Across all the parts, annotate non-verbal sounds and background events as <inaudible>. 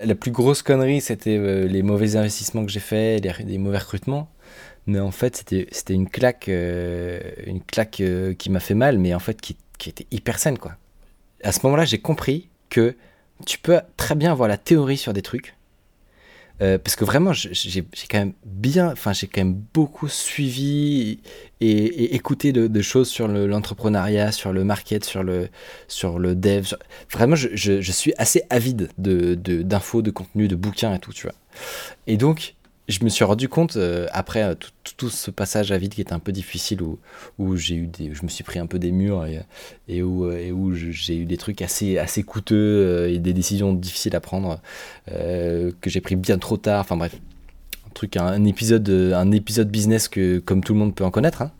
La plus grosse connerie, c'était euh, les mauvais investissements que j'ai faits, les, mauvais recrutements. Mais en fait, c'était une claque, euh, une claque euh, qui m'a fait mal, mais en fait qui, qui était hyper saine. Quoi. À ce moment-là, j'ai compris que tu peux très bien avoir la théorie sur des trucs, euh, parce que vraiment, j'ai quand même bien, enfin, j'ai quand même beaucoup suivi et, écouté de, choses sur l'entrepreneuriat, sur le market, sur le, sur le dev. Vraiment, je, suis assez avide d'infos, de, d'infos, de contenu, de bouquins et tout, tu vois. Et donc, je me suis rendu compte euh, après euh, tout, ce passage à vide qui était un peu difficile où, j'ai eu des, je me suis pris un peu des murs et, où, où j'ai eu des trucs assez, assez coûteux euh, et des décisions difficiles à prendre que j'ai pris bien trop tard. Enfin bref, un truc, un, épisode, un épisode business que comme tout le monde peut en connaître. Hein.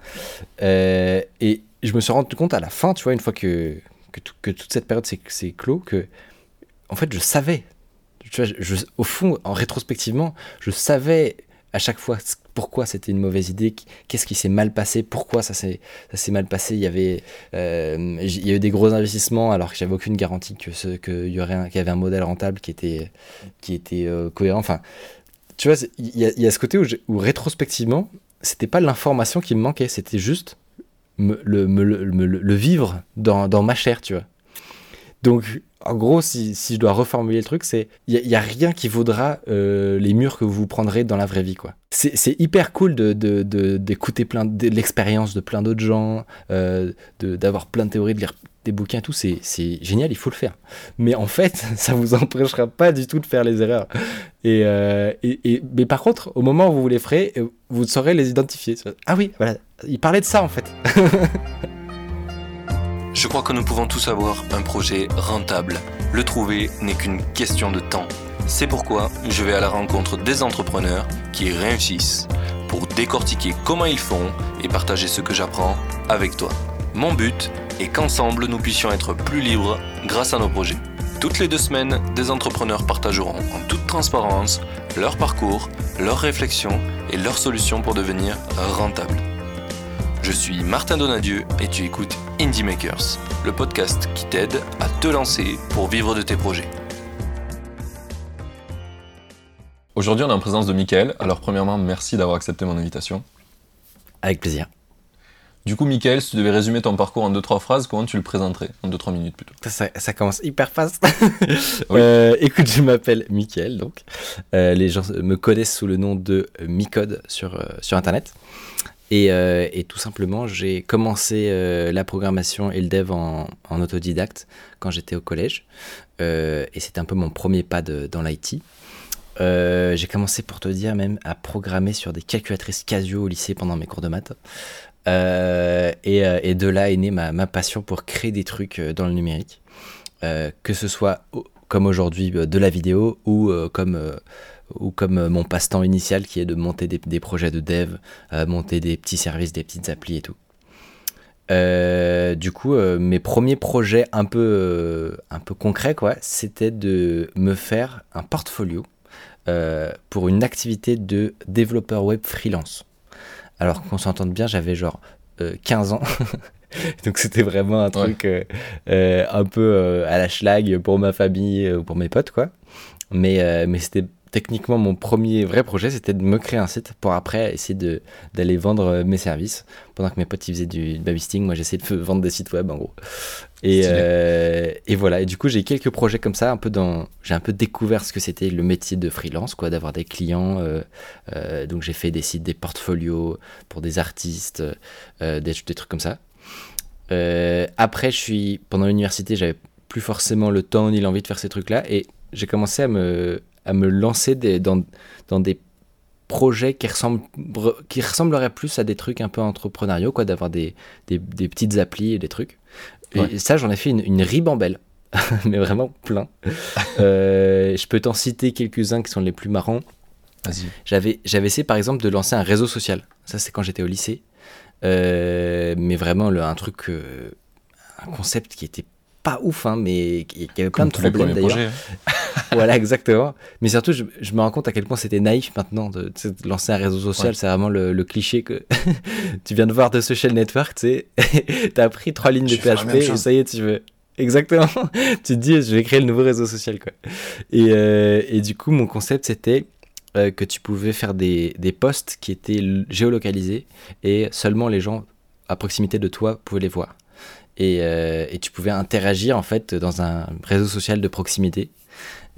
et je me suis rendu compte à la fin, tu vois, une fois que, que, toute cette période s'est clos, que en fait je savais tu vois, je, au fond, en rétrospectivement, je savais à chaque fois pourquoi c'était une mauvaise idée, qu'est-ce qui s'est mal passé, pourquoi ça s'est mal passé. Il y avait euh, il y a eu des gros investissements alors que j'avais aucune garantie que qu'il y aurait y avait un modèle rentable qui était qui était euh, cohérent. Enfin, tu vois, il y, a, ce côté où, où rétrospectivement, c'était pas l'information qui me manquait, c'était juste me, le, le, le, vivre dans, dans ma chair, tu vois. Donc en gros, si, je dois reformuler le truc, c'est il n'y a, rien qui vaudra euh, les murs que vous prendrez dans la vraie vie, quoi. C'est hyper cool d'écouter de, plein de, l'expérience de plein d'autres gens, euh, d'avoir plein de théories, de lire des bouquins, tout. C'est génial, il faut le faire. Mais en fait, <laughs> ça vous empêchera pas du tout de faire les erreurs. Et, euh, mais par contre, au moment où vous les ferez, vous saurez les identifier. Ah oui, voilà, il parlait de ça en fait. <laughs> Je crois que nous pouvons tous avoir un projet rentable. Le trouver n'est qu'une question de temps. C'est pourquoi je vais à la rencontre des entrepreneurs qui réussissent pour décortiquer comment ils font et partager ce que j'apprends avec toi. Mon but est qu'ensemble nous puissions être plus libres grâce à nos projets. Toutes les deux semaines, des entrepreneurs partageront en toute transparence leur parcours, leurs réflexions et leurs solutions pour devenir rentables. Je suis Martin Donadieu et tu écoutes Indie Makers, le podcast qui t'aide à te lancer pour vivre de tes projets. Aujourd'hui, on est en présence de Mickaël. Alors, premièrement, merci d'avoir accepté mon invitation. Avec plaisir. Du coup, Mickaël, si tu devais résumer ton parcours en 2-3 phrases, comment tu le présenterais En 2-3 minutes plutôt? Ça, commence hyper fast. <laughs> Euh, écoute, je m'appelle Mickaël, donc. Euh, les gens me connaissent sous le nom de Micode sur, euh, sur Internet. Euh, et, tout simplement, j'ai commencé euh, la programmation et le dev en, autodidacte quand j'étais au collège. Euh, et c'était un peu mon premier pas dans l'IT. j'ai commencé, pour te dire, même à programmer sur des calculatrices Casio au lycée pendant mes cours de maths. Et, de là est née ma, ma, passion pour créer des trucs dans le numérique. que ce soit comme aujourd'hui de la vidéo ou comme ou comme euh, mon passe-temps initial qui est de monter des, projets de dev, euh, monter des petits services, des petites applis et tout. Euh, du coup, mes premiers projets un peu, un peu concrets, quoi, c'était de me faire un portfolio pour une activité de développeur web freelance. Alors qu'on s'entende bien, j'avais genre 15 ans. <laughs> Donc c'était vraiment un truc un peu à la schlag pour ma famille ou pour mes potes, quoi. Mais, mais c'était techniquement, mon premier vrai projet, c'était de me créer un site pour après essayer d'aller vendre euh, mes services. Pendant que mes potes ils faisaient du babysitting, moi j'essayais de <laughs> vendre des sites web en gros. Et, euh, et voilà. Et du coup, j'ai quelques projets comme ça, un peu dans. J'ai un peu découvert ce que c'était le métier de freelance, quoi, d'avoir des clients. Euh, donc j'ai fait des sites, des portfolios pour des artistes, des, des, trucs comme ça. après, je suis pendant l'université, j'avais plus forcément le temps ni l'envie de faire ces trucs-là, et j'ai commencé à me à me lancer des, dans, dans des projets qui, ressemblent, qui ressembleraient plus à des trucs un peu entrepreneuriaux, quoi, d'avoir des, des, des, petites applis et des trucs. Et ça, j'en ai fait une, une ribambelle, <laughs> mais vraiment plein. <laughs> euh, je peux t'en citer quelques-uns qui sont les plus marrants. J'avais, j'avais essayé par exemple de lancer un réseau social. Ça, c'est quand j'étais au lycée. Euh, mais vraiment, le, un truc, euh, un concept qui était pas ouf, hein, mais qui, avait plein de problèmes d'ailleurs. <laughs> Voilà, exactement. Mais surtout, je, me rends compte à quel point c'était naïf maintenant de, lancer un réseau social. C'est vraiment le, cliché que <laughs> tu viens de voir de Social Network, tu sais. <laughs> T'as appris trois lignes de PHP et ça y est, tu veux. Exactement. tu te dis, je vais créer le nouveau réseau social, quoi. Et, euh, et du coup, mon concept, c'était euh, que tu pouvais faire des, des posts qui étaient géolocalisés et seulement les gens à proximité de toi pouvaient les voir. Et, euh, et tu pouvais interagir, en fait, dans un réseau social de proximité.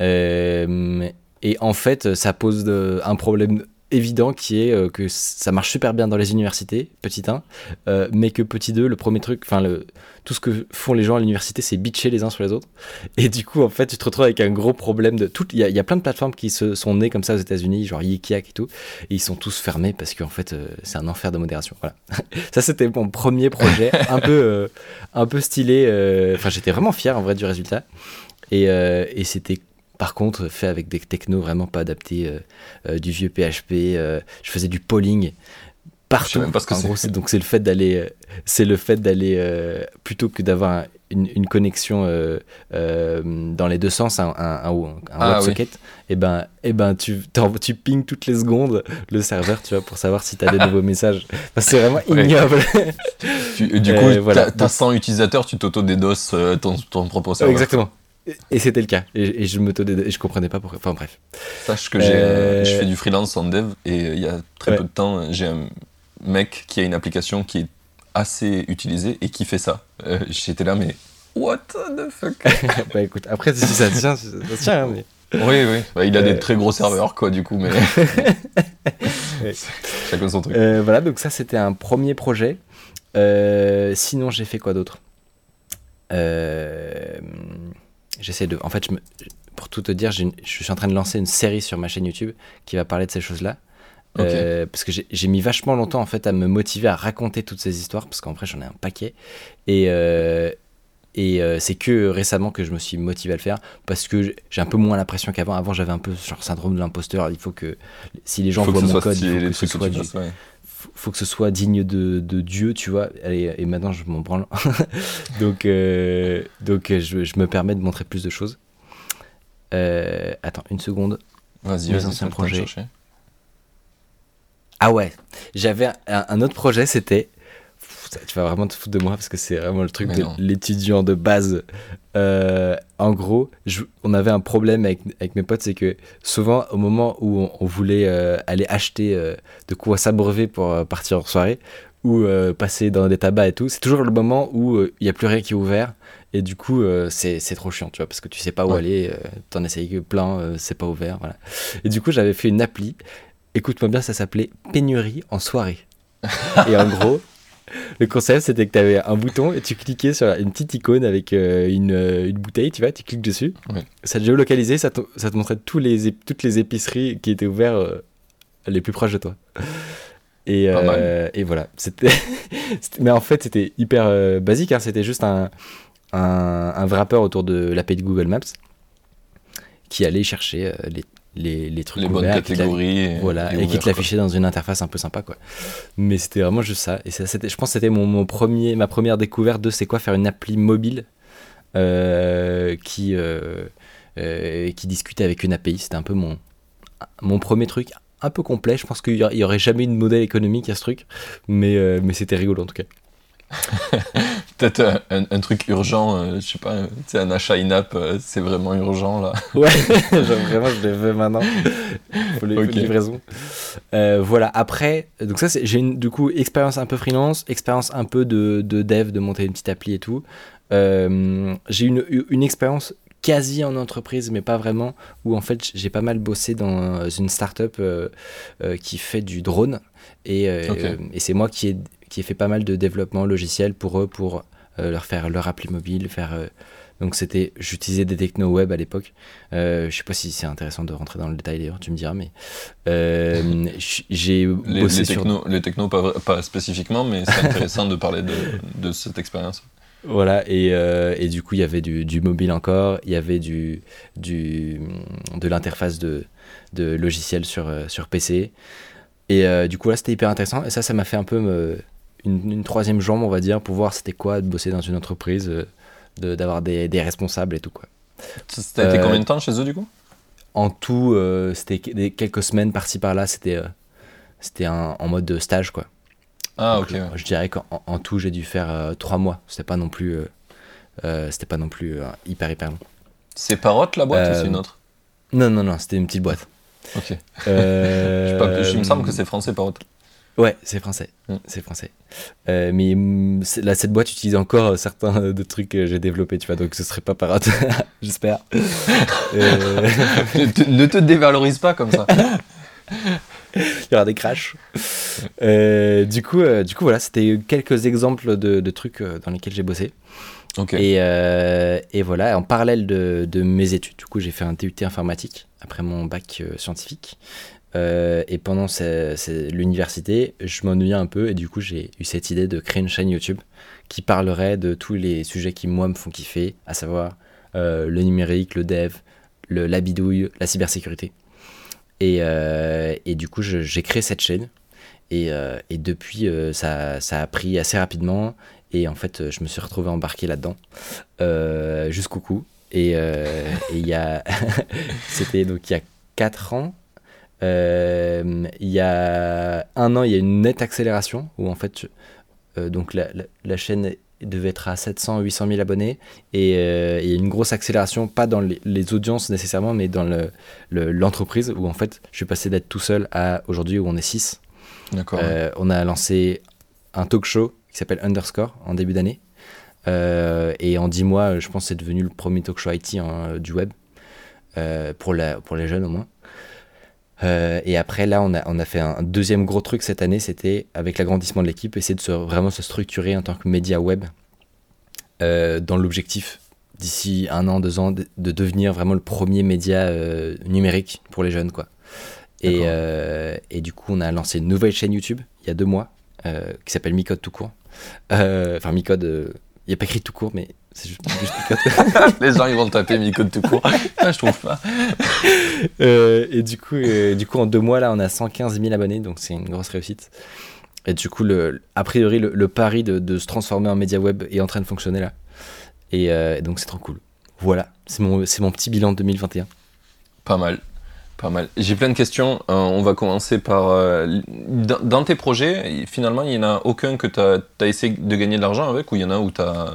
et en fait, ça pose un problème évident qui est euh, que ça marche super bien dans les universités, petit 1, euh, mais que petit 2, le premier truc, enfin, tout ce que font les gens à l'université, c'est bitcher les uns sur les autres. Et du coup, en fait, tu te retrouves avec un gros problème de tout. Il y, a plein de plateformes qui se sont nées comme ça aux États-Unis, genre Yikiak et tout, et ils sont tous fermés parce qu'en fait, euh, c'est un enfer de modération. Voilà. <laughs> ça, c'était mon premier projet, <laughs> un peu, un peu stylé. Enfin, j'étais vraiment fier en vrai du résultat. Et, et c'était par contre, fait avec des technos vraiment pas adaptés, euh, euh, du vieux PHP. Euh, je faisais du polling partout. Même pas ce que en gros, donc c'est le fait d'aller, c'est le fait d'aller plutôt que d'avoir une, connexion dans les deux sens, un, un, un, ah WebSocket, et eh ben, et eh ben tu, tu ping toutes les secondes le serveur, tu vois, pour savoir si tu as des <laughs> nouveaux messages. c'est vraiment ignoble. du coup, voilà. tu as 100 utilisateurs, tu t'auto-dédos ton, ton propre serveur. Exactement. Et c'était le cas. Et, je me et je comprenais pas pourquoi. Enfin bref. Sache que euh, je fais du freelance en dev et il y a très peu de temps, j'ai un mec qui a une application qui est assez utilisée et qui fait ça. Euh, j'étais là, mais what the fuck? <laughs> Bah écoute, après si ça tient, ça tient. Hein, mais... Oui, oui. Bah, il a des euh, très gros serveurs, quoi, du coup, mais. <laughs> <laughs> Chacun son truc. voilà, donc ça c'était un premier projet. sinon, j'ai fait quoi d'autre? Euh j'essaie de. En fait, je me, pour tout te dire, je suis en train de lancer une série sur ma chaîne YouTube qui va parler de ces choses-là. Euh, parce que j'ai mis vachement longtemps en fait à me motiver à raconter toutes ces histoires parce qu'en vrai j'en ai un paquet et euh, et euh, c'est que récemment que je me suis motivé à le faire parce que j'ai un peu moins la pression qu'avant. Avant, j'avais un peu genre syndrome de l'imposteur. Il faut que si les gens voient mon code, il faut que ce soit du, faut que ce soit digne de, de Dieu, tu vois. Et, et maintenant, je m'en branle. <laughs> donc, euh, donc je, je, me permets de montrer plus de choses. Euh, attends, une seconde. Vas-y, vas anciens projets. Ah ouais, j'avais un, un, autre projet, c'était tu vas vraiment te foutre de moi parce que c'est vraiment le truc de l'étudiant de base. Euh, en gros, on avait un problème avec, avec mes potes, c'est que souvent, au moment où on, voulait euh, aller acheter euh, de quoi s'abreuver pour partir en soirée ou passer dans des tabacs et tout, c'est toujours le moment où il n'y a plus rien qui est ouvert. Et du coup, c'est trop chiant, tu vois, parce que tu sais pas où aller, t'en essayes plein, c'est pas ouvert, voilà. Et du coup, j'avais fait une appli, écoute-moi bien, ça s'appelait Pénurie en soirée. <laughs> et en gros, le concept, c'était que tu avais un bouton et tu cliquais sur une petite icône avec euh, une, euh, une, bouteille, tu vois, tu cliques dessus. Ça te géolocalisait, ça te, ça te montrait tous les, toutes les épiceries qui étaient ouvertes euh, les plus proches de toi. Et, et voilà. <laughs> C'était Mais en fait, c'était hyper basique. Hein. C'était juste un, un, un wrapper autour de l'API de Google Maps qui allait chercher les, les, les trucs les bonnes catégories et, voilà et, qui te l'affichait dans une interface un peu sympa quoi. Mais c'était vraiment juste ça. Et ça, c'était je pense que c'était mon, mon, premier ma première découverte de c'est quoi faire une appli mobile euh, qui euh, euh, qui discutait avec une API c'était un peu mon mon premier truc un peu complet. Je pense qu'il y aurait jamais eu de modèle économique à ce truc. Mais mais c'était rigolo en tout cas <laughs> Peut-être un, truc urgent, euh, je sais pas, c'est un achat in-app, euh, c'est vraiment urgent là. <laughs> Ouais, <laughs> vraiment, je l'ai fait maintenant. <laughs> Faut les, okay. livraison. Euh, voilà, après, donc ça, j'ai une du coup expérience un peu freelance, expérience un peu de, de, dev, de monter une petite appli et tout. j'ai une, une expérience quasi en entreprise, mais pas vraiment, où en fait j'ai pas mal bossé dans une startup up qui fait du drone. Et, et c'est moi qui ai qui a fait pas mal de développement logiciel pour eux, pour euh, leur faire leur appli mobile, faire. Euh, donc c'était, j'utilisais des techno web à l'époque. Euh, je sais pas si c'est intéressant de rentrer dans le détail d'ailleurs, tu me diras, mais <laughs> j'ai bossé les, techno, Les techno pas, pas, spécifiquement, mais c'est intéressant de parler de, de, cette expérience. Voilà, et, et, du coup, il y avait du, du, mobile encore, il y avait du, du, de l'interface de, de logiciel sur, sur PC. Et du coup, là, c'était hyper intéressant. Et ça, ça m'a fait un peu me, une, troisième jambe, on va dire, pour voir c'était quoi de bosser dans une entreprise, euh, d'avoir des, des, responsables et tout. Quoi. Ça a été combien de temps chez eux du coup? En tout, euh, c'était quelques semaines par-ci par-là, c'était euh, c'était en mode de stage quoi. Ah ok. Je dirais qu'en en tout j'ai dû faire trois mois, c'était pas non plus c'était pas non plus hyper hyper long. C'est Parotte la boîte ou c'est une autre? Non, non, non, c'était une petite boîte. Ok. <laughs> je, pas, je me semble que c'est français Parotte. Ouais, c'est français. Mm. C'est français. Euh, mais mm, là, cette boîte utilise encore euh, certains euh, de trucs que j'ai développés, tu vois, donc ce serait pas par <laughs> j'espère. <laughs> ne, te, dévalorise pas comme ça. <laughs> Il y aura des crashs. du, coup, du coup, voilà, c'était quelques exemples de, trucs dans lesquels j'ai bossé. Et, et, voilà, en parallèle de, de, mes études, du coup, j'ai fait un TUT informatique après mon bac scientifique. Euh, et pendant l'université, je m'ennuyais un peu et du coup j'ai eu cette idée de créer une chaîne YouTube qui parlerait de tous les sujets qui moi me font kiffer, à savoir euh, le numérique, le dev, la bidouille, la cybersécurité. Et, euh, et du coup j'ai créé cette chaîne et, et depuis ça, a pris assez rapidement et en fait je me suis retrouvé embarqué là-dedans jusqu'au cou. Et a <laughs> c'était donc il y a 4 ans il y a un an, il y a une nette accélération où en fait, euh, donc la, la, chaîne devait être à 700, 800 000 abonnés et euh, il y a une grosse accélération, pas dans les, audiences nécessairement, mais dans l'entreprise le, où en fait, je suis passé d'être tout seul à aujourd'hui où on est 6. D'accord. on a lancé un talk show qui s'appelle Underscore en début d'année. et en 10 mois, je pense que c'est devenu le premier talk show IT hein, du web, pour, la, pour les jeunes au moins. Euh, et après, là, on a, on a fait un deuxième gros truc cette année, c'était avec l'agrandissement de l'équipe, essayer de se, vraiment se structurer en tant que média web euh, dans l'objectif d'ici un an, deux ans, de, devenir vraiment le premier média euh, numérique pour les jeunes. quoi. Et, et, du coup, on a lancé une nouvelle chaîne YouTube il y a deux mois qui s'appelle Micode tout court. Enfin, Micode, il n'y a pas écrit tout court, mais c'est juste, <laughs> Les gens ils vont taper Micode tout court. Ah, <laughs> je trouve pas. Euh, et du coup, euh, du coup, en deux mois là, on a 115 000 abonnés, donc c'est une grosse réussite. Et du coup, le, a priori, le, pari de, se transformer en média web est en train de fonctionner là. Et, euh, donc c'est trop cool. Voilà, c'est mon, mon petit bilan de 2021. Pas mal. Pas mal. J'ai plein de questions. on va commencer par. dans, tes projets, finalement, il n'y en a aucun que tu as, essayé de gagner de l'argent avec ou il y en a où tu as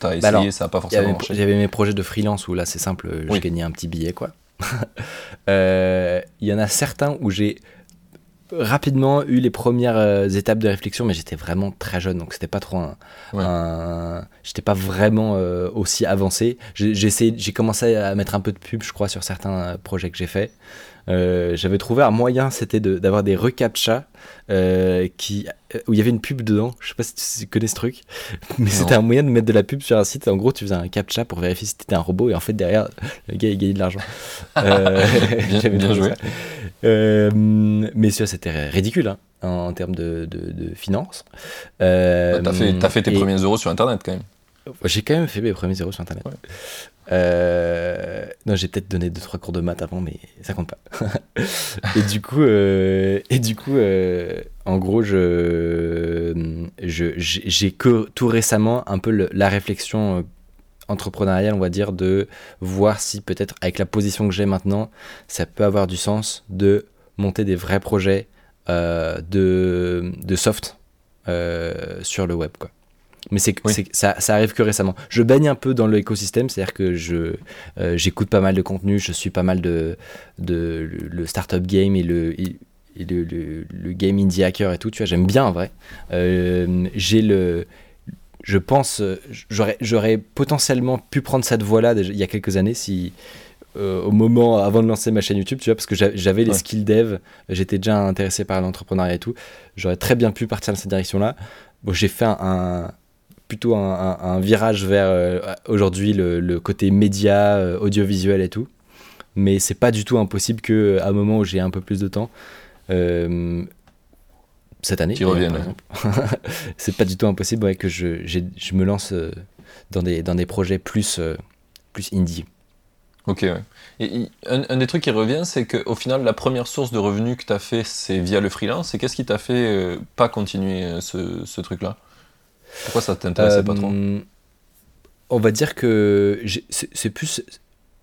T'as bah essayé, ça n'a pas forcément marché. J'avais mes projets de freelance où là c'est simple, j'ai gagné un petit billet quoi. <laughs> Euh, il y en a certains où j'ai rapidement eu les premières euh, étapes de réflexion, mais j'étais vraiment très jeune, donc c'était pas trop un. j'étais pas vraiment euh, aussi avancé. J'ai commencé à mettre un peu de pub, je crois, sur certains projets que j'ai fait. J'avais trouvé un moyen, c'était d'avoir des recaptcha euh, qui, euh, où il y avait une pub dedans. Je sais pas si tu connais ce truc, <laughs> mais c'était un moyen de mettre de la pub sur un site. En gros, tu faisais un captcha pour vérifier si tu étais un robot et en fait, derrière, le gars il gagnait de l'argent. <laughs> euh, bien, <laughs> joué. Euh, mais ça, c'était ridicule hein, en, termes de, de, finances. Euh, t'as fait, as fait tes premiers euros sur internet quand même. J'ai quand même fait mes premiers euros sur internet. Euh, non, j'ai peut-être donné 2-3 cours de maths avant, mais ça compte pas. <laughs> et du coup, euh, et du coup euh, en gros, je, j'ai que tout récemment un peu la réflexion entrepreneuriale, on va dire, de voir si peut-être avec la position que j'ai maintenant, ça peut avoir du sens de monter des vrais projets de, de soft sur le web. Quoi. Mais c'est ça, ça, arrive que récemment. Je baigne un peu dans l'écosystème, c'est-à-dire que je euh, j'écoute pas mal de contenu, je suis pas mal de, de le, startup game et le, le, le, game indie hacker et tout. Tu vois, j'aime bien en vrai. Euh, j'ai le je pense, j'aurais potentiellement pu prendre cette voie-là il y a quelques années si, euh, au moment avant de lancer ma chaîne YouTube, tu vois, parce que j'avais les skills dev, j'étais déjà intéressé par l'entrepreneuriat et tout. J'aurais très bien pu partir dans cette direction-là. Bon, j'ai fait un, plutôt un, virage vers euh, aujourd'hui le, côté média, euh, audiovisuel et tout. Mais c'est pas du tout impossible que à un moment où j'ai un peu plus de temps, euh, cette année, exemple, <laughs> c'est pas du tout impossible que je, je, me lance dans, des, dans des projets plus, plus indie. Ok, ouais. Et, un, des trucs qui revient, c'est qu'au final, la première source de revenus que tu as fait, c'est via le freelance. Et qu'est-ce qui t'a fait pas continuer ce, ce truc-là? Pourquoi ça t'intéressait pas trop euh, On va dire que c'est plus.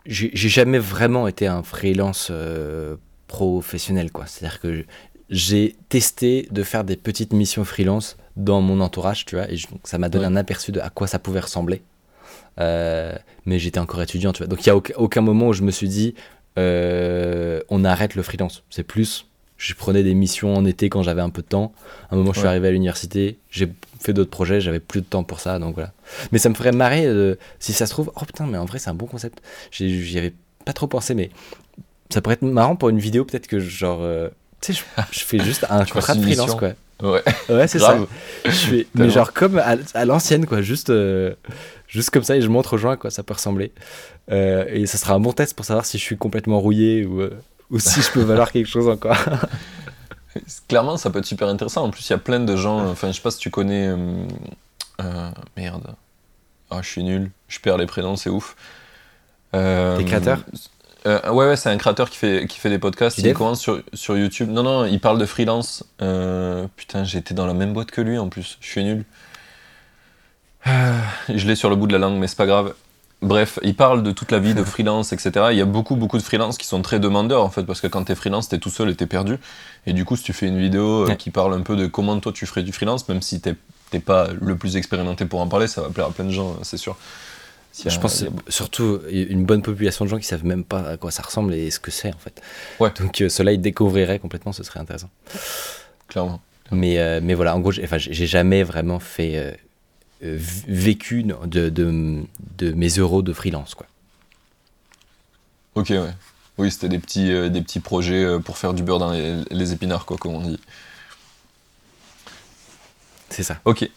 J'ai jamais vraiment été un freelance euh, professionnel, quoi. C'est-à-dire que j'ai testé de faire des petites missions freelance dans mon entourage, tu vois, et ça m'a donné un aperçu de à quoi ça pouvait ressembler. mais j'étais encore étudiant, tu vois. Donc il n'y a aucun, moment où je me suis dit, on arrête le freelance. C'est plus, je prenais des missions en été quand j'avais un peu de temps. À un moment, je suis arrivé à l'université, j'ai fait d'autres projets, j'avais plus de temps pour ça, donc voilà. Mais ça me ferait marrer si ça se trouve. Oh putain, mais en vrai, c'est un bon concept. J'y avais pas trop pensé, mais ça pourrait être marrant pour une vidéo, peut-être que genre. Euh, tu sais, je, fais juste un <laughs> contrat de freelance, quoi. Ouais, ouais c'est ça. Je fais, <laughs> mais genre comme à, l'ancienne, quoi. Juste, euh, juste comme ça, et je montre aux gens à quoi ça peut ressembler. Euh, et ça sera un bon test pour savoir si je suis complètement rouillé ou, ou si je peux valoir quelque chose encore. <laughs> <laughs> Clairement, ça peut être super intéressant. En plus, il y a plein de gens. Enfin, je sais pas si tu connais. merde. Ah, je suis nul. Je perds les prénoms, c'est ouf. Des créateurs euh, ouais, ouais c'est un créateur qui fait, qui fait des podcasts. Il commence sur, sur YouTube. Non, non, il parle de freelance. Euh, putain, j'étais dans la même boîte que lui en plus. Je suis nul. Euh, je l'ai sur le bout de la langue, mais c'est pas grave. Bref, il parle de toute la vie de <laughs> freelance, etc. Il y a beaucoup, beaucoup de freelance qui sont très demandeurs en fait, parce que quand t'es freelance, t'es tout seul et t'es perdu. Et du coup, si tu fais une vidéo qui parle un peu de comment toi tu ferais du freelance, même si t'es pas le plus expérimenté pour en parler, ça va plaire à plein de gens, c'est sûr je pense surtout une bonne population de gens qui savent même pas à quoi ça ressemble et ce que c'est en fait. Ouais. Donc euh, cela ils découvriraient complètement, ce serait intéressant. Clairement. Mais, euh, mais voilà, en gros, j'ai, enfin, jamais vraiment fait euh, vécu de, de, de, mes euros de freelance quoi. Ok ouais. Oui, c'était des petits, des petits projets pour faire du beurre dans les, les épinards quoi, comme on dit. C'est ça. Ok.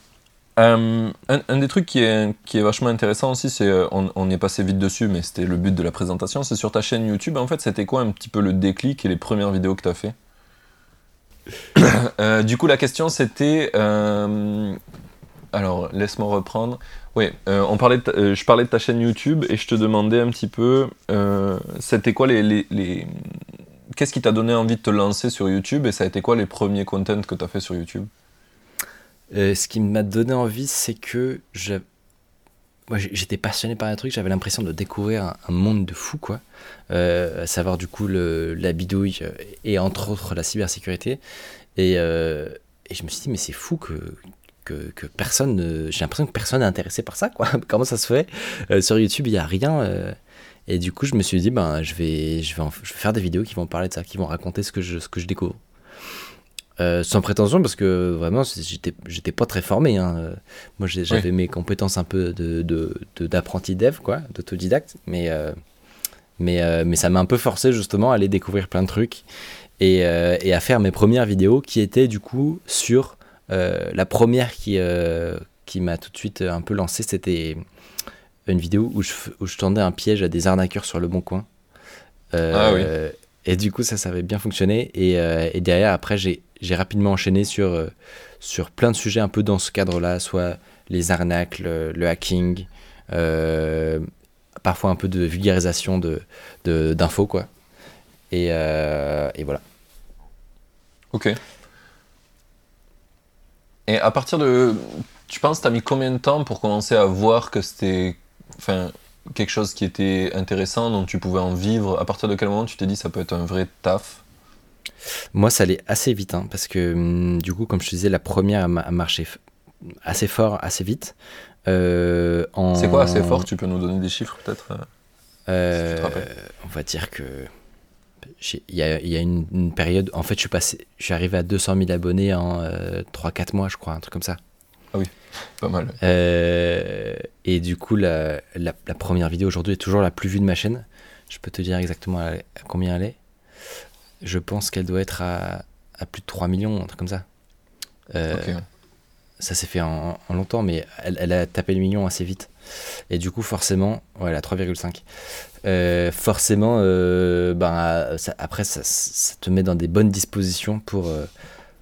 Euh, un, des trucs qui est, qui est vachement intéressant aussi, c'est, euh, on, est passé vite dessus, mais c'était le but de la présentation, c'est sur ta chaîne YouTube. En fait, c'était quoi un petit peu le déclic et les premières vidéos que tu as fait? <coughs> Euh, Du coup, la question c'était. Alors, laisse-moi reprendre. Oui, on parlait je parlais de ta chaîne YouTube et je te demandais un petit peu, c'était quoi les. Qu'est-ce qui t'a donné envie de te lancer sur YouTube et ça a été quoi les premiers contents que tu as fait sur YouTube? Euh, ce qui m'a donné envie, c'est que j'étais passionné par un truc, j'avais l'impression de découvrir un, monde de fou, quoi. Euh, à savoir, du coup, la bidouille euh, et entre autres la cybersécurité. Et je me suis dit, mais c'est fou que, que, que personne. J'ai l'impression que personne n'est intéressé par ça, quoi. <laughs> Comment ça se fait? Sur YouTube, il n'y a rien. et du coup, je me suis dit, ben, je vais, je, vais je vais faire des vidéos qui vont parler de ça, qui vont raconter ce que je, ce que je découvre. Euh, sans prétention parce que vraiment j'étais j'étais pas très formé hein. moi j'avais mes compétences un peu de d'apprenti de, dev quoi d'autodidacte mais euh, mais euh, mais ça m'a un peu forcé justement à aller découvrir plein de trucs et, et à faire mes premières vidéos qui étaient du coup sur la première qui qui m'a tout de suite un peu lancé c'était une vidéo où je, où je tendais un piège à des arnaqueurs sur le bon coin ah oui et du coup, ça, ça avait bien fonctionné. Et, et derrière, après, j'ai rapidement enchaîné sur, euh, sur plein de sujets un peu dans ce cadre-là, soit les arnaques, le, hacking, euh, parfois un peu de vulgarisation d'infos, de, d'infos quoi. Et, euh, et, voilà. Ok. Et à partir de. Tu penses, tu as mis combien de temps pour commencer à voir que c'était enfin, quelque chose qui était intéressant, dont tu pouvais en vivre? À partir de quel moment tu t'es dit ça peut être un vrai taf? Moi, ça allait assez vite, hein, parce que hum, du coup, comme je te disais, la première a, marché assez fort, assez vite. Euh, C'est quoi assez fort? Tu peux nous donner des chiffres peut-être euh, On va dire que il y a, y a une, période. En fait, je suis passé, je suis arrivé à 200 000 abonnés en 3-4 euh, mois, je crois, un truc comme ça. Ah oui, pas mal. et du coup, la, la, première vidéo aujourd'hui est toujours la plus vue de ma chaîne. Je peux te dire exactement à combien elle est je pense qu'elle doit être à, plus de 3 millions, un truc comme ça. Euh, ça s'est fait en, longtemps, mais elle, a tapé le million assez vite. Et du coup, forcément, voilà, 3,5. Euh, forcément, euh, ben, après, ça, te met dans des bonnes dispositions pour,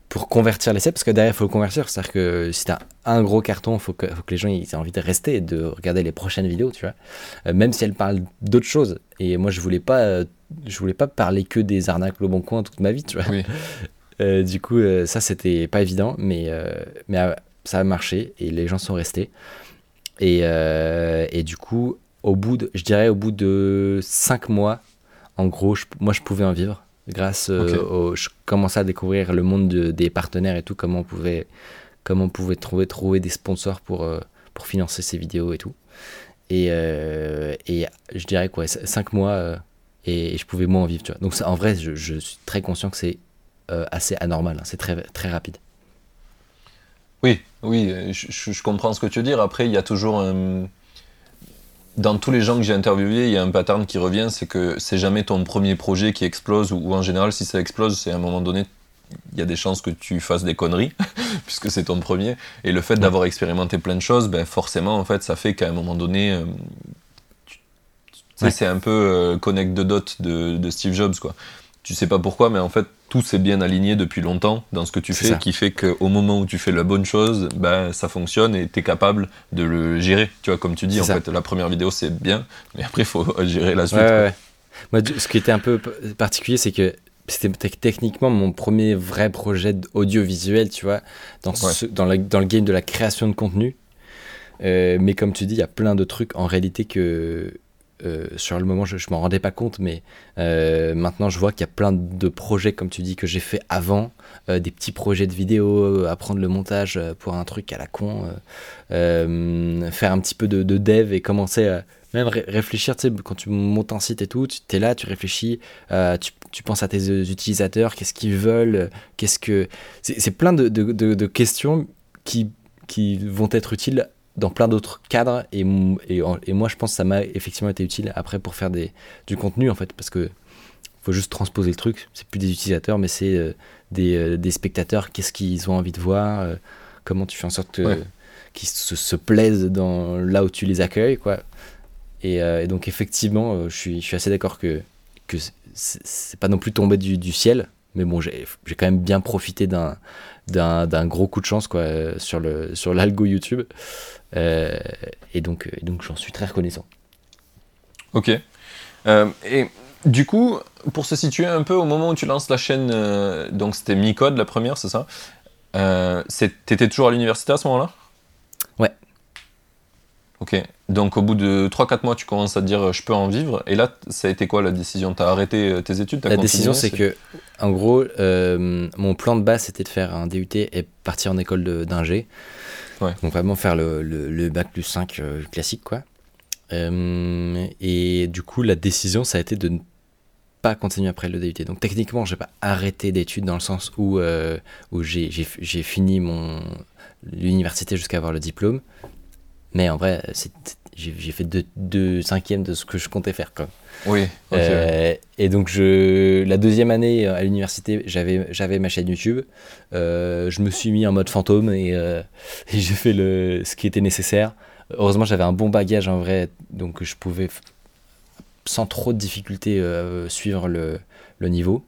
pour convertir l'essai, parce que derrière, il faut le convertir. C'est-à-dire que si tu as un gros carton, il faut que, faut que les gens aient envie de rester et de regarder les prochaines vidéos, tu vois. même si elles parlent d'autres choses. Et moi, je voulais pas je voulais pas parler que des arnaques au bon coin toute ma vie, tu vois. <laughs> Euh, du coup, euh, ça, c'était pas évident, mais, euh, mais ça a marché et les gens sont restés. Et, et du coup, au bout de, je dirais, au bout de 5 mois, en gros, moi, je pouvais en vivre grâce au. Je commençais à découvrir le monde des partenaires et tout, comment on pouvait, comment on pouvait trouver, trouver des sponsors pour, pour financer ces vidéos et tout. Et, et je dirais quoi, 5 mois et, je pouvais moins en vivre. Tu vois. Donc en vrai, je, je, suis très conscient que c'est assez anormal, hein. c'est très, très rapide. Oui, oui, je, je, comprends ce que tu veux dire. Après, il y a toujours un dans tous les gens que j'ai interviewés, il y a un pattern qui revient, c'est que c'est jamais ton premier projet qui explose, ou, en général, si ça explose, c'est à un moment donné, il y a des chances que tu fasses des conneries, <laughs> puisque c'est ton premier. Et le fait d'avoir expérimenté plein de choses, ben forcément, en fait, ça fait qu'à un moment donné, euh, c'est un peu euh, connect the dot de, de Steve Jobs, quoi tu sais pas pourquoi, mais en fait, tout s'est bien aligné depuis longtemps dans ce que tu fais, qui fait qu'au moment où tu fais la bonne chose, ben, ça fonctionne et tu es capable de le gérer. Tu vois, comme tu dis, en fait, la première vidéo, c'est bien, mais après, il faut <laughs> gérer la suite. Moi, ce qui était un peu particulier, c'est que c'était techniquement mon premier vrai projet audiovisuel, tu vois, dans, dans, dans, le game de la création de contenu. Euh, mais comme tu dis, il y a plein de trucs en réalité que euh, sur le moment, je, je m'en rendais pas compte, mais euh, maintenant je vois qu'il y a plein de projets, comme tu dis, que j'ai fait avant, euh, des petits projets de vidéo, apprendre le montage pour un truc à la con, faire un petit peu de, dev et commencer à même réfléchir, tu sais, quand tu montes un site et tout, tu es là, tu réfléchis, tu, penses à tes utilisateurs, qu'est-ce qu'ils veulent, qu'est-ce que... C'est plein de, de, de, questions qui, qui vont être utiles dans plein d'autres cadres et, et, et, moi je pense que ça m'a effectivement été utile après pour faire des, du contenu en fait parce que faut juste transposer le truc. C'est plus des utilisateurs mais c'est euh, des, euh, des, spectateurs. Qu'est-ce qu'ils ont envie de voir euh, comment tu fais en sorte qu'ils se, se, plaisent dans là où tu les accueilles quoi. Et, donc effectivement je suis, je suis assez d'accord que, que c'est pas non plus tombé du, du ciel. Mais bon j'ai quand même bien profité d'un d'un gros coup de chance quoi sur le sur l'algo YouTube euh, et donc, euh, donc j'en suis très reconnaissant. Ok. Euh, et du coup, pour se situer un peu au moment où tu lances la chaîne, donc c'était Micode la première, c'est ça? T'étais toujours à l'université à ce moment-là? Ok. Donc au bout de 3-4 mois, tu commences à te dire je peux en vivre. Et là, ça a été quoi la décision? T'as arrêté tes études? La décision, c'est que, en gros, mon plan de base, c'était de faire un DUT et partir en école d'ingé. Donc vraiment faire le, le, bac plus 5 euh, classique, quoi. Euh, et du coup, la décision, ça a été de ne pas continuer après le DUT. Donc techniquement, j'ai pas arrêté d'études dans le sens où, euh, où j'ai fini mon l'université jusqu'à avoir le diplôme. Mais en vrai, j'ai fait deux, deux, cinquièmes de ce que je comptais faire. Quoi. Oui. Euh, et donc, je, la deuxième année à l'université, j'avais ma chaîne YouTube. Euh, je me suis mis en mode fantôme et, euh, <laughs> et j'ai fait le, ce qui était nécessaire. Heureusement, j'avais un bon bagage en vrai, donc je pouvais sans trop de difficultés suivre le, le niveau.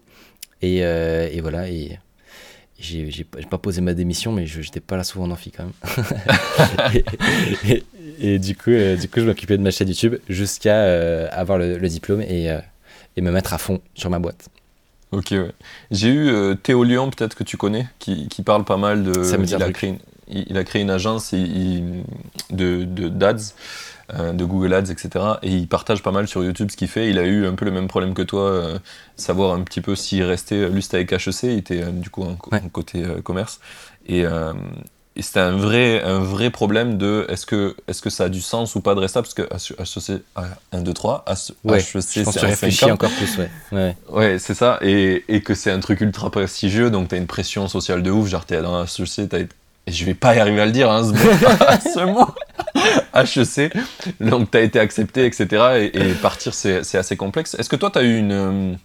Et, et, voilà. Et j'ai pas posé ma démission, mais je j'étais pas là souvent en amphi quand même. <laughs> et, du coup, euh, du coup, je m'occupais de ma chaîne YouTube jusqu'à euh, avoir le, diplôme et, euh, et, me mettre à fond sur ma boîte. Ok, ouais. J'ai eu Théo Lyon, peut-être que tu connais, qui, qui, parle pas mal de. Ça me dit il, a créé une, il, a créé une agence de, de d'ads de Google Ads, etc. Et il partage pas mal sur YouTube ce qu'il fait. Il a eu un peu le même problème que toi, savoir un petit peu s'il restait, lui c'était avec HEC, il était du coup en, côté commerce. Et, et c'était un vrai, un vrai problème de est-ce que, est que ça a du sens ou pas de rester parce que HEC, 1, 2, 3, HEC, c'est encore plus, ouais. Ouais, ouais c'est ça, et, et, que c'est un truc ultra prestigieux, donc t'as une pression sociale de ouf, genre t'es dans HEC, t'as et je vais pas y arriver à le dire, hein, ce mot, HEC, donc t'as été accepté, etc. Et, et partir, c'est assez complexe. Est-ce que toi, t'as eu une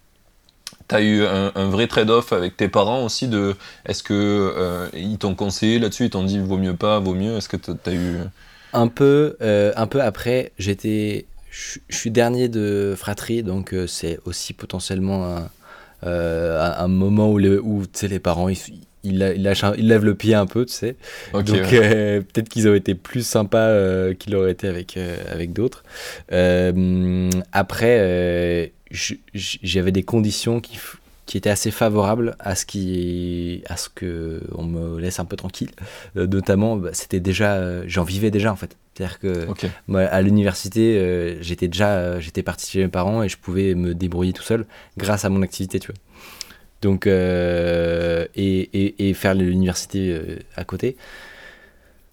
tu as eu un, vrai trade-off avec tes parents aussi de est-ce que euh, ils t'ont conseillé là-dessus, ils t'ont dit vaut mieux pas, vaut mieux Est-ce que tu as eu un peu euh, un peu après, j'étais je suis dernier de fratrie donc euh, c'est aussi potentiellement un, un moment où les, où les parents ils, ils, lèvent le pied un peu, tu sais. Donc peut-être qu'ils auraient été plus sympas qu'ils l'auraient été avec, avec d'autres. après, j'avais des conditions qui, qui étaient assez favorables à ce qui à ce que on me laisse un peu tranquille. Euh, notamment bah, c'était déjà euh, j'en vivais déjà en fait. C'est à dire que moi, à l'université euh, j'étais déjà j'étais parti chez mes parents et je pouvais me débrouiller tout seul grâce à mon activité tu vois donc et, et, et, faire l'université à côté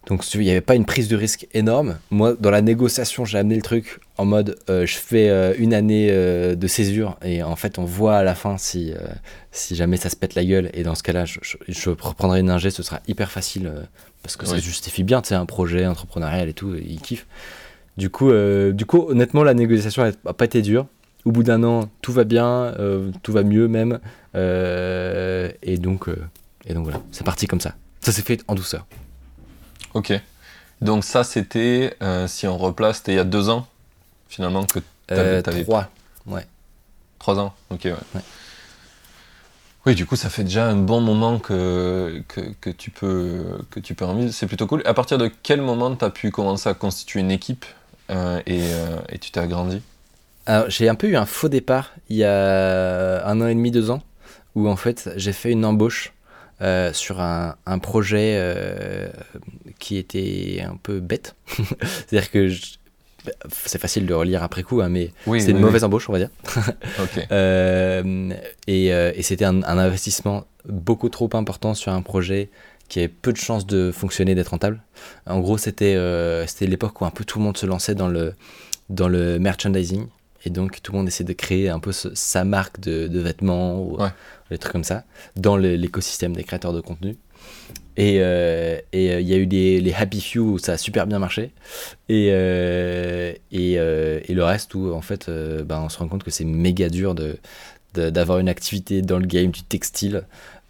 Donc il n'y avait pas une prise de risque énorme. Moi, dans la négociation, j'ai amené le truc en mode euh, je fais euh, une année euh, de césure et en fait on voit à la fin si, si jamais ça se pète la gueule et dans ce cas-là je, je, reprendrai une ingé, ce sera hyper facile parce que ça justifie bien, tu sais, un projet entrepreneurial et tout, il kiffe. Du coup, du coup, honnêtement, la négociation n'a pas été dure. Au bout d'un an, tout va bien, tout va mieux même. Et, donc, et donc voilà, c'est parti comme ça. Ça s'est fait en douceur. Ok. Donc ça, c'était, euh, si on replace, c'était il y a deux ans, finalement, que tu avais... Euh, trois, ouais. Trois ans, ok, ouais. Oui, du coup, ça fait déjà un bon moment que, que, tu peux que tu peux en C'est plutôt cool. À partir de quel moment tu as pu commencer à constituer une équipe euh, et, et, tu t'es agrandi? J'ai un peu eu un faux départ il y a un an et demi, deux ans, où en fait, j'ai fait une embauche euh, sur un, un projet euh, qui était un peu bête. <laughs> C'est-à-dire que c'est facile de relire après coup, hein, mais c'est une mauvaise embauche, on va dire. <laughs> euh, et, et c'était un, un, investissement beaucoup trop important sur un projet qui avait peu de chances de fonctionner, d'être rentable. En gros, c'était c'était l'époque où un peu tout le monde se lançait dans le, dans le merchandising. Et donc, tout le monde essaie de créer un peu sa marque de, de vêtements ou des trucs comme ça, dans l'écosystème des créateurs de contenu. Et euh, euh, il y a eu des, les Happy Few où ça a super bien marché. Et, euh, et, et, le reste où, en fait, bah, on se rend compte que c'est méga dur de, d'avoir une activité dans le game du textile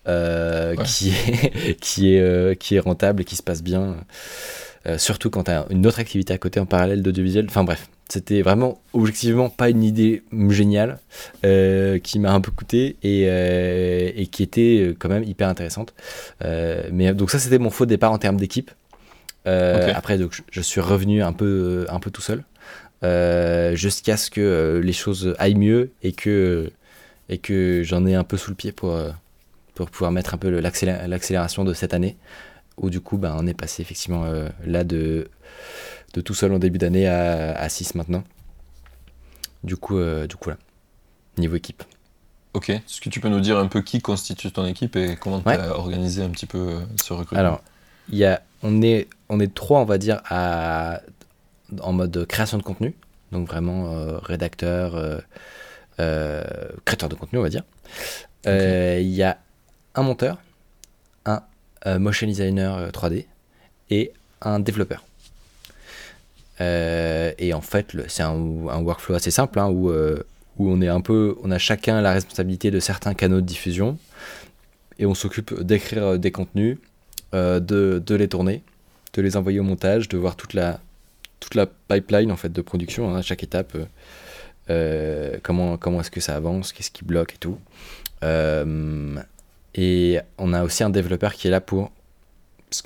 qui, est, <laughs> qui, est, qui est rentable et qui se passe bien. surtout quand tu as une autre activité à côté en parallèle d'audiovisuel. Enfin bref, c'était vraiment objectivement pas une idée géniale euh, qui m'a un peu coûté et, euh, et, qui était euh, quand même hyper intéressante. mais donc ça c'était mon faux départ en termes d'équipe. Après donc je suis revenu un peu un peu tout seul jusqu'à ce que les choses aillent mieux et que et que j'en ai un peu sous le pied pour pour pouvoir mettre un peu l'accélération de cette année où du coup ben, on est passé effectivement là de de tout seul en début d'année à, 6 maintenant. Du coup, euh, du coup, là, niveau équipe. Ok, est-ce que tu peux nous dire un peu qui constitue ton équipe et comment tu as organisé un petit peu euh, ce recrutement? Alors, y a, on, est, on est trois, on va dire, à, en mode création de contenu, donc vraiment euh, rédacteur, créateur de contenu, on va dire. Il y a un monteur, un motion designer 3D et un développeur. Euh, et en fait, c'est un, workflow assez simple hein, où, euh, où on est un peu, on a chacun la responsabilité de certains canaux de diffusion et on s'occupe d'écrire euh, des contenus, de, les tourner, de les envoyer au montage, de voir toute la, toute la pipeline en fait de production, hein, à chaque étape, comment, comment est-ce que ça avance, qu'est-ce qui bloque et tout. et on a aussi un développeur qui est là pour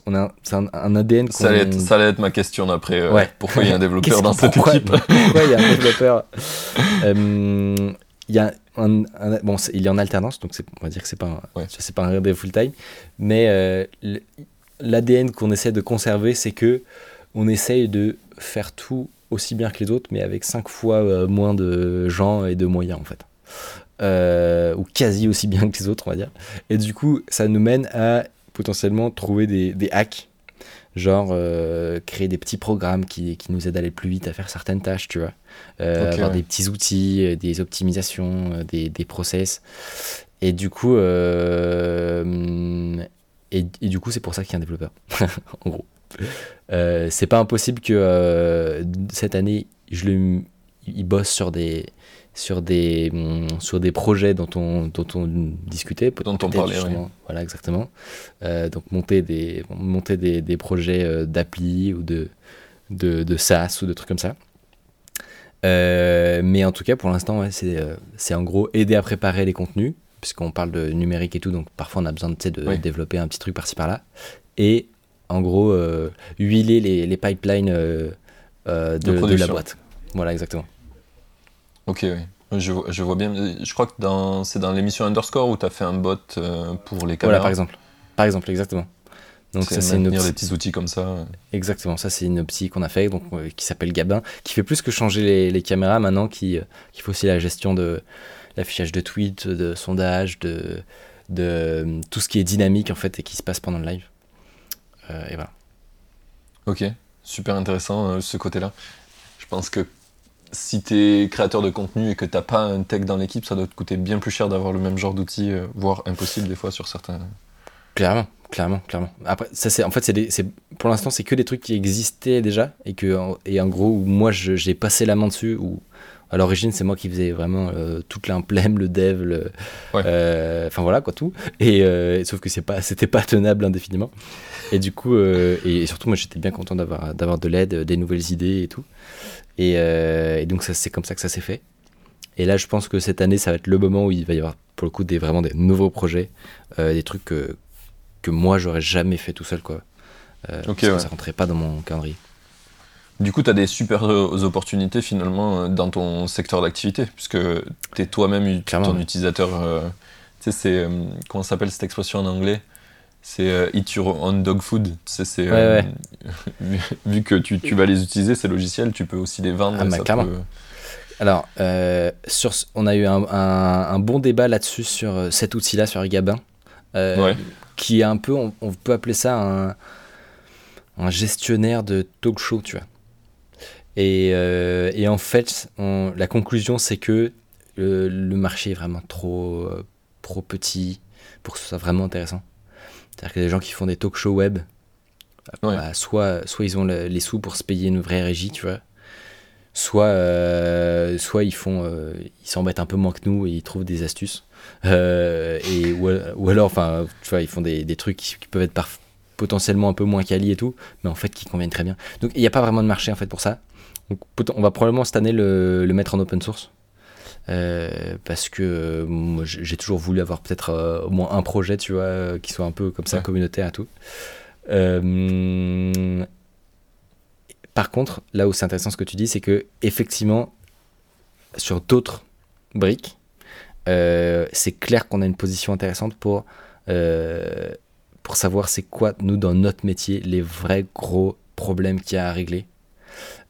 on a un, un, ADN ça allait, être, ça allait être ma question d'après euh, pourquoi il y a un <laughs> développeur dans cette équipe pourquoi il y a un <laughs> développeur euh, il y a un, bon il est en alternance donc on va dire que c'est pas c'est pas un dev full time mais euh, l'ADN qu'on essaie de conserver c'est que on essaye de faire tout aussi bien que les autres mais avec cinq fois moins de gens et de moyens en fait. Ou quasi aussi bien que les autres on va dire. Et du coup ça nous mène à potentiellement trouver des, des hacks, genre euh, créer des petits programmes qui, qui, nous aident à aller plus vite à faire certaines tâches, tu vois. Euh, avoir des petits outils, euh, des optimisations, des, des process. Et du coup, et, et, du coup, c'est pour ça qu'il y a un développeur, <laughs> en gros. c'est pas impossible que cette année, je le, il bosse sur des, sur des, mm, sur des projets dont on, dont on discutait. Dont on parlait, Voilà, exactement. Euh, donc monter des, monter des, des projets euh, d'appli ou de, de, de, SaaS ou de trucs comme ça. Euh, mais en tout cas, pour l'instant, ouais, c'est en gros aider à préparer les contenus, puisqu'on parle de numérique et tout, donc parfois on a besoin de développer un petit truc par-ci par-là. Et en gros, huiler les, les pipelines de, de la boîte. Voilà, exactement. Ok, oui. Je, je, vois bien. Je crois que dans, c'est dans l'émission Underscore où tu as fait un bot euh, pour les caméras. Voilà, par exemple. Par exemple, exactement. Donc ça, c'est une des petits outils comme ça. Exactement, ça c'est une optie qu'on a fait, donc euh, qui s'appelle Gabin, qui fait plus que changer les, les caméras maintenant, qui, euh, qui fait aussi la gestion de l'affichage de tweets, de sondages, de, de tout ce qui est dynamique en fait et qui se passe pendant le live. et voilà. Ok, super intéressant ce côté-là. Je pense que si tu es créateur de contenu et que t'as pas un tech dans l'équipe, ça doit te coûter bien plus cher d'avoir le même genre d'outils, voire impossible des fois sur certains. Clairement, clairement, clairement. Après, ça c'est, en fait, c'est, pour l'instant, c'est que des trucs qui existaient déjà et que, et en gros, moi, j'ai passé la main dessus. Ou à l'origine, c'est moi qui faisais vraiment euh, toute l'implème, le dev, le, euh, enfin voilà quoi, tout. Et euh, sauf que c'est pas, c'était pas tenable indéfiniment. Et du coup, et, surtout, moi, j'étais bien content d'avoir, d'avoir de l'aide, des nouvelles idées et tout. Et, et donc, ça, c'est comme ça que ça s'est fait. Et là, je pense que cette année, ça va être le moment où il va y avoir, pour le coup, des, vraiment des nouveaux projets, des trucs que que moi j'aurais jamais fait tout seul quoi. Euh, parce que ça rentrait pas dans mon calendrier. Du coup, tu as des super euh, opportunités finalement euh, dans ton secteur d'activité, puisque tu es toi-même ton utilisateur. tu sais, c'est. comment s'appelle cette expression en anglais? C'est eat your own dog food. C'est, <laughs> vu, que tu, tu, vas les utiliser, ces logiciels, tu peux aussi les vendre. Ah, clairement. Alors, sur, on a eu un, un, bon débat là-dessus sur cet outil-là, sur Gabin. ouais qui est un peu, on, peut appeler ça un, un, gestionnaire de talk show, tu vois. Et, euh, et en fait, la conclusion, c'est que le, marché est vraiment trop, euh, trop petit pour que ce soit vraiment intéressant. C'est-à-dire que les gens qui font des talk shows web, bah, soit, soit ils ont les sous pour se payer une vraie régie, tu vois, soit, euh, soit ils font, ils s'embêtent un peu moins que nous et ils trouvent des astuces. Euh, et, ou, alors, enfin, tu vois, ils font des, des trucs qui, peuvent être potentiellement un peu moins quali et tout, mais en fait qui conviennent très bien. Donc il n'y a pas vraiment de marché en fait pour ça. Donc, on va probablement cette année le, le mettre en open source. Euh, parce que moi j'ai toujours voulu avoir peut-être euh, au moins un projet, tu vois, qui soit un peu comme ça, communautaire et tout. par contre, là où c'est intéressant ce que tu dis, c'est que effectivement, sur d'autres briques, euh, c'est clair qu'on a une position intéressante pour, euh, pour savoir c'est quoi, nous, dans notre métier, les vrais gros problèmes qu'il y a à régler.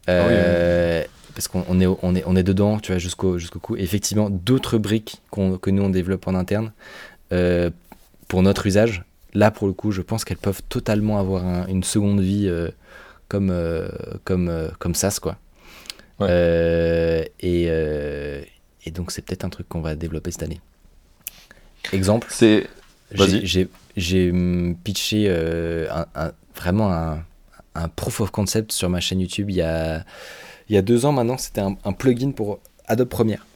Euh, ah parce qu'on est, on est, on est dedans, tu vois, jusqu'au jusqu'au coup. effectivement, d'autres briques que nous, on développe en interne, pour notre usage, là, pour le coup, je pense qu'elles peuvent totalement avoir une seconde vie comme, comme, comme SaaS, quoi. et, et donc, c'est peut-être un truc qu'on va développer cette année. Exemple. C'est. J'ai hum, pitché euh, un, vraiment un, un, proof of concept sur ma chaîne YouTube il y a, il y a deux ans maintenant. C'était un, plugin pour Adobe Premiere.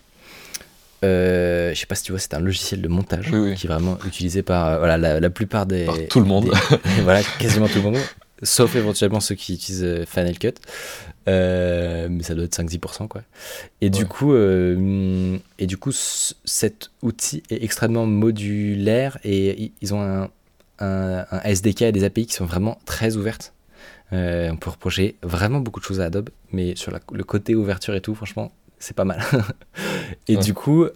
Euh, je sais pas si tu vois, c'est un logiciel de montage qui est vraiment utilisé par euh, voilà, la, plupart des. tout le monde. <laughs> voilà, quasiment tout le monde sauf éventuellement ceux qui utilisent euh, Final Cut. Euh, mais ça doit être 5-10%. Quoi. Et, du coup, et du coup, cet outil est extrêmement modulaire et ils ont un, un, SDK et des API qui sont vraiment très ouvertes. On peut reprocher vraiment beaucoup de choses à Adobe, mais sur le côté ouverture et tout, franchement, c'est pas mal. <laughs> et du coup,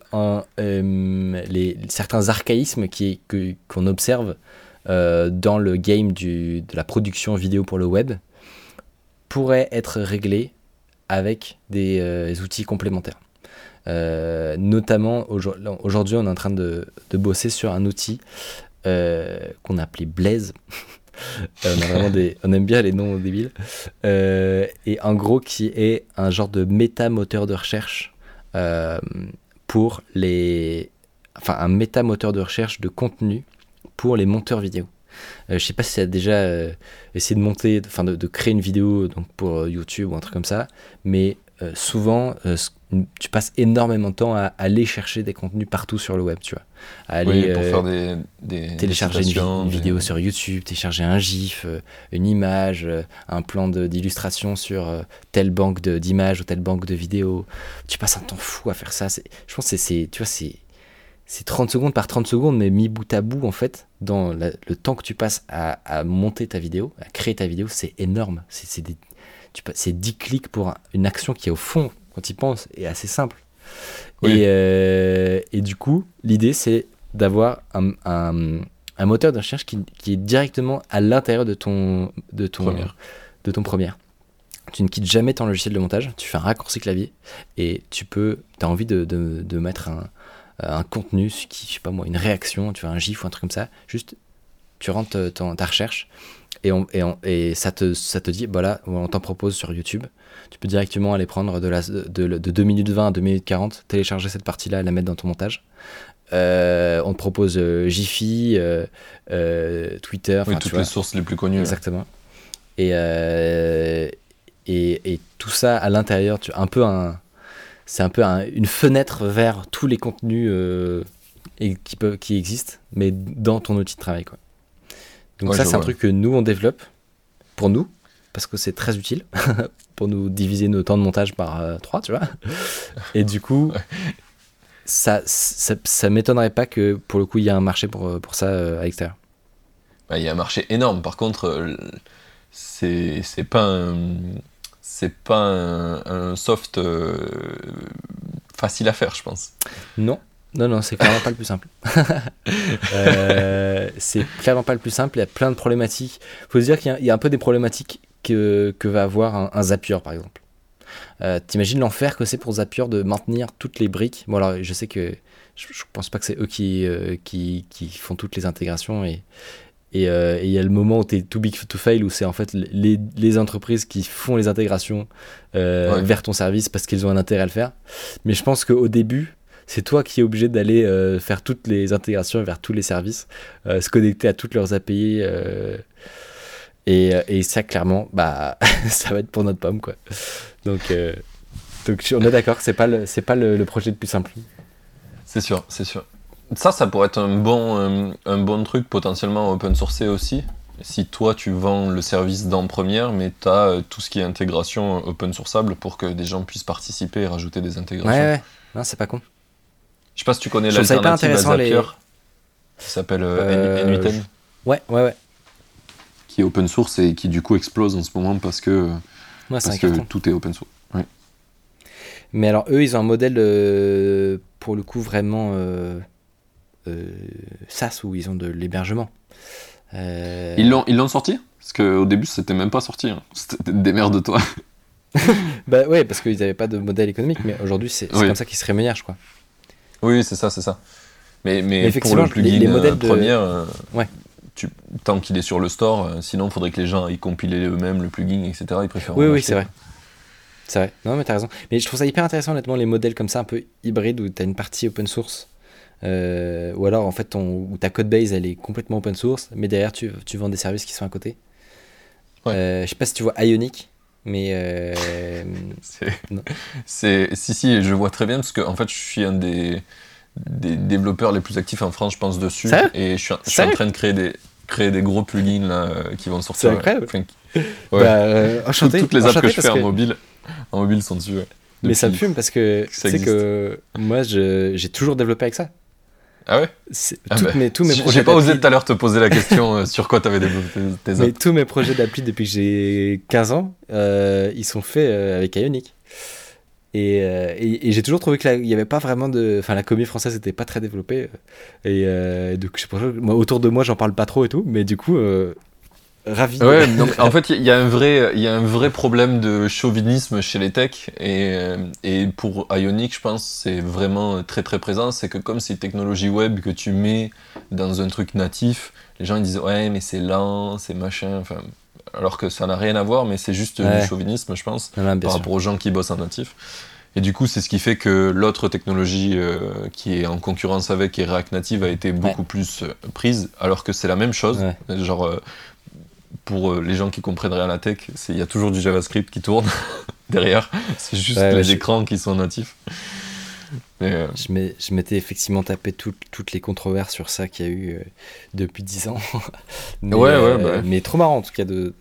les, certains archaïsmes qu'on observe euh, dans le game du, de la production vidéo pour le web pourrait être réglé avec des euh, outils complémentaires. Euh, notamment aujourd'hui, on est en train de, de, bosser sur un outil qu'on a appelé Blaze. <laughs> on, des, on, aime bien les noms débiles. et en gros, qui est un genre de méta-moteur de recherche pour les. Enfin, un méta-moteur de recherche de contenu pour les monteurs vidéo. Euh, je sais pas si tu as déjà euh, essayé de monter, enfin de, créer une vidéo donc pour euh, YouTube ou un truc comme ça, mais souvent tu passes énormément de temps à, aller chercher des contenus partout sur le web, tu vois. À aller pour faire des, télécharger une, vidéo sur YouTube, télécharger un GIF, une image, un plan d'illustration sur telle banque d'images ou telle banque de vidéos. Tu passes un temps fou à faire ça. Je pense que c'est, tu vois, c'est c'est 30 secondes par 30 secondes, mais mis bout à bout, en fait, dans le temps que tu passes à, monter ta vidéo, à créer ta vidéo, c'est énorme. C'est 10 clics pour une action qui, au fond, quand tu y penses, est assez simple. Euh, et, du coup, l'idée, c'est d'avoir un, moteur de recherche qui, est directement à l'intérieur de ton, de, ton, de ton première. Tu ne quittes jamais ton logiciel de montage, tu fais un raccourci clavier et tu peux, tu as envie de, de mettre un, un contenu, qui, je sais pas moi, une réaction, tu vois, un gif ou un truc comme ça, juste tu rentres ta recherche Et, on, et, et ça, te, ça te dit, voilà, on t'en propose sur YouTube. Tu peux directement aller prendre de, la, de, de 2 minutes 20 à 2 minutes 40, télécharger cette partie-là et la mettre dans ton montage. Euh, on te propose euh, Jiffy, euh, Twitter. Oui, toutes les sources les plus connues. Exactement. Et, et, et, tout ça à l'intérieur, tu un peu un, c'est un peu une fenêtre vers tous les contenus et qui, peuvent, qui existent, mais dans ton outil de travail. Quoi. Donc ça, c'est un truc que nous, on développe pour nous, parce que c'est très utile <laughs> pour nous diviser nos temps de montage par 3, tu vois. <laughs> Et du coup, ça, ça, ça m'étonnerait pas que pour le coup il y ait un marché pour, pour ça euh, à l'extérieur. Bah, il y a un marché énorme. Par contre, euh, c'est pas un, c'est pas un, soft euh, facile à faire, je pense. Non, non, non, c'est clairement pas le plus simple. <laughs> c'est clairement pas le plus simple. Il y a plein de problématiques. Il faut se dire qu'il y, a un peu des problématiques que, que va avoir un, un Zapier, par exemple. Euh, t'imagines l'enfer que c'est pour Zapier de maintenir toutes les briques? Bon, alors je sais que je, pense pas que c'est eux qui, euh, qui, qui, font toutes les intégrations et. Euh, et il y a le moment où tu es too big to fail, où c'est en fait les, les, entreprises qui font les intégrations vers ton service parce qu'ils ont un intérêt à le faire. Mais je pense qu'au début, c'est toi qui es obligé d'aller faire toutes les intégrations vers tous les services, se connecter à toutes leurs API. Et, et, ça, clairement, bah, <laughs> ça va être pour notre pomme, quoi. Donc, euh, donc on est d'accord c'est pas le c'est pas le, projet le plus simple. C'est sûr, c'est sûr. Ça, ça pourrait être un bon euh, un, bon truc potentiellement open source aussi. Si toi tu vends le service dans première, mais tu as euh, tout ce qui est intégration open sourceable pour que des gens puissent participer et rajouter des intégrations. Ouais, ouais. Non, c'est pas con. Je sais pas si tu connais l'alternative à Zapier, les... qui s'appelle N8N. Ouais, ouais, ouais. Qui est open source et qui du coup explose en ce moment parce que parce que tout est open source. Mais alors, eux, ils ont un modèle, euh, pour le coup, vraiment euh, euh, SaaS, où ils ont de l'hébergement. Ils l'ont ils sorti? Parce qu'au début, c'était même pas sorti. Hein. C'était des merdes de toi. <laughs> bah ouais, parce qu'ils n'avaient pas de modèle économique, mais aujourd'hui, c'est comme ça qu'ils se rémunèrent, je crois. Oui, c'est ça, c'est ça. Mais, mais, pour le plugin les, modèles de... première, ouais tant qu'il est sur le store, euh, sinon il faudrait que les gens aient compilé eux-mêmes le plugin, etc. Ils préfèrent. Oui, oui, c'est vrai. C'est vrai. Non, mais t'as raison. Mais je trouve ça hyper intéressant, honnêtement, les modèles comme ça, un peu hybrides, où t'as une partie open source. Euh, ou alors, en fait, ton, où ta code base, elle est complètement open source, mais derrière, tu, tu vends des services qui sont à côté. Euh, je sais pas si tu vois Ionic, mais. <laughs> c'est. Si, si, je vois très bien, parce que, en fait, je suis un des des développeurs les plus actifs en France, je pense, dessus. et je suis, je suis en train de créer des, créer des gros plugins là, euh, qui vont sortir. C'est incroyable. ouais. Bah, euh, enchanté, toutes, les apps que je fais en, mobile, en mobile sont dessus. Mais ça me fume parce que tu sais que moi j'ai toujours développé avec ça. Ah ouais ah bah, mes, tous mes projets J'ai pas osé tout à l'heure te poser la question euh, sur quoi tu avais développé tes apps. Mais tous mes projets d'appli depuis que j'ai 15 ans, ils sont faits avec Ionic. Euh, et, et, j'ai toujours trouvé qu'il n'y avait pas vraiment de. Enfin, la comédie française n'était pas très développée. Et euh, donc, je sais pas, moi, autour de moi, j'en parle pas trop et tout, mais du coup, euh, ravi. Ouais, donc, en fait, il y, a un vrai, il y a un vrai problème de chauvinisme chez les techs. Et, et pour Ionic, je pense, c'est vraiment très très présent. C'est que comme c'est une technologie web que tu mets dans un truc natif, les gens ils disent Ouais, mais c'est lent, c'est machin. Enfin, alors que ça n'a rien à voir, mais c'est juste du chauvinisme, je pense, par rapport aux gens qui bossent en natif. Et du coup, c'est ce qui fait que l'autre technologie euh, qui est en concurrence avec, et React Native, a été beaucoup plus euh, prise, alors que c'est la même chose. Genre, euh, pour les gens qui comprennent rien à la tech, il y a toujours du JavaScript qui tourne <laughs> derrière. C'est juste les écrans qui sont natifs. Euh, je m'étais effectivement tapé toutes les controverses sur ça qu'il y a eu euh, depuis 10 ans. <laughs> mais, ouais, ouais, euh, bah mais trop marrant en tout cas. De,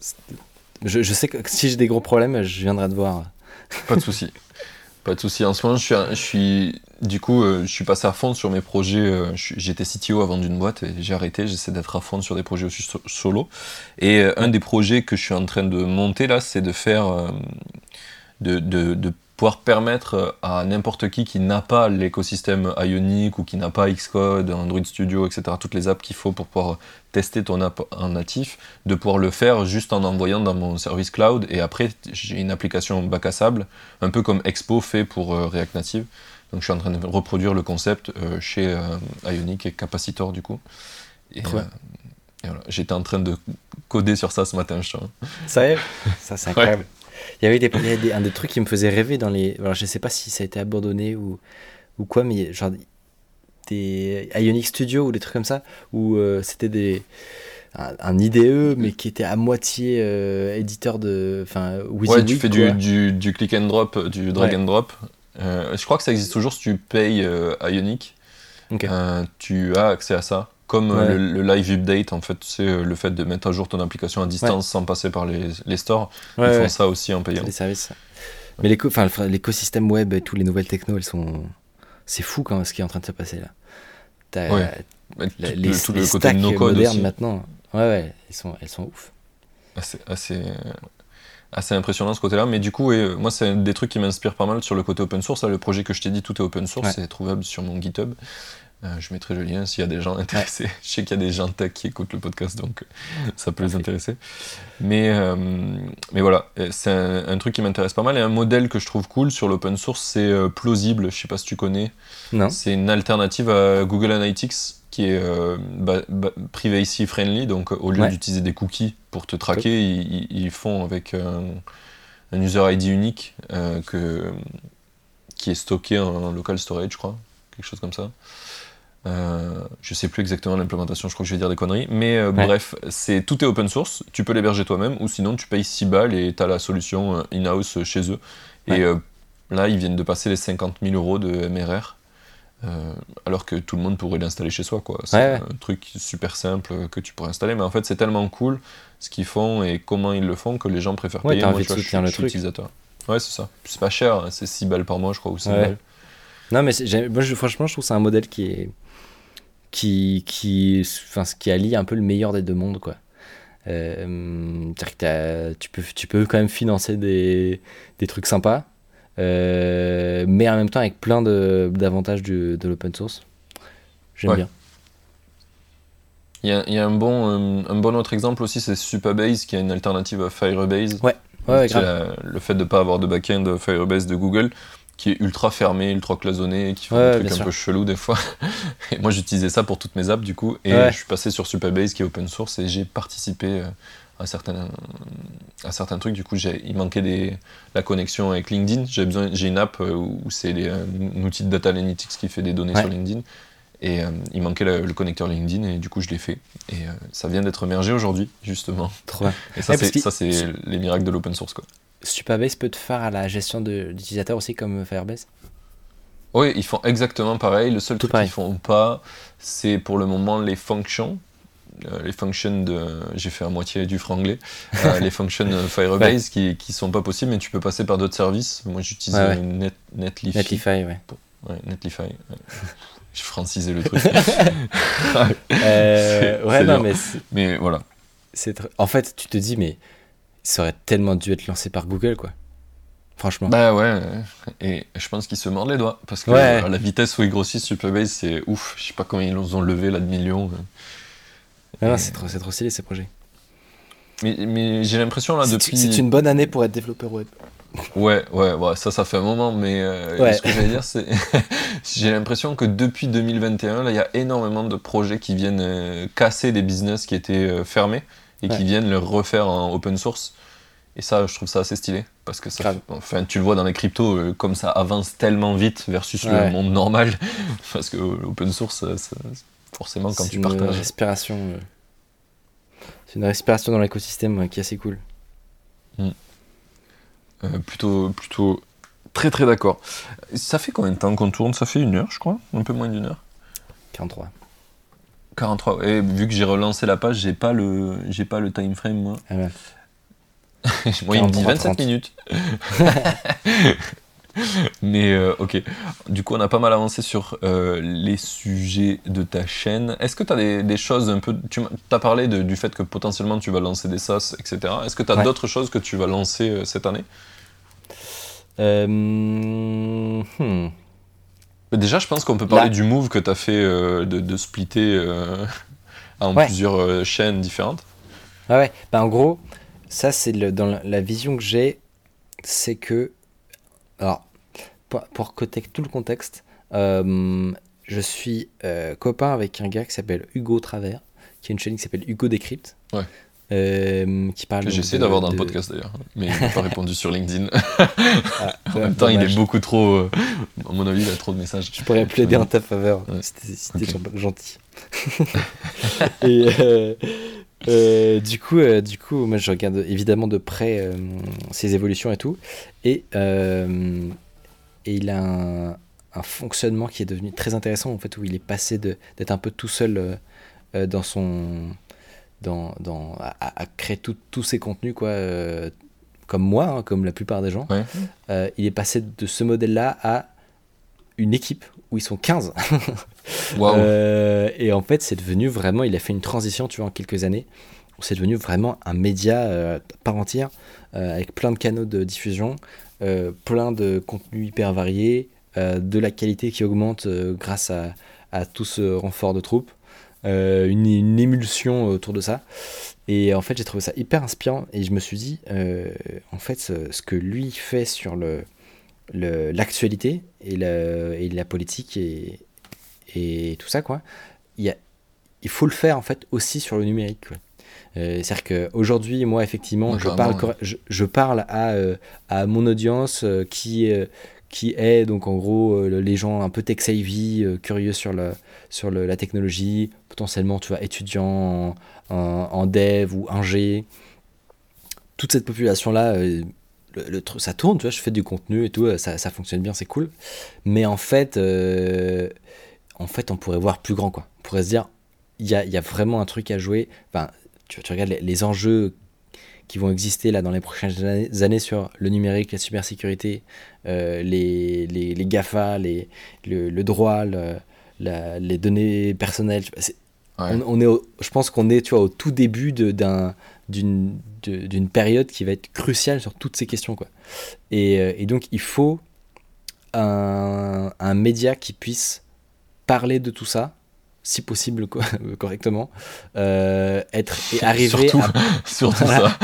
je, sais que si j'ai des gros problèmes, je viendrai te voir. Pas de souci. Pas de souci. En ce moment, je suis, je suis du coup, je suis passé à fond sur mes projets. J'étais CTO avant d'une boîte et j'ai arrêté. J'essaie d'être à fond sur des projets aussi solo. Et un des projets que je suis en train de monter là, c'est de faire, de, pouvoir permettre euh, à n'importe qui qui n'a pas l'écosystème Ionic ou qui n'a pas Xcode, Android Studio, etc., toutes les apps qu'il faut pour pouvoir tester ton app en natif, de pouvoir le faire juste en envoyant dans mon service cloud. Et après, j'ai une application bac à sable, un peu comme Expo fait pour euh, React Native. Donc je suis en train de reproduire le concept euh, chez Ionic et Capacitor du coup. Et, J'étais en train de codé sur ça ce matin, je crois. Ça, c'est <laughs> incroyable. Il y avait, des, il y avait des, un des trucs qui me faisait rêver dans les. Alors, je sais pas si ça a été abandonné ou, ou quoi, mais genre des Ionic Studio ou des trucs comme ça, où euh, c'était des. Un, IDE, mais qui était à moitié euh, éditeur de. Enfin, Ouais, tu fais du, du, du, click and drop, du drag and drop. Euh, je crois que ça existe toujours si tu payes Ionic. tu as accès à ça. Comme le, live update, en fait, c'est le fait de mettre à jour ton application à distance sans passer par les, les stores. Ils font ça aussi en payant. Les services. Mais l'écosystème web et toutes les nouvelles techno, elles sont. C'est fou quand ce qui est en train de se passer là. T'as les, tout le côté no code modernes maintenant. Ouais, ouais, elles sont, elles sont ouf. Assez, assez, assez impressionnant ce côté-là. Mais du coup, moi, c'est des trucs qui m'inspirent pas mal sur le côté open source. le projet que je t'ai dit, tout est open source, c'est trouvable sur mon GitHub. Euh, je mettrai le lien s'il y a des gens intéressés. <laughs> Je sais qu'il y a des gens tech qui écoutent le podcast, donc euh, ça peut les intéresser. Mais, euh, mais voilà, c'est un, truc qui m'intéresse pas mal. Et un modèle que je trouve cool sur l'open source, c'est Plausible. Je sais pas si tu connais. C'est une alternative à Google Analytics qui est privacy friendly. Donc au lieu d'utiliser des cookies pour te traquer, ils, font avec un, user ID unique que, qui est stocké en local storage, je crois. Quelque chose comme ça. Euh, je sais plus exactement l'implémentation, je crois que je vais dire des conneries, mais euh, bref, c'est tout est open source, tu peux l'héberger toi-même, ou sinon tu payes 6 balles et tu as la solution euh, in-house chez eux. Et là, ils viennent de passer les 50 000 euros de MRR, alors que tout le monde pourrait l'installer chez soi. quoi. C'est un truc super simple que tu pourrais installer, mais en fait, c'est tellement cool ce qu'ils font et comment ils le font que les gens préfèrent payer. Moi, je, suis, le truc. utilisateur. Ouais, c'est ça. C'est pas cher, hein, c'est 6 balles par mois, je crois, ou 6 balles. Non, mais moi, franchement, je trouve que c'est un modèle qui est qui, qui, enfin, qui allie un peu le meilleur des deux mondes, quoi. Euh, que tu peux, tu peux quand même financer des, des trucs sympas, euh, mais en même temps avec plein d'avantages de, de l'open source. J'aime bien. Il y a, y a, un, bon, euh, un bon autre exemple aussi, c'est Supabase, qui est une alternative à Firebase. Ouais, ouais, le fait de ne pas avoir de backend Firebase de Google qui est ultra fermé, ultra cloisonné, qui fait des trucs un peu chelou des fois. <laughs> et moi j'utilisais ça pour toutes mes apps du coup, et je suis passé sur Superbase qui est open source et j'ai participé euh, à certains, à certains trucs. Du coup, il manquait des, la connexion avec LinkedIn. J'ai besoin, j'ai une app euh, où c'est un outil de data analytics qui fait des données sur LinkedIn. Et euh, il manquait le, connecteur LinkedIn et du coup je l'ai fait. Et ça vient d'être mergé aujourd'hui, justement. Trop bien. Et ça, c'est les miracles de l'open source. Quoi. Supabase peut te faire à la gestion d'utilisateurs aussi comme Firebase Oui, ils font exactement pareil. Le seul truc qu'ils font pas, c'est pour le moment les fonctions. Euh, les fonctions de. J'ai fait à moitié du franglais. Euh, <laughs> les fonctions Firebase qui, qui sont pas possibles, mais tu peux passer par d'autres services. Moi j'utilise Net, Netlify. Netlify, ouais. Ouais, Netlify. J'ai francisé le truc. <laughs> Euh, ouais, non, mais. Mais voilà. En fait, tu te dis, mais ça aurait tellement dû être lancé par Google, quoi. Franchement. Bah ouais, et je pense qu'ils se mordent les doigts. Parce que la vitesse où ils grossissent Superbase, c'est ouf. Je sais pas comment ils ont levé là de millions. C'est trop, trop stylé ces projets. Mais, mais j'ai l'impression là depuis. C'est une bonne année pour être développeur web. Ouais, ouais, ouais, ça, ça fait un moment, mais euh, ce que j'allais dire, c'est. <laughs> j'ai l'impression que depuis 2021, là, il y a énormément de projets qui viennent euh, casser des business qui étaient euh, fermés et qui viennent le refaire en open source. Et ça, je trouve ça assez stylé. Parce que ça, enfin, tu le vois dans les cryptos, comme ça avance tellement vite versus le monde normal. <laughs> parce que l'open source, forcément, quand tu partages. C'est une respiration. Euh, c'est une respiration dans l'écosystème qui est assez cool. Hmm. Euh, plutôt, plutôt très très d'accord. Ça fait combien de temps qu'on tourne? Ça fait une heure, je crois Un peu moins d'une heure 43. 43. Et vu que j'ai relancé la page, j'ai pas le, j'ai pas le time frame moi. Ah <laughs> moi, il me dit 27 minutes. <laughs> <laughs> Mais euh, ok, du coup on a pas mal avancé sur euh, les sujets de ta chaîne. Est-ce que tu as des, choses un peu... Tu as parlé du fait que potentiellement tu vas lancer des SaaS, etc. Est-ce que tu as d'autres choses que tu vas lancer euh, cette année? Hmm. Déjà, je pense qu'on peut parler du move que tu as fait de, splitter <laughs> en plusieurs chaînes différentes. Ouais, ouais. Bah, en gros, ça, c'est dans la, vision que j'ai, c'est que. Alors, pour, pour tout le contexte, je suis copain avec un gars qui s'appelle Hugo Travers, qui a une chaîne qui s'appelle Hugo Decrypt. qui parle. J'ai essayé d'avoir dans le podcast d'ailleurs, mais il n'a pas répondu sur LinkedIn. <laughs> Ah, en même temps, il est beaucoup trop. à mon avis, il a trop de messages. Je pourrais plaider en ta faveur c'était gentil. et, euh, du coup, euh, du coup, moi je regarde évidemment de près euh, ses évolutions et tout, et, et il a un, un, fonctionnement qui est devenu très intéressant en fait, où il est passé d'être un peu tout seul dans son, dans, dans à, créer tous ses contenus quoi, comme moi, hein, comme la plupart des gens. il est passé de ce modèle-là à une équipe où ils sont 15. <laughs> Euh, et en fait, c'est devenu vraiment, il a fait une transition, tu vois, en quelques années, où c'est devenu vraiment un média euh, part entière, euh, avec plein de canaux de diffusion, plein de contenus hyper variés, de la qualité qui augmente grâce à, tout ce renfort de troupes, une, émulsion autour de ça. Et en fait, j'ai trouvé ça hyper inspirant, et je me suis dit, en fait, ce, que lui fait sur le l'actualité et, la politique et, tout ça, quoi, il faut le faire en fait aussi sur le numérique. Euh, C'est-à-dire qu'aujourd'hui, moi, effectivement, je, parle, je, parle à, euh, à mon audience euh, qui, qui est donc en gros les gens un peu tech-savvy, curieux sur, la, sur le, la technologie, potentiellement, tu vois, étudiants en, en, dev ou ingé. Toute cette population-là le, ça tourne, tu vois, je fais du contenu et tout, ça, ça fonctionne bien, c'est cool. Mais en fait, euh, en fait, on pourrait voir plus grand, quoi. On pourrait se dire, il y a, y a, vraiment un truc à jouer. Enfin, tu, tu regardes les, enjeux qui vont exister là dans les prochaines années sur le numérique, la cybersécurité, euh, les, les, les, GAFA, les, le, droit, les données personnelles. On, on, est je pense qu'on est tu vois, au tout début d'un d'une période qui va être cruciale sur toutes ces questions. Quoi. Et, euh, et donc, il faut un, un, média qui puisse parler de tout ça, si possible <laughs> correctement, euh, être et <laughs> arriver surtout, à, <laughs> surtout ça.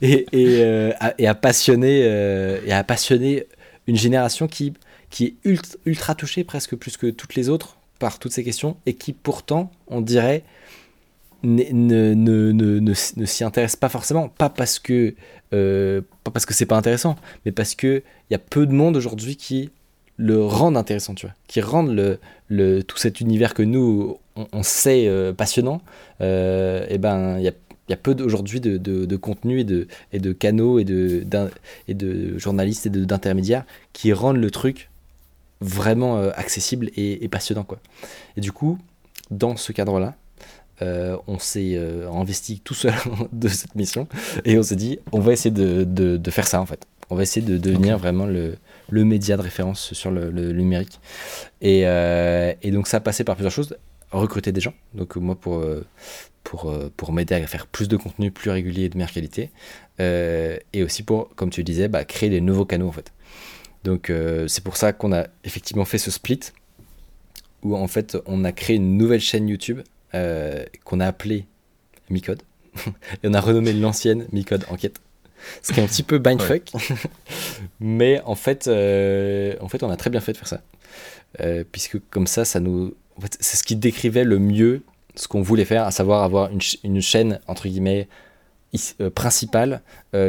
et, et, euh, à, et, à, passionner et à passionner une génération qui qui est ultra, ultra touchée presque plus que toutes les autres par toutes ces questions et qui pourtant on dirait ne, ne, ne, ne s'y intéresse pas forcément, pas parce que euh, pas parce que c'est pas intéressant, mais parce que il y a peu de monde aujourd'hui qui le rendent intéressant, tu vois, qui rendent le, le tout cet univers que nous on, sait euh, passionnant. Euh, et ben il y a il y a peu aujourd'hui de, de, de, contenu et de, et de canaux et de, et de journalistes et d'intermédiaires qui rendent le truc vraiment accessible et, et, passionnant. Quoi. Et du coup, dans ce cadre-là, euh, on s'est euh, investi tout seul <laughs> de cette mission et on s'est dit on va essayer de, de, faire ça en fait. On va essayer de devenir vraiment le, le, média de référence sur le, numérique. Et, euh, et, donc ça passé par plusieurs choses. Recruter des gens, donc moi pour, pour, pour m'aider à faire plus de contenu plus régulier et de meilleure qualité. et aussi pour, comme tu disais, bah, créer des nouveaux canaux en fait. Donc c'est pour ça qu'on a effectivement fait ce split où en fait on a créé une nouvelle chaîne YouTube euh, qu'on a appelé Micode. <laughs> et on a renommé l'ancienne Micode Enquête. Ce qui est un petit peu bindfuck. <laughs> Mais en fait, euh, en fait, on a très bien fait de faire ça. Euh, puisque comme ça, ça nous. En fait, c'est ce qui décrivait le mieux ce qu'on voulait faire, à savoir avoir une, une chaîne, entre guillemets, principale,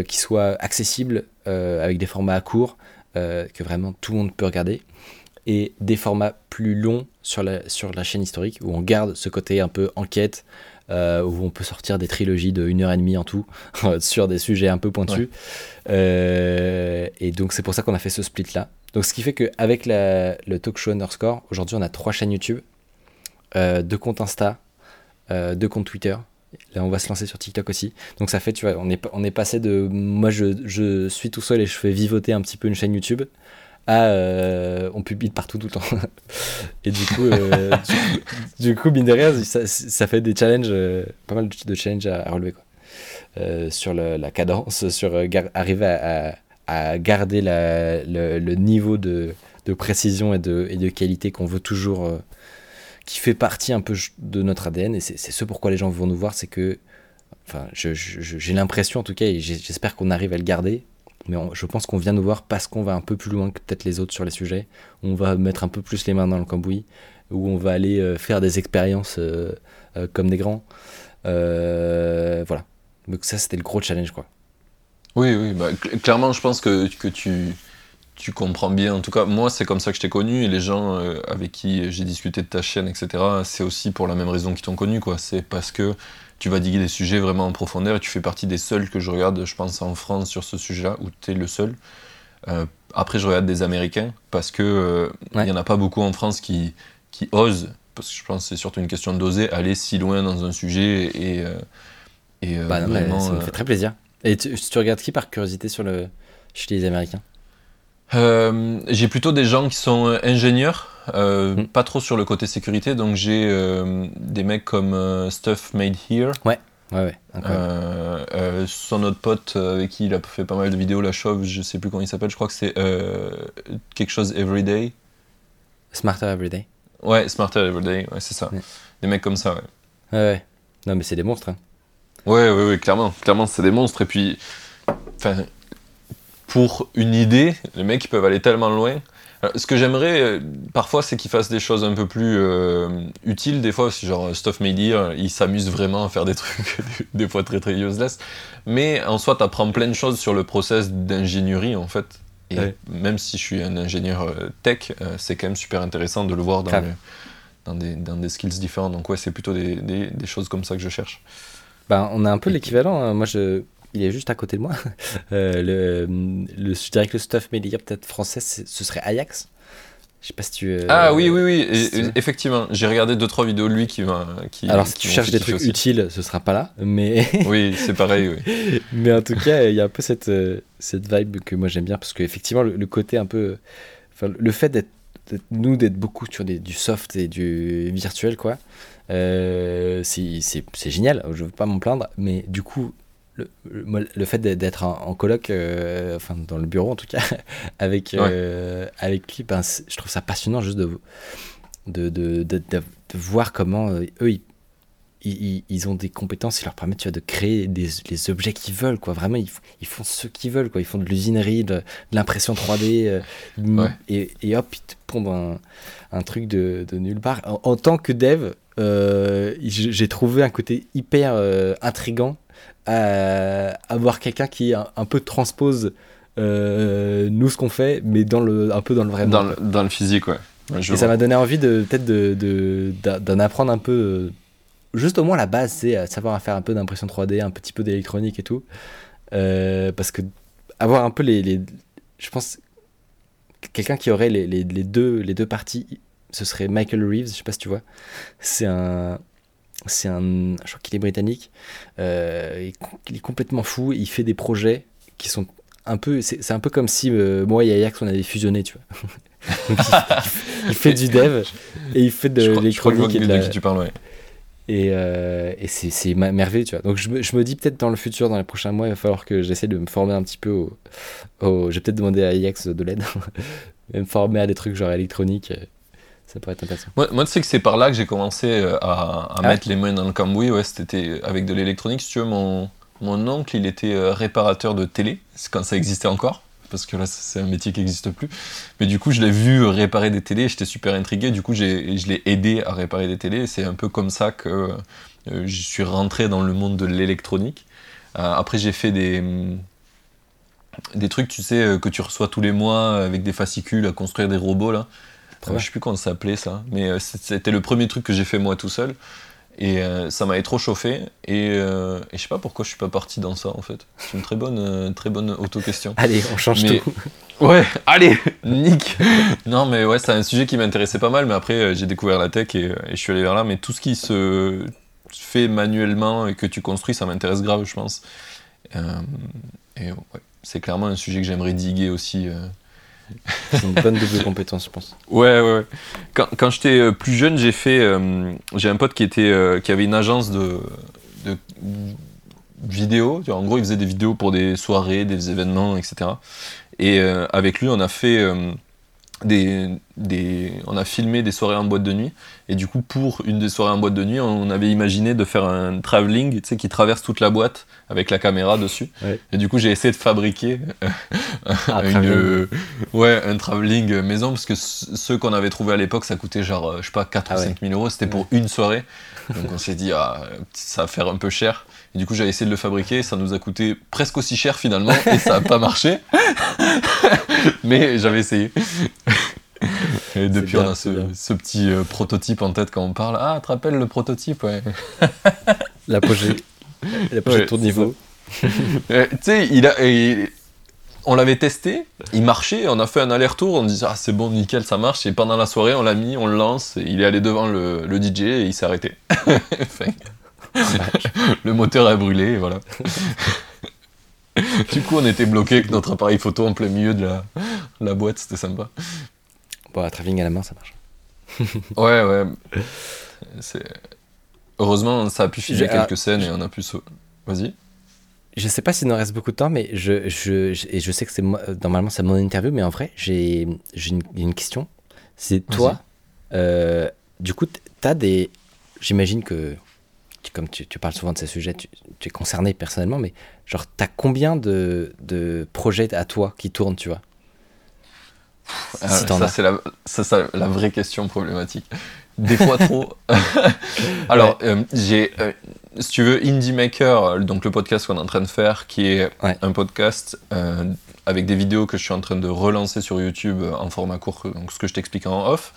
qui soit accessible, avec des formats courts, que vraiment tout le monde peut regarder et des formats plus longs sur la, sur la chaîne historique où on garde ce côté un peu enquête, euh, où on peut sortir des trilogies de 1h30 en tout <laughs> sur des sujets un peu pointus. Euh, et donc c'est pour ça qu'on a fait ce split là. Donc ce qui fait qu'avec le talk show underscore, aujourd'hui on a trois chaînes YouTube, euh, deux comptes Insta, deux comptes Twitter. Là, on va se lancer sur TikTok aussi. Donc, ça fait, tu vois, on est, on est passé de. Moi, je, je suis tout seul et je fais vivoter un petit peu une chaîne YouTube euh, on publie partout tout le temps. <laughs> et du coup, euh, du, coup, mine de rien, ça, fait des challenges, euh, pas mal de challenges à, relever. Quoi. sur la cadence, sur arriver à, garder le, niveau de, précision et de, et de qualité qu'on veut toujours, qui fait partie un peu de notre ADN. Et c'est ce pourquoi les gens vont nous voir, c'est que, enfin, j'ai l'impression en tout cas, et j'espère qu'on arrive à le garder, mais je pense qu'on vient nous voir parce qu'on va un peu plus loin que peut-être les autres sur les sujets. On va mettre un peu plus les mains dans le cambouis, où on va aller euh, faire des expériences euh, euh, comme des grands. voilà. Donc ça, c'était le gros challenge, quoi. Oui, oui, bah, clairement, je pense que, que tu, tu comprends bien. En tout cas, moi, c'est comme ça que je t'ai connu et les gens avec qui j'ai discuté de ta chaîne, etc., c'est aussi pour la même raison qu'ils t'ont connu, quoi. C'est parce que tu vas diguer des sujets vraiment en profondeur et tu fais partie des seuls que je regarde, je pense, en France sur ce sujet-là, où tu es le seul. Euh, après, je regarde des Américains parce que euh, il n'y en a pas beaucoup en France qui, qui osent, parce que je pense que c'est surtout une question d'oser aller si loin dans un sujet et. et bah, vraiment, ça me fait très plaisir. Et tu, tu regardes qui par curiosité sur le, chez les Américains? Euh, j'ai plutôt des gens qui sont euh, ingénieurs, euh, hmm. pas trop sur le côté sécurité, donc j'ai des mecs comme Stuff Made Here. Ouais, ouais, ouais. son autre pote avec qui il a fait pas mal de vidéos, la chauve, je sais plus comment il s'appelle, je crois que c'est quelque chose Everyday. Smarter Everyday. Ouais, Smarter Everyday, ouais, c'est ça. Des mecs comme ça, ouais. Ouais, ouais. Non, mais c'est des monstres. Hein. Ouais, ouais, ouais, clairement. Clairement, c'est des monstres. Et puis, enfin, pour une idée, les mecs ils peuvent aller tellement loin. Ce que j'aimerais euh, parfois, c'est qu'ils fassent des choses un peu plus euh, utiles. Des fois, si genre Stuff Media, ils s'amusent vraiment à faire des <laughs> trucs des fois très très useless. Mais en soi, apprends plein de choses sur le process d'ingénierie en fait. Et même si je suis un ingénieur euh, tech, c'est quand même super intéressant de le voir dans, dans, des, dans, des, skills différents. Donc ouais, c'est plutôt des, des, des, choses comme ça que je cherche. Ben, on a un peu l'équivalent. Hein. Moi, je, il est juste à côté de moi. <laughs> Euh, le, le, je dirais que le stuff media peut-être français, ce serait Ajax. Je sais pas si tu. Euh, ah oui, oui, oui, effectivement. J'ai regardé 2-3 vidéos de lui qui va. Qui, Alors, si tu cherches des trucs utiles, ce sera pas là. Mais. <laughs> oui, c'est pareil, oui. <laughs> mais en tout cas, il y a un peu cette, euh, cette vibe que moi j'aime bien parce qu'effectivement, le, le, côté un peu. Enfin, le fait d'être. Nous, d'être beaucoup sur des, du soft et du virtuel, quoi. c'est génial, je veux pas m'en plaindre, mais du coup, le, le, fait d'être en, colloque, euh, enfin dans le bureau en tout cas, <laughs> avec, euh, avec lui, ben, je trouve ça passionnant juste de, de, de, de, de voir comment euh, eux, ils, ils, ils, ont des compétences qui leur permettent tu vois, de créer des, les objets qu'ils veulent. Quoi. Vraiment, ils, ils, font ce qu'ils veulent. Quoi. Ils font de l'usinerie, de, l'impression 3D, <laughs> et, et, hop, ils te pondent un, un truc de, de nulle part. En, en tant que dev, j'ai trouvé un côté hyper intrigant à avoir quelqu'un qui un, peu transpose euh, nous ce qu'on fait, mais dans le, un peu dans le vrai dans Le, dans le physique, ouais. et ça m'a donné envie de peut-être d'en de, apprendre un peu, euh, juste au moins la base, c'est savoir faire un peu d'impression 3D, un petit peu d'électronique et tout. Euh, parce que avoir un peu les, les je pense quelqu'un qui aurait les, les, les, deux les deux parties ce serait Michael Reeves je sais pas si tu vois c'est un c'est un, je crois qu'il est britannique. Euh, il, est complètement fou. Il fait des projets qui sont un peu, c'est un peu comme si euh, moi et Ajax on avait fusionné, tu vois. <laughs> il, fait du dev et il fait de l'électronique et de, la... tu parles, Et, euh, et c'est merveilleux, tu vois. Donc je me, je me dis peut-être dans le futur, dans les prochains mois, il va falloir que j'essaie de me former un petit peu au. au... J'ai peut-être demandé à Ajax de l'aide, <laughs> me former à des trucs genre électronique. Ça pourrait être intéressant. Moi, moi tu sais que c'est par là que j'ai commencé euh, à, à ah mettre les mains dans le cambouis. Ouais, c'était avec de l'électronique. Si tu veux, mon, mon oncle, il était euh, réparateur de télé, quand ça existait encore. Parce que là, c'est un métier qui n'existe plus. Mais du coup, je l'ai vu réparer des télés, j'étais super intrigué. Du coup, je l'ai aidé à réparer des télés. C'est un peu comme ça que euh, je suis rentré dans le monde de l'électronique. après, j'ai fait des, des trucs, tu sais, que tu reçois tous les mois avec des fascicules à construire des robots, là. Je je sais plus comment ça s'appelait ça, mais euh, c'était le premier truc que j'ai fait moi tout seul. Et euh, ça m'avait trop chauffé. Et, euh, et, je sais pas pourquoi je suis pas parti dans ça en fait. C'est une très bonne, très bonne auto-question. <laughs> Allez, on change tout. <laughs> Ouais, allez, nick. non, mais ouais, c'est un sujet qui m'intéressait pas mal. Mais après, j'ai découvert la tech et, je suis allé vers là. Mais tout ce qui se fait manuellement et que tu construis, ça m'intéresse grave, je pense. et ouais, c'est clairement un sujet que j'aimerais diguer aussi une bonne double compétence, je pense. Ouais, ouais. Quand, quand j'étais euh, plus jeune, j'ai fait. Euh, j'ai un pote qui, était, euh, qui avait une agence de, de vidéos. En gros, il faisait des vidéos pour des soirées, des événements, etc. Et avec lui, on a fait des, des, on a filmé des soirées en boîte de nuit. Et du coup, pour une des soirées en boîte de nuit, on avait imaginé de faire un travelling, qui traverse toute la boîte avec la caméra dessus. Et du coup, j'ai essayé de fabriquer ah, <laughs> une, ouais, un travelling maison, parce que ceux qu'on avait trouvés à l'époque, ça coûtait genre, je sais pas, 4 ou 5 000 euros. C'était pour une soirée. <laughs> Donc on s'est dit, ah, ça va faire un peu cher. Et du coup, j'ai essayé de le fabriquer, ça nous a coûté presque aussi cher finalement, et ça n'a pas marché. <laughs> Mais j'avais essayé. Et depuis, on a ce, petit euh, prototype en tête quand on parle. Ah, tu te rappelles le prototype, ouais. <laughs> L'apogée. L'apogée de tour niveau. Euh, tu sais, il a. on l'avait testé, il marchait, on a fait un aller-retour, on disait ah c'est bon, nickel, ça marche, et pendant la soirée on l'a mis, on le lance, et il est allé devant le, le DJ et il s'est arrêté. <laughs> le moteur a brûlé, et voilà. du coup on était bloqué avec notre appareil photo en plein milieu de la, la boîte, c'était sympa. Bon, travelling à la main, ça marche. <laughs> ouais, ouais. Heureusement, ça a pu filmer quelques scènes et on a pu. Vas-y. Je sais pas s'il nous reste beaucoup de temps, mais je, je, et je sais que c'est normalement c'est mon interview, mais en vrai, j'ai une, une, question. C'est toi, euh, du coup, tu as des. J'imagine que, comme tu, tu, parles souvent de ces sujets, tu, tu es concerné personnellement, mais genre, tu as combien de, de projets à toi qui tournent, tu vois euh, ça, c'est la, la, vraie question problématique. Des fois trop. <laughs> Alors, euh, j'ai, euh, si tu veux, Indie Maker, donc le podcast qu'on est en train de faire, qui est un podcast avec des vidéos que je suis en train de relancer sur YouTube en format court, donc ce que je t'explique en off.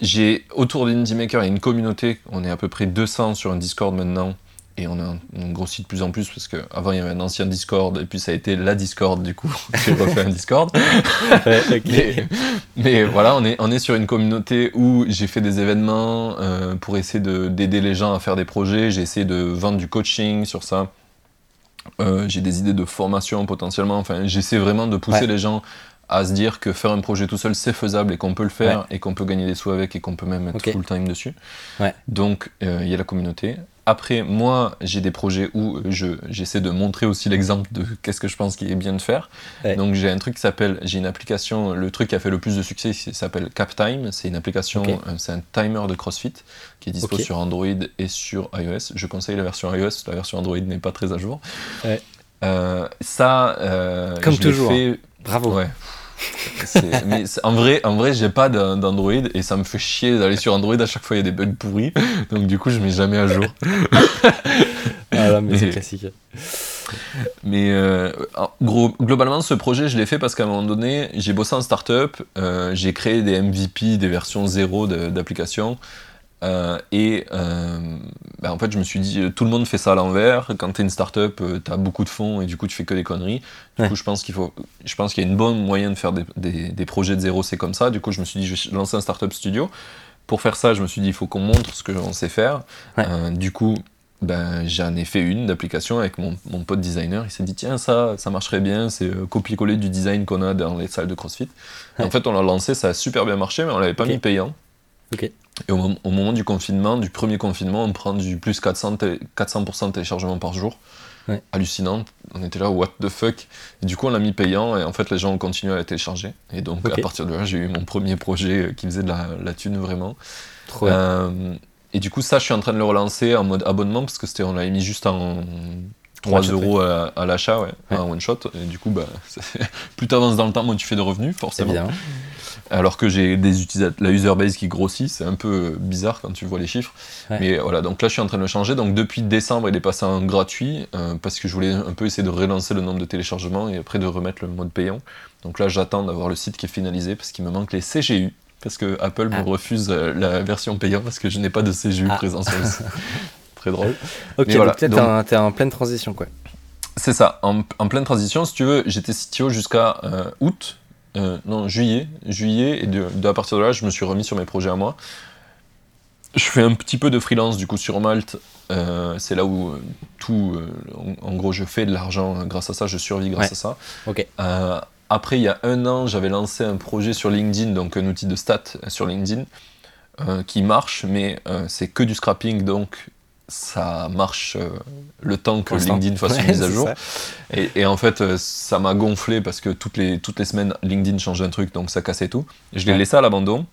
J'ai autour d'Indie Maker, il y a une communauté, on est à peu près 200 sur un Discord maintenant, et on, a, on grossit de plus en plus parce qu'avant il y avait un ancien Discord et puis ça a été la Discord du coup <laughs> j'ai refait un Discord. <laughs> <laughs> Mais, voilà on est, on est sur une communauté où j'ai fait des événements euh, pour essayer d'aider les gens à faire des projets. J'ai essayé de vendre du coaching sur ça. Euh, j'ai des idées de formation potentiellement. Enfin j'essaie vraiment de pousser les gens à se dire que faire un projet tout seul c'est faisable et qu'on peut le faire et qu'on peut gagner des sous avec et qu'on peut même être full time dessus. Donc euh, il y a la communauté. Après, moi, j'ai des projets où j'essaie de montrer aussi l'exemple de qu'est-ce que je pense qu'il est bien de faire. Donc, j'ai un truc qui s'appelle, j'ai une application, le truc qui a fait le plus de succès, s'appelle CapTime. C'est une application, euh, c'est un timer de CrossFit qui est dispo sur Android et sur iOS. Je conseille la version iOS, la version Android n'est pas très à jour. Euh, ça, euh, comme toujours. Fait... Bravo. Ouais mais en vrai, en vrai, j'ai pas d'Android et ça me fait chier d'aller sur Android à chaque fois il y a des bugs pourris. Donc du coup, je mets jamais à jour. <laughs> ah mais, c'est classique. Mais euh, gros, globalement, ce projet, je l'ai fait parce qu'à un moment donné, j'ai bossé en startup, euh, j'ai créé des MVP, des versions zéro d'applications. Euh, et euh, bah, en fait, je me suis dit, euh, tout le monde fait ça à l'envers. Quand tu es une startup, tu as beaucoup de fonds et du coup, tu fais que des conneries. Du coup, je pense qu'il faut, je pense qu'il y a une bonne moyen de faire des, des, projets de zéro, c'est comme ça. Du coup, je me suis dit, je vais lancer un startup studio. Pour faire ça, je me suis dit, il faut qu'on montre ce que l'on sait faire. du coup, ben, j'en ai fait une d'application avec mon, mon, pote designer. Il s'est dit, tiens, ça, ça marcherait bien. C'est copier-coller du design qu'on a dans les salles de CrossFit. En fait, on l'a lancé, ça a super bien marché, mais on l'avait pas mis payant. Et au, moment du confinement, du premier confinement, on prend du plus 400, 400% de téléchargement par jour. Hallucinant. On était là, what the fuck. Et du coup, on l'a mis payant et en fait, les gens ont continué à la télécharger. Et donc, à partir de là, j'ai eu mon premier projet qui faisait de la, la thune vraiment. Euh, et du coup, ça, je suis en train de le relancer en mode abonnement parce que c'était, on l'avait mis juste en 3 euros à, l'achat, ouais, un one shot. Et du coup, bah, <laughs> plus tu avances dans le temps, moins tu fais de revenus, forcément alors que j'ai des utilisateurs, la user base qui grossit, c'est un peu bizarre quand tu vois les chiffres. Mais voilà, donc là je suis en train de le changer. Donc depuis décembre, il est passé en gratuit euh, parce que je voulais un peu essayer de relancer le nombre de téléchargements et après de remettre le mode payant. Donc là j'attends d'avoir le site qui est finalisé parce qu'il me manque les CGU. Parce que Apple me ah. refuse euh, la version payante parce que je n'ai pas de CGU ah. présent sur le <laughs> site. Très drôle. Ok, voilà. donc t'es en pleine transition quoi. C'est ça, en, pleine transition. Si tu veux, j'étais CTO jusqu'à euh, août euh, non, juillet, juillet, et de, à partir de là, je me suis remis sur mes projets à moi. Je fais un petit peu de freelance du coup sur Malte. Euh, c'est là où euh, tout, en, gros, je fais de l'argent grâce à ça, je survis grâce à ça. Ok. après, il y a un an, j'avais lancé un projet sur LinkedIn, donc un outil de stats sur LinkedIn, qui marche, mais c'est que du scrapping, donc ça marche euh, le temps que LinkedIn fasse une <laughs> mise à jour. Et, en fait, euh, ça m'a gonflé parce que toutes les, toutes les semaines, LinkedIn change un truc, donc ça cassait tout. Je l'ai laissé à l'abandon.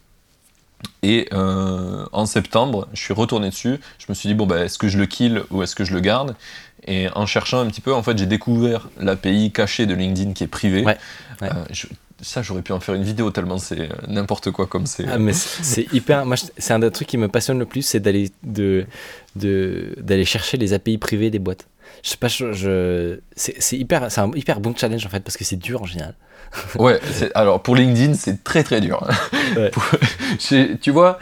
Et euh, en septembre, je suis retourné dessus. Je me suis dit, bon, bah, est-ce que je le kill ou est-ce que je le garde? Et en cherchant un petit peu, en fait, j'ai découvert l'API cachée de LinkedIn qui est privée. Ça, j'aurais pu en faire une vidéo tellement c'est n'importe quoi comme c'est. Ah, mais c'est hyper. Moi, c'est un des trucs qui me passionne le plus, c'est d'aller de d'aller chercher les API privées des boîtes. Je sais pas, je, c'est hyper, c'est un hyper bon challenge en fait parce que c'est dur en général. ouais, alors pour LinkedIn, c'est très très dur. <laughs> tu vois,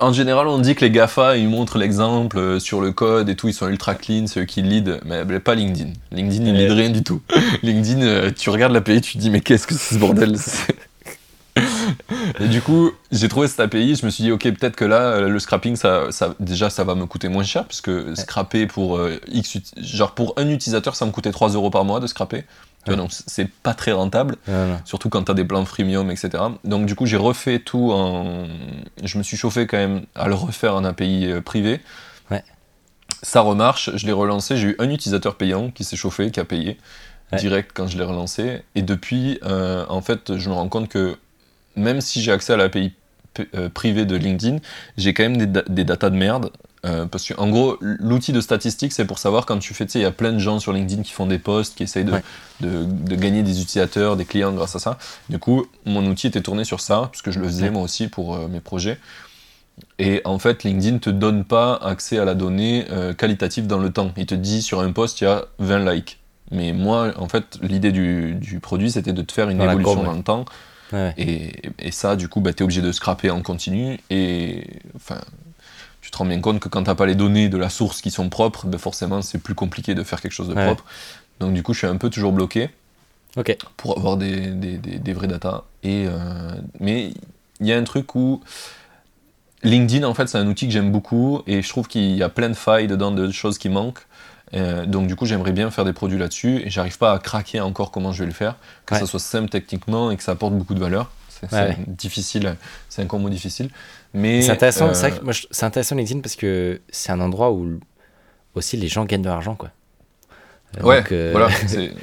en général, on dit que les GAFA, ils montrent l'exemple euh, sur le code et tout, ils sont ultra clean, c'est eux qui lead, mais pas LinkedIn. LinkedIn, il lead rien du tout. <laughs> LinkedIn, euh, tu regardes l'API, tu te dis, mais qu'est-ce que c'est ce bordel? <laughs> Et du coup, j'ai trouvé cette API, je me suis dit, ok, peut-être que là, euh, le scrapping, ça, ça, déjà, ça va me coûter moins cher, parce que scraper pour euh, X, genre pour un utilisateur, ça me coûtait 3 euros par mois de scraper. Donc c'est pas très rentable, surtout quand tu as des plans freemium, etc. Donc du coup, j'ai refait tout en. Je me suis chauffé quand même à le refaire en API euh, privé. Ça remarche, je l'ai relancé, j'ai eu un utilisateur payant qui s'est chauffé, qui a payé direct quand je l'ai relancé. Et depuis, en fait, je me rends compte que même si j'ai accès à l'API euh, privée de LinkedIn, j'ai quand même des, des datas de merde. Euh, parce que, en gros, l'outil de statistique, c'est pour savoir quand tu fais, tu sais, il y a plein de gens sur LinkedIn qui font des posts, qui essayent de, de, gagner des utilisateurs, des clients grâce à ça. Du coup, mon outil était tourné sur ça, parce que je le faisais moi aussi pour euh, mes projets. Et en fait, LinkedIn te donne pas accès à la donnée qualitative dans le temps. Il te dit sur un post, il y a 20 likes. Mais moi, en fait, l'idée du, du, produit, c'était de te faire une évolution dans le temps et, ça, du coup, bah, tu es obligé de scraper en continu. Et enfin, tu te rends bien compte que quand tu n'as pas les données de la source qui sont propres, bah, forcément, c'est plus compliqué de faire quelque chose de propre. Donc, du coup, je suis un peu toujours bloqué pour avoir des, des, des, vrais data. Et, euh, mais il y a un truc où. LinkedIn, en fait, c'est un outil que j'aime beaucoup et je trouve qu'il y a plein de failles dedans, de choses qui manquent. Euh, donc du coup, j'aimerais bien faire des produits là-dessus et j'arrive pas à craquer encore comment je vais le faire, que ça soit simple techniquement et que ça apporte beaucoup de valeur. C'est difficile, c'est un combo difficile. Mais c'est intéressant, euh, c'est intéressant LinkedIn parce que c'est un endroit où aussi les gens gagnent de l'argent quoi. Euh, ouais, voilà.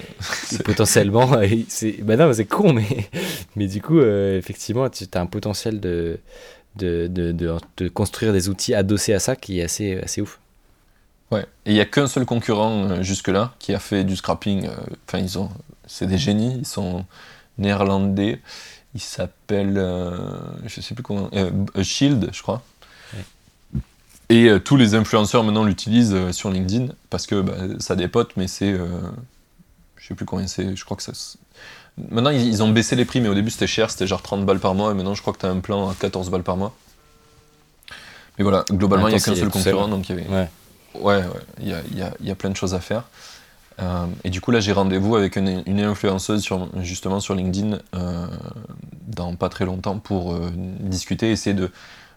<laughs> potentiellement, <laughs> c'est bah non, c'est con, mais mais du coup, effectivement, tu as un potentiel de de, de, de, construire des outils adossés à ça qui est assez assez ouf. Ouais, et il n'y a qu'un seul concurrent euh, jusque-là qui a fait du scrapping. Euh, enfin, ils ont, c'est des génies, ils sont néerlandais. Ils s'appellent, euh, je sais plus comment, Shield, je crois. Et tous les influenceurs maintenant l'utilisent sur LinkedIn parce que bah, ça dépote, mais c'est, je sais plus combien c'est. Je crois que ça. Maintenant, ils, ont baissé les prix, mais au début c'était cher, c'était genre 30 balles par mois, et maintenant je crois que tu as un plan à 14 balles par mois. Mais voilà, globalement, il n'y a qu'un seul concurrent, donc il y avait. Ouais. Ouais, il y, a, plein de choses à faire. Euh, et du coup, là, j'ai rendez-vous avec une, influenceuse sur, justement sur LinkedIn euh, dans pas très longtemps pour euh, discuter, essayer de,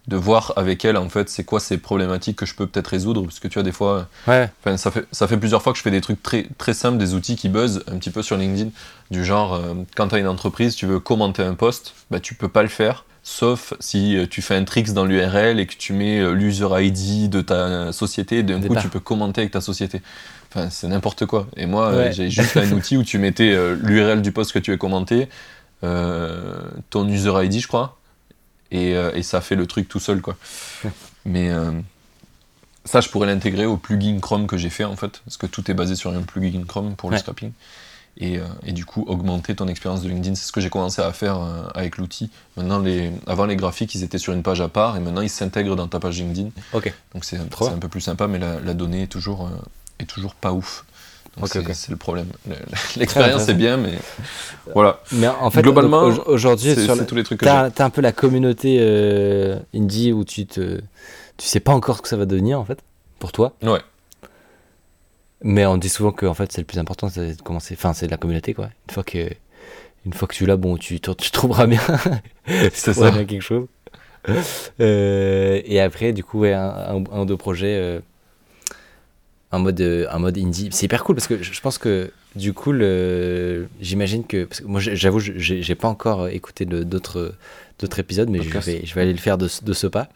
de voir avec elle, en fait, c'est quoi ces problématiques que je peux peut-être résoudre. Parce que tu vois, des fois, ouais. ça, fait, ça fait plusieurs fois que je fais des trucs très, très simples, des outils qui buzzent un petit peu sur LinkedIn. Du genre, quand tu as une entreprise, tu veux commenter un post, bah, tu peux pas le faire sauf si euh, tu fais un tricks dans l'URL et que tu mets euh, l'user ID de ta société, d'un coup tu peux commenter avec ta société. Enfin, c'est n'importe quoi. Et moi, euh, j'ai juste un <laughs> outil où tu mettais l'URL du post que tu veux commenter, ton user ID, je crois, et, ça fait le truc tout seul, quoi. Mais ça, je pourrais l'intégrer au plugin Chrome que j'ai fait, en fait, parce que tout est basé sur un plugin Chrome pour le scrapping. Euh, et, du coup augmenter ton expérience de LinkedIn. C'est ce que j'ai commencé à faire euh, avec l'outil. Maintenant, les, avant les graphiques, ils étaient sur une page à part et maintenant ils s'intègrent dans ta page LinkedIn. Ok. Donc c'est un peu plus sympa, mais la, donnée est toujours, euh, est toujours pas ouf. c'est le problème. <laughs> L'expérience est bien, mais <laughs> voilà. Mais en fait, globalement, aujourd'hui, c'est tous les trucs que t'as as un peu la communauté indie où tu te, tu sais pas encore ce que ça va devenir en fait pour toi. Ouais. Mais on dit souvent que en fait c'est le plus important, c'est de commencer. Enfin, c'est la communauté quoi. Une fois que, une fois que tu l'as, bon, tu, tu trouveras bien. <laughs> ça. Bien quelque chose. <laughs> Euh, et après, du coup, ouais, un, ou deux projets, euh, un mode, un mode indie. C'est hyper cool parce que je pense que du coup, j'imagine que, parce que moi, j'avoue, j'ai pas encore écouté d'autres d'autres épisodes, mais je vais, je vais aller le faire de, de ce pas.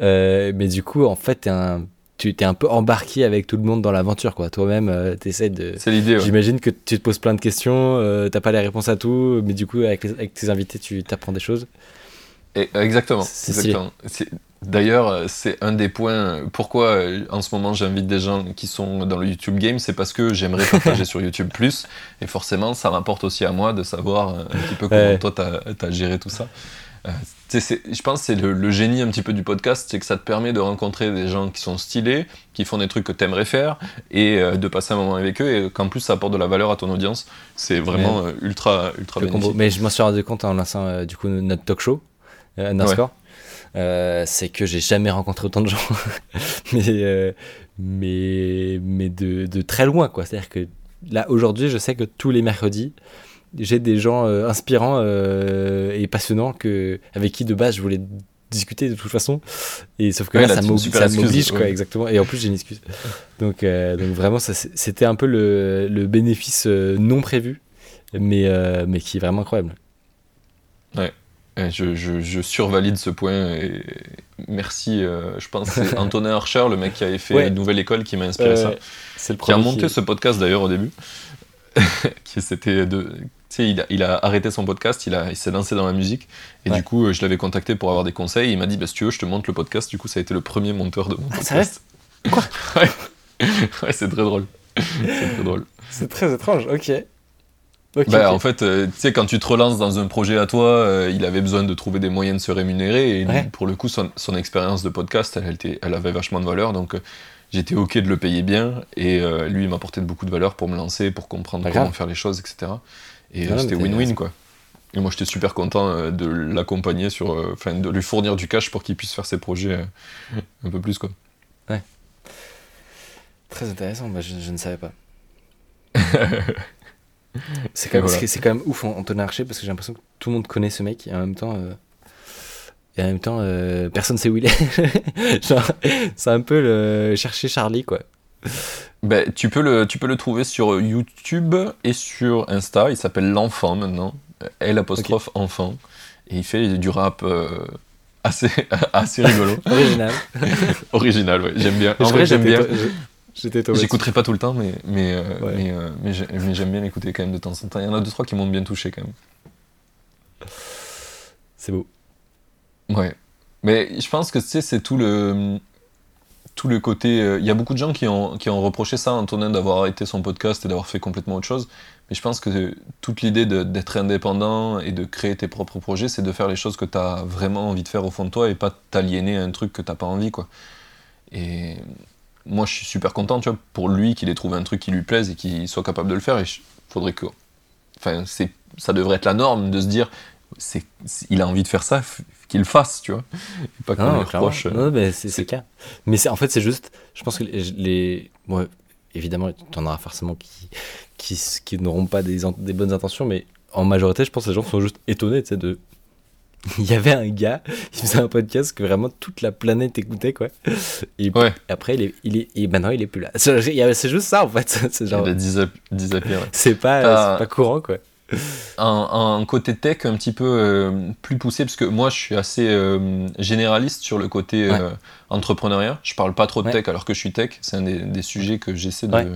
Euh, mais du coup, en fait, un tu t'es un peu embarqué avec tout le monde dans l'aventure, quoi. Toi-même, euh, tu essaies de. C'est l'idée. J'imagine que tu te poses plein de questions, euh, t'as pas les réponses à tout, mais du coup, avec, avec tes invités, tu t'apprends des choses. Et, exactement. exactement. D'ailleurs, euh, c'est un des points. Pourquoi en ce moment j'invite des gens qui sont dans le YouTube Game, c'est parce que j'aimerais <laughs> partager sur YouTube plus. Et forcément, ça m'apporte aussi à moi de savoir un petit peu comment toi t'as as géré tout ça. Euh, je pense que c'est le, génie un petit peu du podcast, c'est que ça te permet de rencontrer des gens qui sont stylés, qui font des trucs que tu aimerais faire, et euh, de passer un moment avec eux, et qu'en plus ça apporte de la valeur à ton audience. C'est vraiment euh, ultra, ultra bénéfique. Mais je m'en suis rendu compte en lançant du coup notre talk show, Underscore. c'est que j'ai jamais rencontré autant de gens, <laughs> mais, mais, mais de, de très loin, quoi. C'est-à-dire que là, aujourd'hui, je sais que tous les mercredis, j'ai des gens euh, inspirants euh, et passionnants que, avec qui de base je voulais discuter de toute façon. Et sauf que là, ça m'oblige quoi exactement. Et en plus j'ai une excuse. Donc euh, donc vraiment c'était un peu le, le bénéfice non prévu mais mais qui est vraiment incroyable. Ouais. Je, je, je, survalide ce point et merci je pense c'est <laughs> Antonin Archer le mec qui avait fait une nouvelle école qui m'a inspiré ça. le qui a monté ce podcast d'ailleurs au début. <laughs> Qui c'était de il a, il a, arrêté son podcast, il, il s'est lancé dans la musique. Et du coup, euh, je l'avais contacté pour avoir des conseils. il m'a dit, bah, si tu veux, je te monte le podcast. Du coup, ça a été le premier monteur de mon ah, podcast. Quoi? <laughs> Ouais, c'est très drôle. c'est très drôle. C'est très étrange, ok. bah, En fait, euh, tu sais, quand tu te relances dans un projet à toi, euh, il avait besoin de trouver des moyens de se rémunérer. Et pour le coup, son, son expérience de podcast, elle, elle, elle, avait vachement de valeur. Donc, j'étais OK de le payer bien. Et lui, il m'apportait beaucoup de valeur pour me lancer, pour comprendre comment faire les choses, etc. Et euh, c'était win-win, quoi. Et moi, j'étais super content euh, de l'accompagner sur. Euh, Enfin, de lui fournir du cash pour qu'il puisse faire ses projets un peu plus, quoi. Ouais. Très intéressant, bah, je, ne savais pas. <laughs> c'est quand, même, c'est quand même ouf Antonin Archer parce que j'ai l'impression que tout le monde connaît ce mec et en même temps. Et en même temps, personne sait où il est. <laughs> c'est un peu le chercher Charlie, quoi. Ben, tu, peux le, tu peux le trouver sur YouTube et sur Insta. Il s'appelle L'Enfant maintenant. L apostrophe enfant. Et il fait du rap euh, assez, <laughs> assez rigolo. <laughs> Original. <laughs> Original, ouais. J'aime bien. En vrai, j'aime bien. J'écouterai pas tout le temps, mais, mais, euh, mais, euh, mais j'aime bien l'écouter quand même de temps en temps. Il y en a deux, trois qui m'ont bien touché quand même. C'est beau. Ouais. Mais je pense que tu sais, c'est tout le tout le côté. Euh, il y a beaucoup de gens qui ont, qui ont reproché ça à Antonin d'avoir arrêté son podcast et d'avoir fait complètement autre chose. Mais je pense que toute l'idée d'être indépendant et de créer tes propres projets, c'est de faire les choses que tu as vraiment envie de faire au fond de toi et pas t'aliéner à un truc que t'as pas envie. quoi. Et moi, je suis super content tu vois, pour lui qu'il ait trouvé un truc qui lui plaise et qu'il soit capable de le faire. Et faudrait que. Enfin, ça devrait être la norme de se dire il a envie de faire ça, qu'il le fasse, tu vois. pas qu'on reproche. Euh, non, mais c'est, clair. Mais c'est, en fait, c'est juste, je pense que les. Moi, évidemment, tu en auras forcément qui, qui, qui n'auront pas des, des, bonnes intentions, mais en majorité, je pense que les gens sont juste étonnés, tu sais, de. <laughs> Il y avait un gars, il faisait un podcast que vraiment toute la planète écoutait, quoi. Et après, il est, il est, et maintenant, il est plus là. C'est juste ça, en fait. <laughs> C'est genre. C'est pas, pas courant, quoi un, côté tech un petit peu euh, plus poussé, parce que moi je suis assez euh, généraliste sur le côté euh, entrepreneuriat. Je parle pas trop de tech alors que je suis tech. C'est un des, sujets que j'essaie de,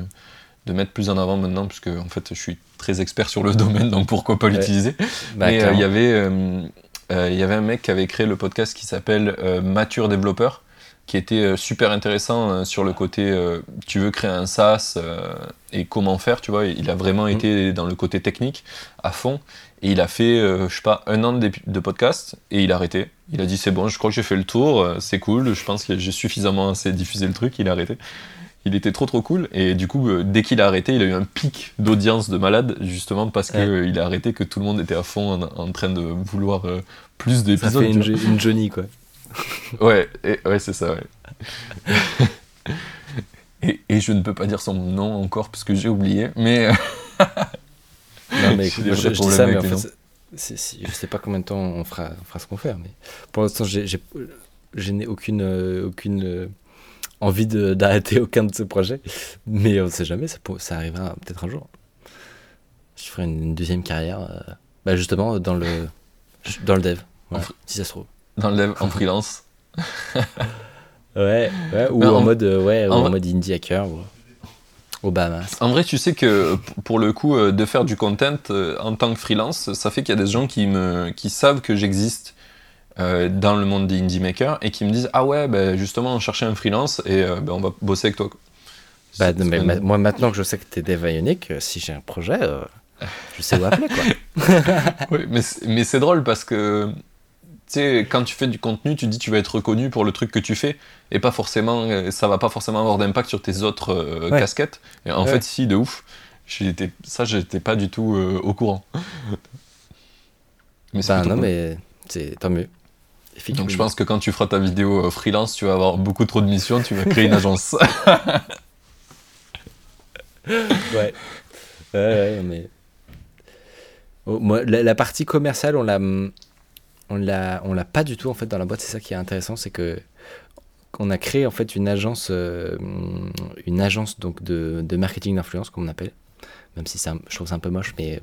de, mettre plus en avant maintenant, puisque en fait je suis très expert sur le <laughs> domaine, donc pourquoi pas l'utiliser. Bah, Mais il y avait il y avait un mec qui avait créé le podcast qui s'appelle Mature Développeur qui était euh, super intéressant euh, sur le côté euh, tu veux créer un SaaS et comment faire, tu vois. Il a vraiment mm. été dans le côté technique à fond et il a fait, je sais pas, un an de, de, podcast et il a arrêté. Il a dit c'est bon, je crois que j'ai fait le tour, c'est cool, je pense que j'ai suffisamment assez diffusé le truc, il a arrêté. Il était trop trop cool et du coup dès qu'il a arrêté il a eu un pic d'audience de malade justement parce qu'il a arrêté que tout le monde était à fond en, train de vouloir plus d'épisodes. Ça fait une, une Johnny quoi ouais, ouais c'est ça, ouais. et, et, je ne peux pas dire son nom encore parce que j'ai oublié, mais. non, mais <laughs> écoute, je, dis ça, mais en fait, je sais pas combien de temps on fera, on fera ce qu'on fait, mais pour l'instant, je n'ai aucune, euh, aucune euh, envie d'arrêter aucun de ces projets, mais on ne sait jamais, ça, ça arrivera peut-être un jour. Je ferai une, deuxième carrière, euh, bah justement, dans le, dans le dev, si ça se trouve dans le dev en freelance. <laughs> Ouais, ou en, mode, ouais, en, mode indie hacker. Ou... Obama. En vrai, tu sais que pour le coup, de faire du content en tant que freelance, ça fait qu'il y a des gens qui, me, qui savent que j'existe dans le monde des indie makers et qui me disent Ah ouais, ben justement, on cherchait un freelance et ben, on va bosser avec toi. Bah, moi, maintenant que je sais que tu es Dev Ionic, si j'ai un projet, je sais où appeler, quoi. <laughs> oui, mais, mais c'est drôle parce que, sais, quand tu fais du contenu, tu dis tu vas être reconnu pour le truc que tu fais, et pas forcément, euh, ça va pas forcément avoir d'impact sur tes autres euh, casquettes. Et en fait, si, de ouf. J'étais, ça, j'étais pas du tout euh, au courant. <laughs> mais bah, non, mais c'est tant mieux. Donc je pense que quand tu feras ta vidéo freelance, tu vas avoir beaucoup trop de missions, tu vas créer une agence. <laughs> <laughs> ouais. Ouais, ouais, mais Oh, la, partie commerciale, on l'a, on l'a, on l'a pas du tout en fait dans la boîte. C'est ça qui est intéressant, c'est que on a créé en fait une agence, euh, une agence donc de, de marketing d'influence comme on appelle, même si ça, je trouve ça un peu moche, mais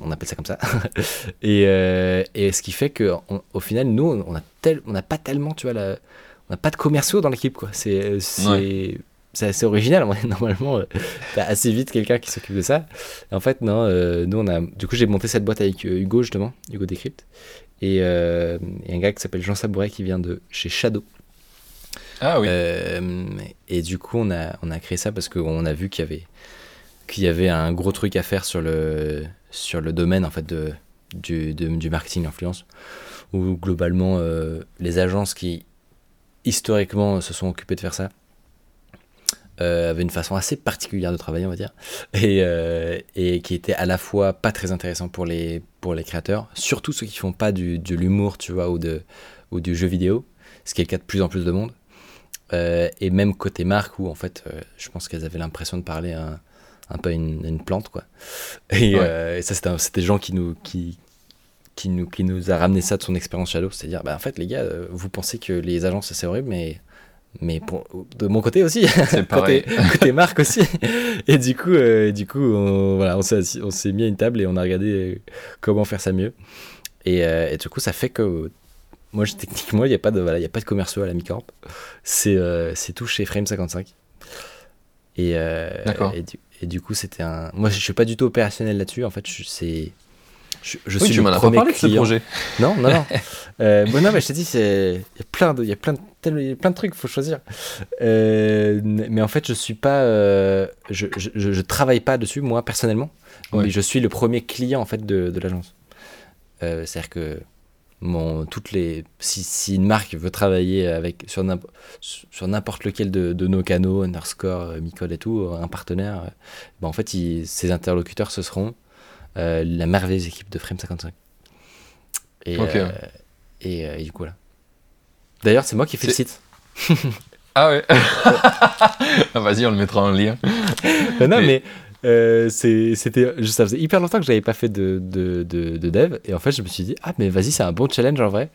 on appelle ça comme ça. <laughs> et, euh, et, ce qui fait que au final, nous, on a tel, on n'a pas tellement, tu vois, la, on n'a pas de commerciaux dans l'équipe quoi. C'est, c'est c'est assez original. <laughs> Normalement, euh, assez vite quelqu'un qui s'occupe de ça. en fait, non, euh, nous, on a. Du coup, j'ai monté cette boîte avec Hugo, justement, Hugo Decrypt. Et, un gars qui s'appelle Jean Sabouret qui vient de chez Shadow. Ah oui. et du coup, on a, on a créé ça parce qu'on a vu qu'il y avait qu'il y avait un gros truc à faire sur le, sur le domaine en fait de, du, du marketing influence où globalement les agences qui historiquement se sont occupées de faire ça euh, avait une façon assez particulière de travailler, on va dire, et, euh, et, qui était à la fois pas très intéressant pour les, pour les créateurs, surtout ceux qui font pas du, de l'humour, tu vois, ou, de, ou du jeu vidéo, ce qui est le cas de plus en plus de monde. Euh, et même côté marque, où en fait, je pense qu'elles avaient l'impression de parler un, un peu à une, plante, quoi. Et, ça, c'était des gens qui nous, qui, qui nous, qui nous a ramené ça de son expérience Shadow, c'est-à-dire, bah, en fait, les gars, vous pensez que les agences, c'est horrible, mais mais pour, de mon côté aussi, <laughs> côté, <laughs> côté marque aussi. Et du coup, euh, du coup on, voilà, on s'est mis à une table et on a regardé euh, comment faire ça mieux. Et, euh, et du coup, ça fait que moi, techniquement, il n'y a, pas de, voilà, y a pas de commerciaux à la Micorp. C'est c'est tout chez Frame55. Et, et, du, et du coup, c'était un. Moi, je ne suis pas du tout opérationnel là-dessus. En fait, c'est je, je oui, suis tu m'en as pas parlé de ce projet. <laughs> Non, non, non. <laughs> euh, bon, non, mais je t'ai dit, il y a plein de, y a plein de, plein de trucs, faut choisir. Euh, mais en fait, je suis pas, euh, je, je, je, travaille pas dessus moi personnellement, mais je suis le premier client en fait de, de l'agence. C'est-à-dire que mon, toutes les, si, si, une marque veut travailler avec sur n'importe lequel de, de, nos canaux, Underscore, Micode et tout, un partenaire, ben en fait, il, ses interlocuteurs ce seront la merveilleuse équipe de Frame 55. Et, euh, euh, et, du coup, là. D'ailleurs, c'est moi qui fais le site. <laughs> ah ouais <laughs> ah, Vas-y, on le mettra en lien. non, mais, c'était ça faisait hyper longtemps que j'avais pas fait de, de, de, dev et en fait je me suis dit ah mais vas-y c'est un bon challenge en vrai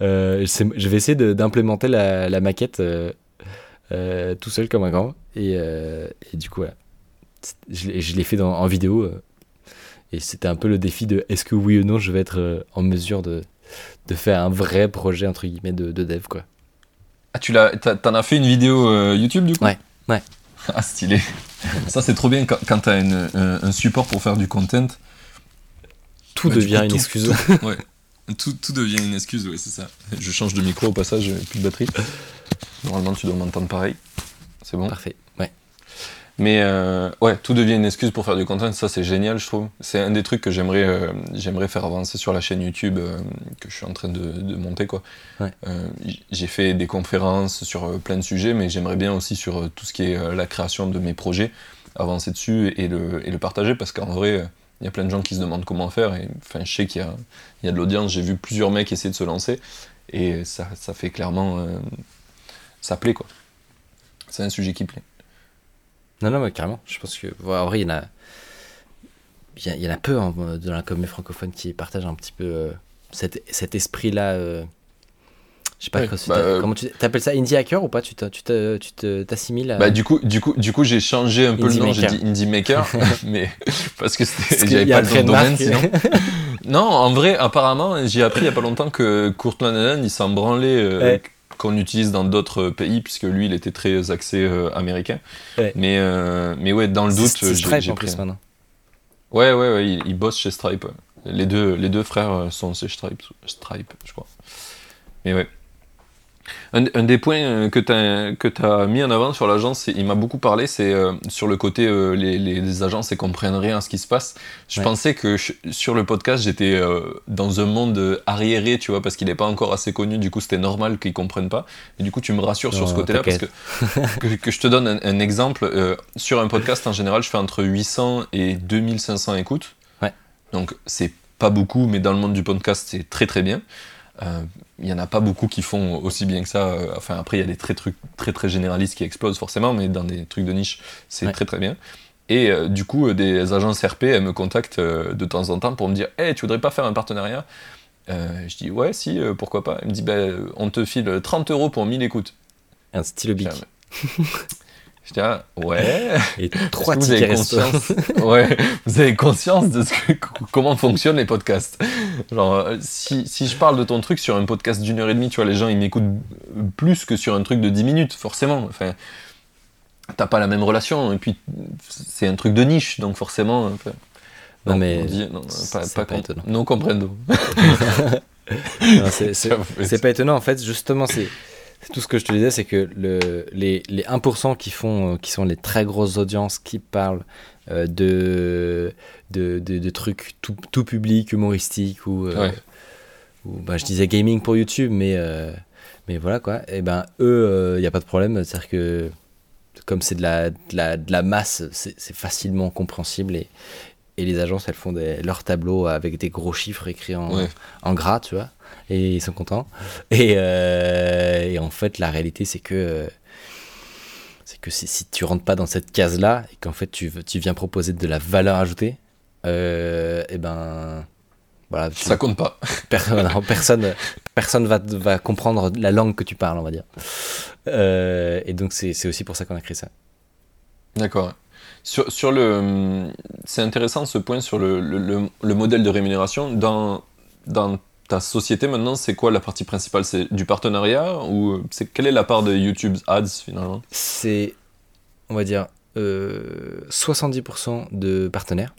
je vais essayer d'implémenter la, la, maquette tout seul comme un grand et, et du coup voilà. je, je l'ai fait dans, en vidéo et c'était un peu le défi de est-ce que oui ou non je vais être euh, en mesure de, de faire un vrai projet entre guillemets de, de dev quoi. Ah tu l'as, t'en as fait une vidéo euh, YouTube du coup? Ouais, ouais. <laughs> ah stylé. Ça c'est trop bien quand, quand t'as un, support pour faire du content. Tout devient une excuse. Tout, <laughs> ouais. Tout, tout, devient une excuse, ouais c'est ça. Je change de micro au passage, plus de batterie. Normalement tu dois m'entendre pareil. C'est bon Parfait. Mais euh, ouais, tout devient une excuse pour faire du content, ça c'est génial je trouve. C'est un des trucs que j'aimerais euh, j'aimerais faire avancer sur la chaîne YouTube euh, que je suis en train de, de monter quoi. Ouais. J'ai fait des conférences sur plein de sujets, mais j'aimerais bien aussi sur tout ce qui est la création de mes projets, avancer dessus et le, et le partager parce qu'en vrai, il y a plein de gens qui se demandent comment faire et enfin je sais qu'il y a, il y a de l'audience, j'ai vu plusieurs mecs essayer de se lancer et ça, ça fait clairement... ça plaît quoi. C'est un sujet qui plaît. Non, non, mais carrément. Je pense que, en vrai, il y en a, il y, en a peu hein, dans la communauté francophone qui partagent un petit peu euh, cet, cet esprit-là. Euh, je sais pas bah, euh, comment tu t'appelles ça indie hacker ou pas? Tu t'assimiles bah du coup du coup du coup j'ai changé un peu le nom j'ai dit indie maker <laughs> <laughs> mais parce que j'avais pas le domaine sinon. non en vrai apparemment j'ai appris il y a pas longtemps que Kurt Lannan il s'en branlait qu'on utilise dans d'autres pays, puisque lui, il était très axé américain. Mais, mais ouais, dans le doute, j'ai en plus. Ouais, ouais, ouais, il, bosse chez Stripe. Les deux, les deux frères sont chez Stripe, Stripe, je crois. Mais ouais. Un, des points euh, que tu as, que as mis en avant sur l'agence, il m'a beaucoup parlé, c'est euh, sur le côté euh, les, les, agences ne comprennent rien à ce qui se passe. Je pensais que sur le podcast, j'étais dans un monde arriéré, tu vois, parce qu'il n'est pas encore assez connu, du coup c'était normal qu'ils comprennent pas. Et du coup, tu me rassures sur ce côté-là, parce <laughs> que, que, je te donne un, exemple. sur un podcast, en général, je fais entre 800 et 2500 écoutes. Ouais. Donc c'est pas beaucoup, mais dans le monde du podcast, c'est très très bien il euh, n'y en a pas beaucoup qui font aussi bien que ça. Euh, enfin, après, il y a des très, trucs très très généralistes qui explosent forcément, mais dans des trucs de niche, c'est très très bien. Et euh, du coup, des agences RP, elles me contactent de temps en temps pour me dire Hey, tu voudrais pas faire un partenariat? Je dis Ouais, si, pourquoi pas? Elle me dit bah, On te file 30 euros pour 1000 écoutes. Un stylo bic. <laughs> Je dis, ah, ouais. Et trois vous avez conscience, <laughs> ouais, vous avez conscience de ce que, comment fonctionnent les podcasts? Genre, euh, si, si, je parle de ton truc sur un podcast d'une heure et demie, tu vois, les gens, ils m'écoutent plus que sur un truc de 10 minutes, forcément. Enfin, t'as pas la même relation. Et puis, c'est un truc de niche, donc forcément. non, mais. non, pas, pas, pas étonnant. Non comprendo. <laughs> <laughs> c'est pas étonnant, en fait, justement, c'est tout ce que je te disais, c'est que le, les, les 1% qui, font, euh, qui sont les très grosses audiences qui parlent euh, de, de, de, trucs tout, tout public, humoristiques, ou, euh, ou bah, je disais gaming pour YouTube, mais, mais voilà quoi, et eh ben eux, il n'y a pas de problème, c'est-à-dire que comme c'est de la, de, la, de la masse, c'est facilement compréhensible et, et les agences elles font des, leurs tableaux avec des gros chiffres écrits en, en gras, tu vois et ils sont contents. Et, euh, et en fait, la réalité, c'est que c'est que si, tu rentres pas dans cette case-là et qu'en fait tu, tu viens proposer de la valeur ajoutée, euh, et ben voilà, ça compte pas. <laughs> Personne, personne, personne va, va comprendre la langue que tu parles, on va dire. Euh, et donc c'est aussi pour ça qu'on a créé ça. D'accord. Sur, sur le, c'est intéressant ce point sur le, le, le, modèle de rémunération dans dans ta société maintenant, c'est quoi la partie principale? C'est du partenariat ou c'est quelle est la part de YouTube Ads finalement? C'est, on va dire, 70% euh, de partenaires,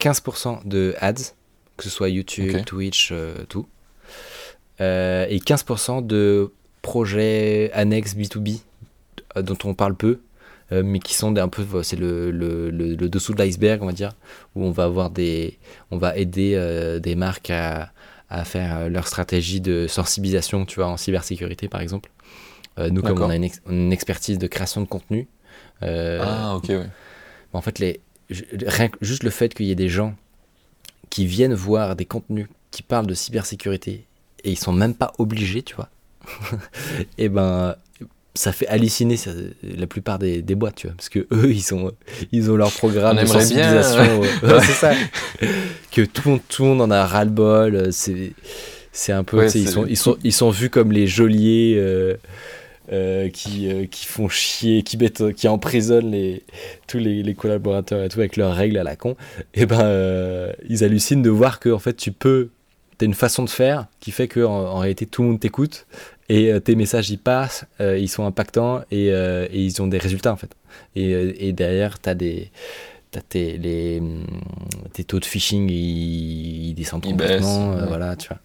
15% de ads, que ce soit YouTube, Twitch, euh, tout, euh, et 15% de projets annexes B2B dont on parle peu, euh, mais qui sont un peu, c'est le, le, le, dessous de l'iceberg, on va dire, où on va avoir des, on va aider euh, des marques à, à faire euh, leur stratégie de sensibilisation, tu vois, en cybersécurité par exemple. nous, comme on a une, expertise de création de contenu. ah, ok, ouais. En fait, les, rien, juste le fait qu'il y ait des gens qui viennent voir des contenus qui parlent de cybersécurité et ils sont même pas obligés, tu vois. et <laughs> eh ben ça fait halluciner la plupart des, des, boîtes, tu vois, parce que eux, ils, ont leur programme de sensibilisation. Bien, <laughs> c'est ça. que tout le monde, tout le monde en a ras-le-bol. Euh, c'est, c'est un peu, ils, sont, ils, sont, ils sont vus comme les geôliers euh, euh, qui, qui font chier, qui, emprisonnent les, tous les, les, collaborateurs et tout avec leurs règles à la con. Et ben, ils hallucinent de voir que en fait, tu peux T'as une façon de faire qui fait que en réalité tout le monde t'écoute et euh, tes messages ils passent, euh, ils sont impactants et, euh, et, ils ont des résultats en fait. Et, et derrière, tu as des. As tes, les, mm, tes taux de phishing, ils, descendent complètement. Voilà, tu vois.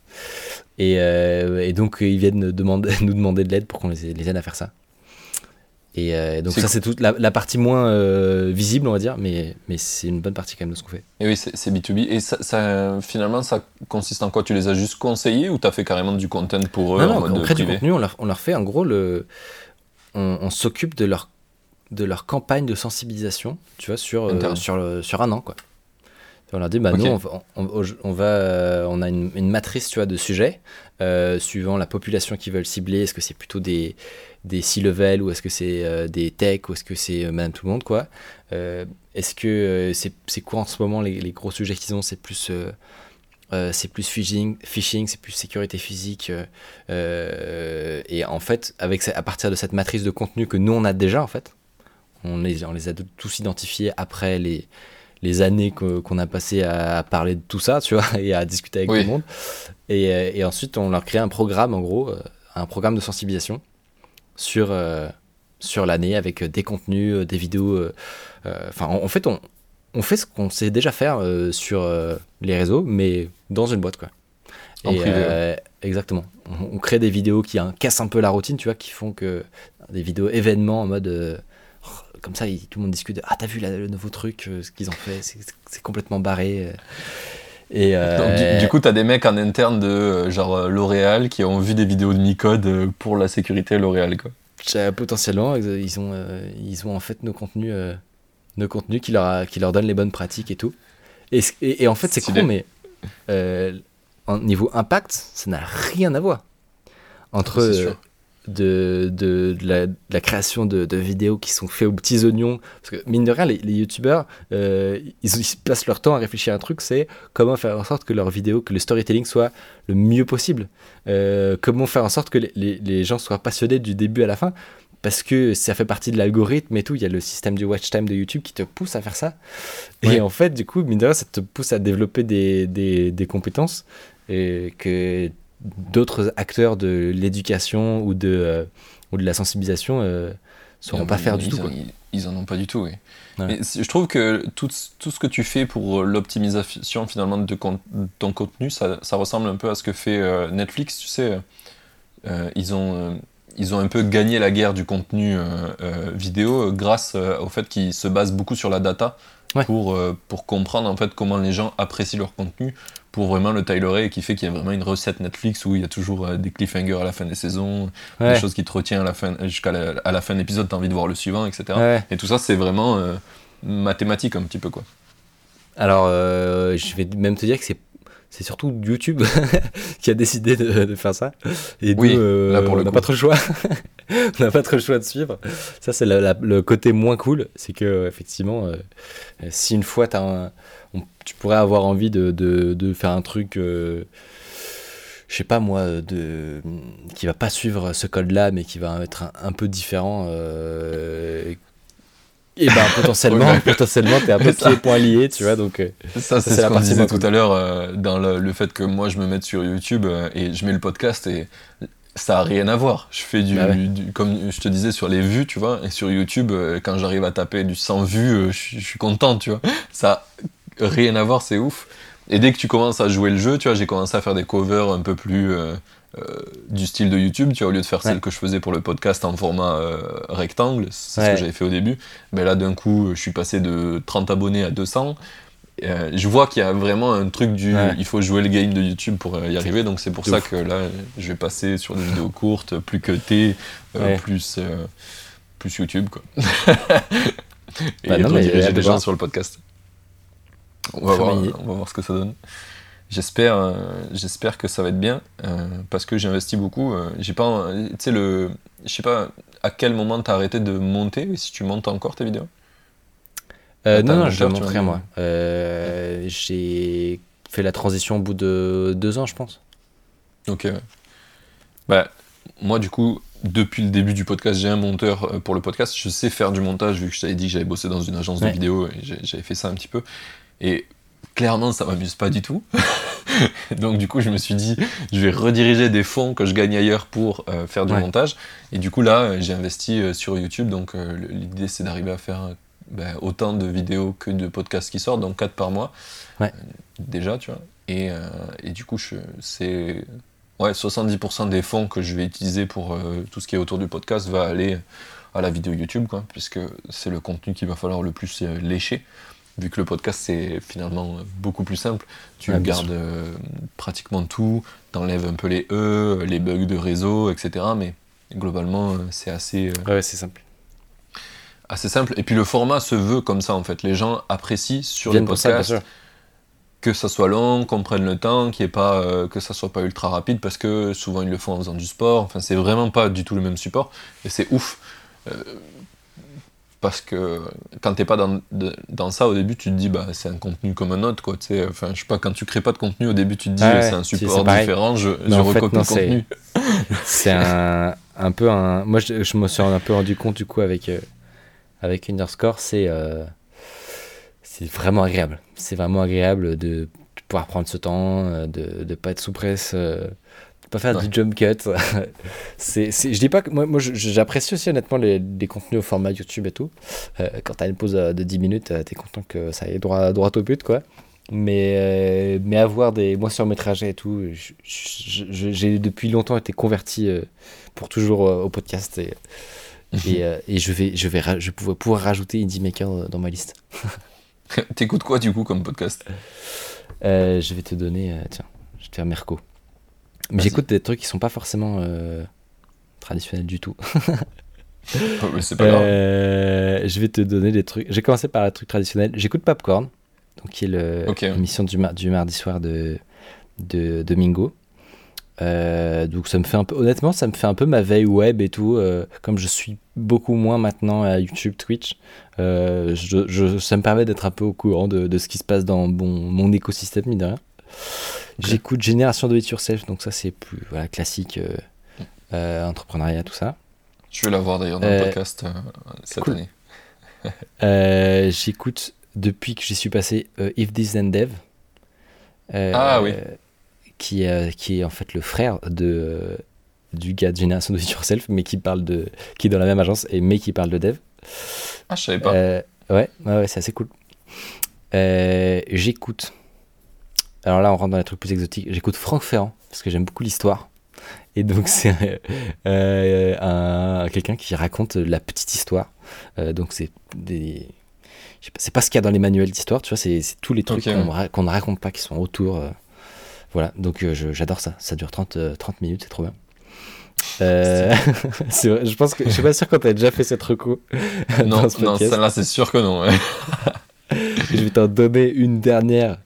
Et, et, donc, ils viennent demander, <laughs> nous demander de l'aide pour qu'on les, les aide à faire ça. Et euh, donc ça, c'est toute la, partie moins euh, visible, on va dire, mais, mais c'est une bonne partie quand même de ce qu'on fait. Et oui, c'est B2B. Et ça, finalement, ça consiste en quoi? Tu les as juste conseillés ou tu as fait carrément du content pour eux Non, non on crée du contenu, on leur, on leur, fait en gros, le, on, s'occupe de leur, de leur campagne de sensibilisation, tu vois, sur, euh, sur, sur un an, quoi. On leur dit, bah, nous, on, va, on, a une, une, matrice tu vois, de sujets, suivant la population qu'ils veulent cibler. Est-ce que c'est plutôt des, des C-level ou est-ce que c'est euh, des tech ou est-ce que c'est euh, madame tout le monde quoi euh, Est-ce que c'est quoi en ce moment les, les gros sujets qu'ils ont? C'est plus c'est plus phishing, phishing c'est plus sécurité physique. et en fait, avec, à partir de cette matrice de contenu que nous on a déjà en fait, on les, on les a tous identifiés après les, les années qu'on a passé à, parler de tout ça, tu vois, <laughs> et à discuter avec tout le monde. Et, et, ensuite, on leur crée un programme, en gros, un programme de sensibilisation sur, sur l'année avec des contenus, des vidéos. Enfin, en, fait, on, on fait ce qu'on sait déjà faire sur les réseaux, mais dans une boîte, quoi. En privé, Exactement. On, crée des vidéos qui hein, cassent un peu la routine, tu vois, qui font que des vidéos événements en mode comme ça, tout le monde discute Ah, t'as vu le nouveau truc, euh, ce qu'ils ont fait, c'est complètement barré. Euh. Et du, coup, t'as des mecs en interne de euh, genre L'Oréal qui ont vu des vidéos de Micode pour la sécurité L'Oréal, quoi. Potentiellement, ils ont, ils ont en fait nos contenus, nos contenus qui, leur qui leur donnent les bonnes pratiques et tout. Et, et, en fait, c'est con, mais en niveau impact, ça n'a rien à voir. Entre de, de, la, création de, vidéos qui sont faites aux petits oignons. Parce que, mine de rien, les, youtubeurs, euh, ils, passent leur temps à réfléchir à un truc c'est comment faire en sorte que leur vidéo, que le storytelling soit le mieux possible. Euh, comment faire en sorte que les, les, gens soient passionnés du début à la fin. Parce que ça fait partie de l'algorithme et tout. Il y a le système du watch time de YouTube qui te pousse à faire ça. Et en fait, du coup, mine de rien, ça te pousse à développer des, des, des compétences et que d'autres acteurs de l'éducation ou de, euh, ou de la sensibilisation euh, sauront pas faire du tout. Ils, en ont pas du tout, oui. je trouve que tout, tout, ce que tu fais pour l'optimisation finalement de, ton contenu, ça, ça, ressemble un peu à ce que fait euh, Netflix. Tu sais, euh, ils ont ils ont un peu gagné la guerre du contenu vidéo grâce au fait qu'ils se basent beaucoup sur la data pour, pour comprendre en fait comment les gens apprécient leur contenu pour vraiment le tailorer et qui fait qu'il y a vraiment une recette Netflix où il y a toujours euh, des cliffhangers à la fin des saisons, des choses qui te retiennent à la fin, jusqu'à la, à la fin de l'épisode, t'as envie de voir le suivant, etc. Et tout ça, c'est vraiment euh, mathématique un petit peu, quoi. Alors, euh, je vais même te dire que c'est c'est surtout YouTube <laughs> qui a décidé de, faire ça. Et nous, on n'a pas trop le choix. <laughs> on n'a pas trop le choix de suivre. Ça, c'est le côté moins cool. C'est que, effectivement, si une fois as un, tu pourrais avoir envie de, de, faire un truc, euh, je sais pas moi, de, qui va pas suivre ce code-là, mais qui va être un, peu différent. Euh, et ben potentiellement, potentiellement, t'es un peu pieds poings liés, tu vois. Donc euh, ça, c'est ce qu'on disait tout à l'heure dans le, fait que moi je me mette sur YouTube et je mets le podcast et ça a rien à voir. Je fais bah du, comme je te disais sur les vues, tu vois, et sur YouTube, quand j'arrive à taper du 100 vues, je, suis content, tu vois. Ça rien à voir, c'est ouf. Et dès que tu commences à jouer le jeu, tu vois, j'ai commencé à faire des covers un peu plus euh, euh, du style de YouTube, tu vois, au lieu de faire celle que je faisais pour le podcast en format euh, rectangle, c'est ce que j'avais fait au début. Mais là, d'un coup, je suis passé de 30 abonnés à 200. je vois qu'il y a vraiment un truc du il faut jouer le game de YouTube pour y arriver, donc c'est pour ça que là, je vais passer sur des vidéos courtes, plus que T, plus, plus YouTube, quoi. <laughs> Et bah non, mais des gens sur le podcast. On va, voir, on va voir ce que ça donne. J'espère, euh, j'espère que ça va être bien euh, parce que j'ai investi beaucoup. Euh, j'ai pas, tu sais le, je sais pas à quel moment t'as arrêté de monter si tu montes encore tes vidéos? non, non, je monte rien moi. j'ai fait la transition au bout de deux ans, je pense. Ok. Bah, moi, du coup, depuis le début du podcast, j'ai un monteur pour le podcast. Je sais faire du montage vu que je t'avais dit que j'avais bossé dans une agence de vidéo et j'avais fait ça un petit peu. Et clairement, ça m'amuse pas du tout. <laughs> Donc du coup, je me suis dit, je vais rediriger des fonds que je gagne ailleurs pour euh, faire du montage. Et du coup, là, euh, j'ai investi euh, sur YouTube. Donc l'idée, c'est d'arriver à faire ben, autant de vidéos que de podcasts qui sortent, donc 4 par mois. déjà, tu vois. Et, et du coup, c'est ouais, 70% des fonds que je vais utiliser pour tout ce qui est autour du podcast va aller à la vidéo YouTube, quoi, puisque c'est le contenu qu'il va falloir le plus lécher vu que le podcast c'est finalement beaucoup plus simple, tu gardes euh, pratiquement tout, t'enlèves un peu les E, les bugs de réseau, etc. Mais globalement, euh, c'est assez. Euh, ouais, c'est simple. Assez simple. Et puis le format se veut comme ça en fait. Les gens apprécient sur les podcasts que ça soit long, qu'on prenne le temps, qu'il pas, que ça soit pas ultra rapide parce que souvent ils le font en faisant du sport. Enfin, c'est vraiment pas du tout le même support et c'est ouf parce que quand t'es pas dans, dans, ça au début tu te dis bah c'est un contenu comme un autre quoi tu sais. Enfin je sais pas quand tu crées pas de contenu au début tu te dis c'est un support différent je, je recopie le contenu. <laughs> c'est un, un, peu un moi je, je, me suis un peu rendu compte du coup avec euh, avec Underscore c'est euh, c'est vraiment agréable. C'est vraiment agréable de pouvoir prendre ce temps euh, de ne pas être sous presse pas faire du jump cut. <laughs> c'est, je dis pas que moi, moi j'apprécie aussi honnêtement les, contenus au format YouTube et tout. Euh, quand t'as une pause de 10 minutes, t'es content que ça aille droit, droit au but, quoi. Mais, mais avoir des. Moi, sur mes trajets et tout, j'ai depuis longtemps été converti pour toujours au podcast. Et, et, mhm. et, je vais, je vais, je vais pouvoir rajouter Indie Maker dans ma liste. <laughs> T'écoutes quoi du coup comme podcast? Euh, Je vais te donner, euh, tiens, je vais te faire Merco. Mais j'écoute des trucs qui sont pas forcément euh, traditionnels du tout. <laughs> oh, mais c'est pas grave. je vais te donner des trucs. J'ai commencé par un truc traditionnel. J'écoute Popcorn, donc qui est l'émission du, du, mardi soir de, de Domingo. Euh, donc ça me fait un peu, honnêtement, ça me fait un peu ma veille web et tout. Euh, comme je suis beaucoup moins maintenant à YouTube, Twitch, euh, je, ça me permet d'être un peu au courant de, de, ce qui se passe dans bon, mon écosystème, mine de rien. J'écoute Génération de It Yourself, donc ça c'est plus voilà, classique, entrepreneuriat, tout ça. Je vais la voir d'ailleurs dans le podcast cette année. <laughs> J'écoute depuis que j'y suis passé If This Then Dev. ah oui qui, est, qui est en fait le frère de, du gars de Génération de Yourself, mais qui parle de, qui est dans la même agence, et mais qui parle de dev. Ah, je savais pas. Euh, ouais, ouais, c'est assez cool. Euh, j'écoute. Alors là, on rentre dans les trucs plus exotiques. J'écoute Franck Ferrand, parce que j'aime beaucoup l'histoire. Et donc, c'est euh, quelqu'un qui raconte la petite histoire. donc, c'est des. C'est pas ce qu'il y a dans les manuels d'histoire, tu vois, c'est tous les trucs qu'on ne raconte pas qui sont autour. Voilà, donc euh, j'adore ça. Ça dure 30, 30 euh, minutes, c'est trop bien. Euh, <laughs> je pense que je suis pas sûr quand tu as déjà fait cette reco. non, <laughs> non celle-là c'est sûr que non. <laughs> je vais t'en donner une dernière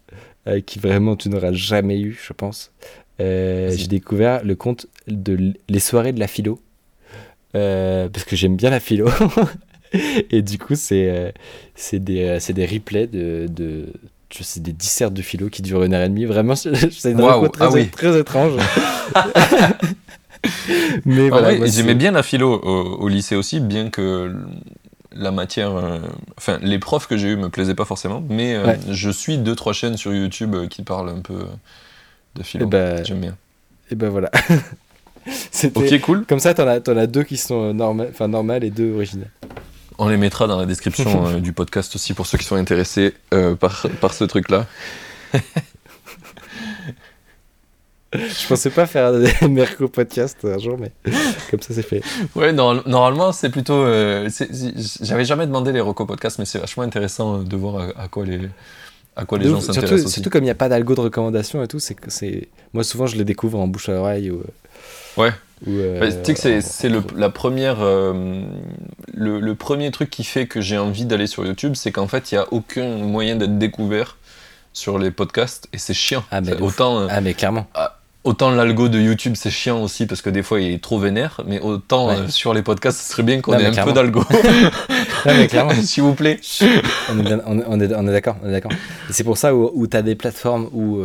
qui vraiment tu n'auras jamais eu, je pense. J'ai découvert le compte de les soirées de la philo parce que j'aime bien la philo. <laughs> Et du coup, c'est c'est des, des replays de, de c'est des dissertes de philo qui durent une heure et demie. Vraiment, <laughs> c'est une wow. très, ah très étrange. <laughs> Mais voilà, j'aimais bien la philo au, lycée aussi, bien que la matière, euh, enfin les profs que j'ai eu me plaisaient pas forcément, mais euh, je suis deux trois chaînes sur YouTube qui parlent un peu de philo. Bah, J'aime bien. Et ben voilà. <laughs> ok, cool. Comme ça, t'en as, en as deux qui sont euh, normales, enfin normales et deux originales. On les mettra dans la description <laughs> euh, du podcast aussi pour ceux qui sont intéressés euh, par, par ce truc-là. <laughs> Je pensais pas faire des <laughs> Merco podcast un jour, mais comme ça c'est fait. Ouais, normalement c'est plutôt. Euh, j'avais jamais demandé les Reco podcasts, mais c'est vachement intéressant de voir à, quoi les, à quoi les gens s'intéressent. Surtout, surtout, comme il n'y a pas d'algo de recommandation et tout, c'est. Moi souvent je les découvre en bouche à oreille ou. Ouais. Euh, tu sais que c'est le, la première, euh, le, premier truc qui fait que j'ai envie d'aller sur YouTube, c'est qu'en fait, il n'y a aucun moyen d'être découvert sur les podcasts et c'est chiant. Ah, mais, autant, euh, ah, mais clairement. Ah, autant l'algo de YouTube, c'est chiant aussi parce que des fois, il est trop vénère, mais autant sur les podcasts, ce serait bien qu'on ait un peu d'algo. <laughs> <laughs> S'il vous plaît. on est, on est, on est d'accord. C'est pour ça où, où tu as des plateformes où,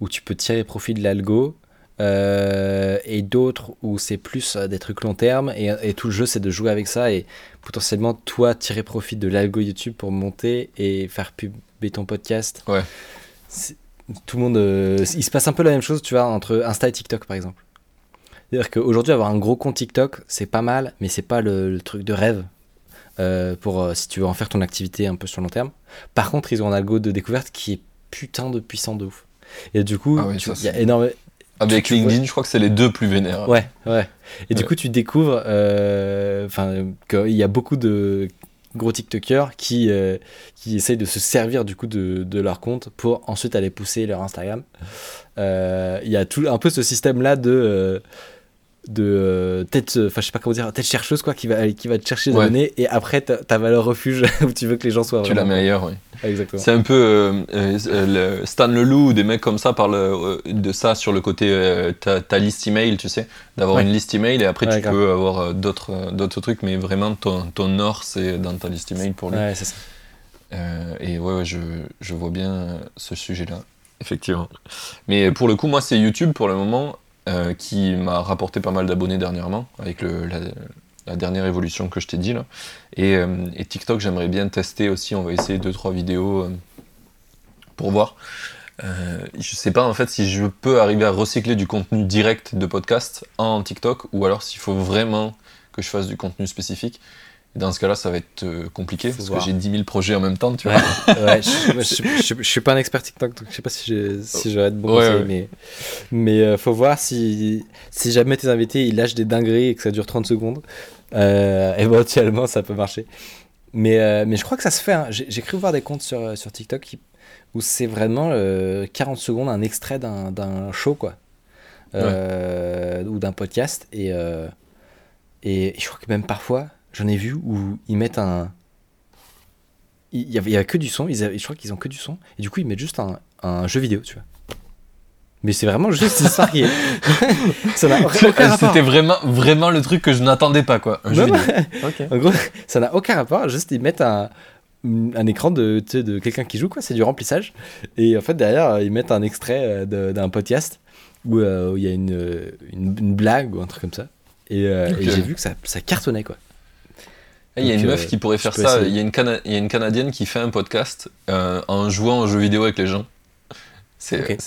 où tu peux tirer profit de l'algo euh, et d'autres où c'est plus euh, des trucs long terme et, tout le jeu c'est de jouer avec ça et potentiellement toi tirer profit de l'algo YouTube pour monter et faire puber ton podcast. Ouais. Tout le monde, euh, il se passe un peu la même chose, tu vois, entre Insta et TikTok par exemple. C'est-à-dire qu'aujourd'hui avoir un gros compte TikTok c'est pas mal, mais c'est pas le, truc de rêve. pour si tu veux en faire ton activité un peu sur long terme. Par contre, ils ont un algo de découverte qui est putain de puissant de ouf. Et du coup, ah il y a énormément avec LinkedIn, je crois que c'est les deux plus vénères. Ouais, ouais. Et du coup, tu découvres euh, qu'il y a beaucoup de gros TikTokers qui, euh, qui essayent de se servir du coup de, leur compte pour ensuite aller pousser leur Instagram. Euh, il y a tout, un peu ce système-là de de euh, tête euh, enfin je sais pas comment dire tête chercheuse quoi qui va qui va te chercher des données et après ta valeur refuge <laughs> où tu veux que les gens soient tu la mets ailleurs oui exactement. C'est un peu euh, Stan Leloup ou des mecs comme ça parlent de ça sur le côté ta, ta, liste email tu sais. D'avoir une liste email et après tu peux avoir d'autres d'autres trucs mais vraiment ton, ton or c'est dans ta liste email pour lui. Ouais c'est ça. Et ouais, je, je vois bien ce sujet là effectivement. Mais pour le coup moi c'est YouTube pour le moment euh, qui m'a rapporté pas mal d'abonnés dernièrement, avec la, dernière évolution que je t'ai dit là. Et, euh, TikTok, j'aimerais bien tester aussi, on va essayer 2-3 vidéos euh, pour voir. je sais pas en fait si je peux arriver à recycler du contenu direct de podcast en TikTok ou alors s'il faut vraiment que je fasse du contenu spécifique. Dans ce cas-là, ça va être euh, compliqué parce que j'ai 10 000 projets en même temps, tu vois. ouais, je, je, suis pas un expert TikTok, donc je sais pas si j'aurais de bons conseils, mais, mais euh, faut voir si, si jamais tes invités ils lâchent des dingueries et que ça dure 30 secondes. Euh, éventuellement, ça peut marcher. Mais, mais je crois que ça se fait. Hein. J'ai cru voir des comptes sur, sur TikTok qui, où c'est vraiment 40 secondes, un extrait d'un show, quoi. Ou d'un podcast. Et, et je crois que même parfois J'en ai vu où ils mettent un. Il y avait, que du son, ils je crois qu'ils ont que du son, et du coup ils mettent juste un, un jeu vidéo, tu vois. Mais c'est vraiment juste <laughs> ça qui <laughs> ça n'a aucun rapport. C'était vraiment, vraiment le truc que je n'attendais pas, quoi. Un jeu vidéo. <laughs> En gros, ça n'a aucun rapport, juste ils mettent un, un écran de, de quelqu'un qui joue, quoi. C'est du remplissage. Et en fait, derrière, ils mettent un extrait euh, d'un podcast euh, où il y a une, une, blague ou un truc comme ça. Et, euh, et j'ai vu que ça, ça cartonnait, quoi. Il y a une meuf euh, qui pourrait faire ça. Il y, a une il y, a une Canadienne qui fait un podcast euh, en jouant aux jeux vidéo avec les gens. C'est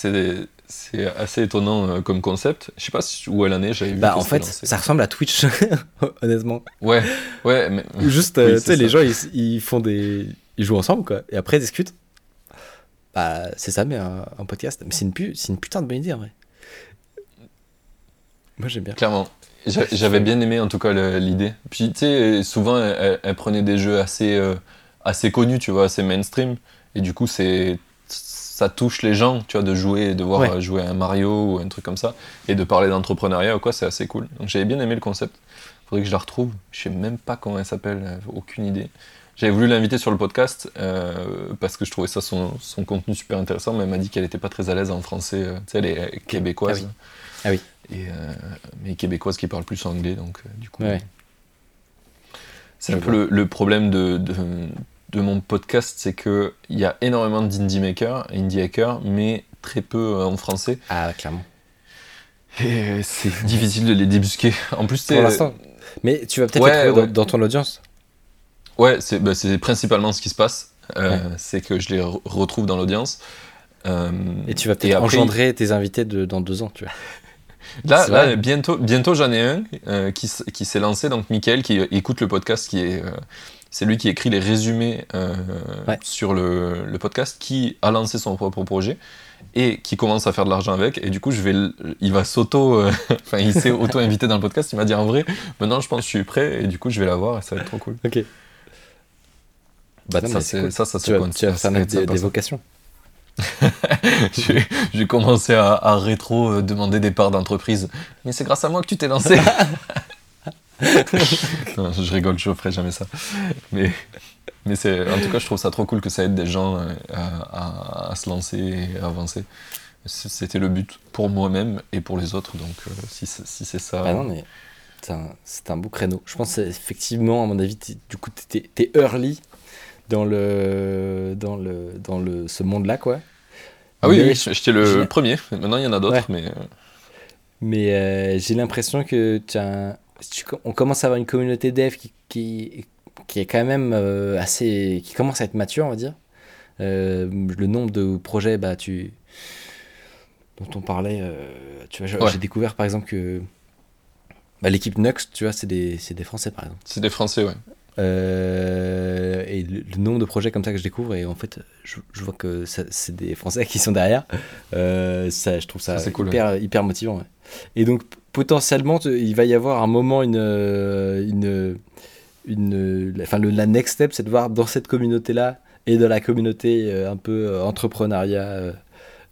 assez étonnant euh, comme concept. Je sais pas où elle en est. J'avais Bah, en fait, ça ressemble à Twitch, <laughs> honnêtement. Ouais, ouais. Mais... <laughs> Juste, tu sais, les gens, ils, font des. Ils jouent ensemble, quoi. Et après, ils discutent. Bah, c'est ça, mais un, podcast. Mais c'est une, une putain de bonne idée, en vrai. Moi, j'aime bien. Clairement. J'avais bien aimé en tout cas l'idée. Puis tu sais, souvent elle, prenait des jeux assez, euh, assez connus, tu vois, assez mainstream. Et du coup, c'est ça touche les gens, tu vois, de jouer, de voir jouer un Mario ou un truc comme ça, et de parler d'entrepreneuriat ou quoi, c'est assez cool. Donc j'avais bien aimé le concept. Faudrait que je la retrouve. Je sais même pas comment elle s'appelle, aucune idée. J'avais voulu l'inviter sur le podcast euh, parce que je trouvais ça son, son, contenu super intéressant, mais elle m'a dit qu'elle était pas très à l'aise en français. Euh, tu sais, elle est québécoise. Ah oui. Et, euh, mais québécoise qui parle plus anglais, donc du coup. C'est un peu le, problème de, de, mon podcast, c'est qu'il y a énormément d'indie makers, indie hackers, mais très peu en français. Ah, clairement. Et c'est difficile de les débusquer. En plus, Pour l'instant. Mais tu vas peut-être ouais, dans, ton audience. Ouais, bah, c'est principalement ce qui se passe. C'est que je les retrouve dans l'audience. et tu vas peut-être engendrer tes invités de, dans deux ans, tu vois. <laughs> Là, bientôt, bientôt j'en ai un euh, qui, qui s'est lancé, donc Mickaël, qui écoute le podcast, qui est, euh, c'est lui qui écrit les résumés euh, sur le, le, podcast, qui a lancé son propre projet et qui commence à faire de l'argent avec. Et du coup, je vais, il va s'auto, <laughs> enfin, il s'est auto-invité dans le podcast. Il m'a dit en vrai, maintenant, je pense que je suis prêt et du coup, je vais l'avoir et ça va être trop cool. Ok. Bah, ça, c'est, ça, ça, se tu, vas, des, des vocations. <laughs> J'ai commencé à, rétro euh, demander des parts d'entreprise. Mais c'est grâce à moi que tu t'es lancé. <laughs> je rigole, je ferai jamais ça. Mais, mais c'est, en tout cas, je trouve ça trop cool que ça aide des gens euh, à, se lancer et à avancer. C'était le but pour moi-même et pour les autres. Donc, euh, si, si c'est ça. Ah non, mais c'est un, beau créneau. Je pense effectivement, à mon avis, du coup, t'es es early dans le dans le dans le ce monde là quoi. Ah oui, oui j'étais le premier. Maintenant il y en a d'autres mais euh. mais euh, j'ai l'impression que tu as on commence à avoir une communauté dev qui, qui, qui est quand même euh, assez qui commence à être mature on va dire. Le nombre de projets bah tu dont on parlait tu vois j'ai découvert par exemple que bah, l'équipe Nux tu vois c'est des, des français par exemple. C'est des français ouais euh, et le, nombre de projets comme ça que je découvre, et en fait, je, vois que c'est des Français <laughs> qui sont derrière. Euh, ça, je trouve ça, hyper, hyper motivant. Et donc, potentiellement, il va y avoir un moment, une. une, une enfin, le, la next step, c'est de voir dans cette communauté-là et dans la communauté euh, un peu entrepreneuriat.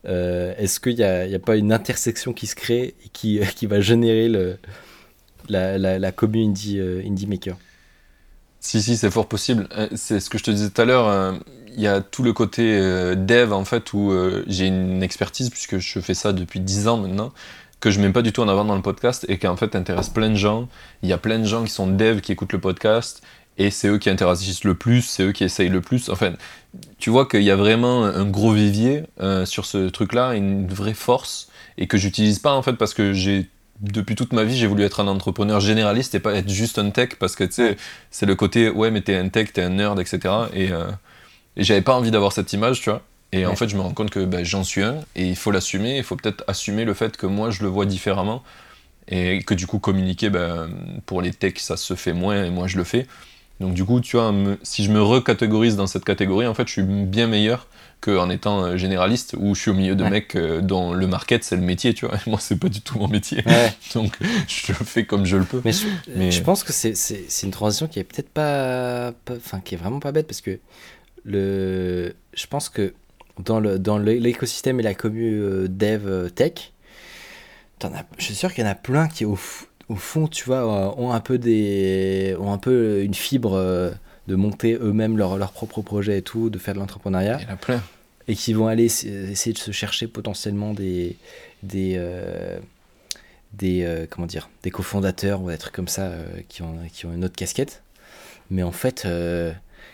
Est-ce qu'il n'y a, a, pas une intersection qui se crée et qui, <laughs> qui va générer le, la, la, la community indie maker? Si, si, c'est fort possible. Euh, c'est ce que je te disais tout à l'heure. Euh, il y a tout le côté euh, dev, en fait, où j'ai une expertise, puisque je fais ça depuis 10 ans maintenant, que je mets pas du tout en avant dans le podcast, et qui, en fait, intéresse plein de gens. Il y a plein de gens qui sont dev, qui écoutent le podcast, et c'est eux qui interagissent le plus, c'est eux qui essayent le plus. Enfin, tu vois qu'il y a vraiment un gros vivier sur ce truc-là, une vraie force, et que j'utilise pas, en fait, parce que j'ai depuis toute ma vie, j'ai voulu être un entrepreneur généraliste et pas être juste un tech parce que tu sais, c'est le côté ouais, mais t'es un tech, t'es un nerd, etc. Et, euh, et j'avais pas envie d'avoir cette image, tu vois. Et en fait, je me rends compte que ben, j'en suis un et il faut l'assumer. Il faut peut-être assumer le fait que moi, je le vois différemment et que du coup, communiquer, ben, pour les techs, ça se fait moins et moi, je le fais. Donc du coup, tu vois, si je me recatégorise dans cette catégorie, en fait, je suis bien meilleur qu'en étant euh, généraliste, où je suis au milieu de mecs euh, dont le market, c'est le métier, tu vois. <laughs> Moi, c'est pas du tout mon métier. <laughs> Donc, je fais comme je le peux. Mais je, pense que c'est une transition qui est peut-être pas, Enfin, qui est vraiment pas bête, parce que le, je pense que dans l'écosystème dans et la commu euh, dev tech, je suis sûr qu'il y en a plein qui, au, au fond, tu vois, ont un peu, des, ont un peu une fibre de monter eux-mêmes leur, leur propre projet et tout, de faire de l'entrepreneuriat. Il y en a plein. Et qui vont aller essayer de se chercher potentiellement des, des, euh, des euh, comment dire, des cofondateurs ou des trucs comme ça euh, qui, ont, qui ont une autre casquette. Mais en fait,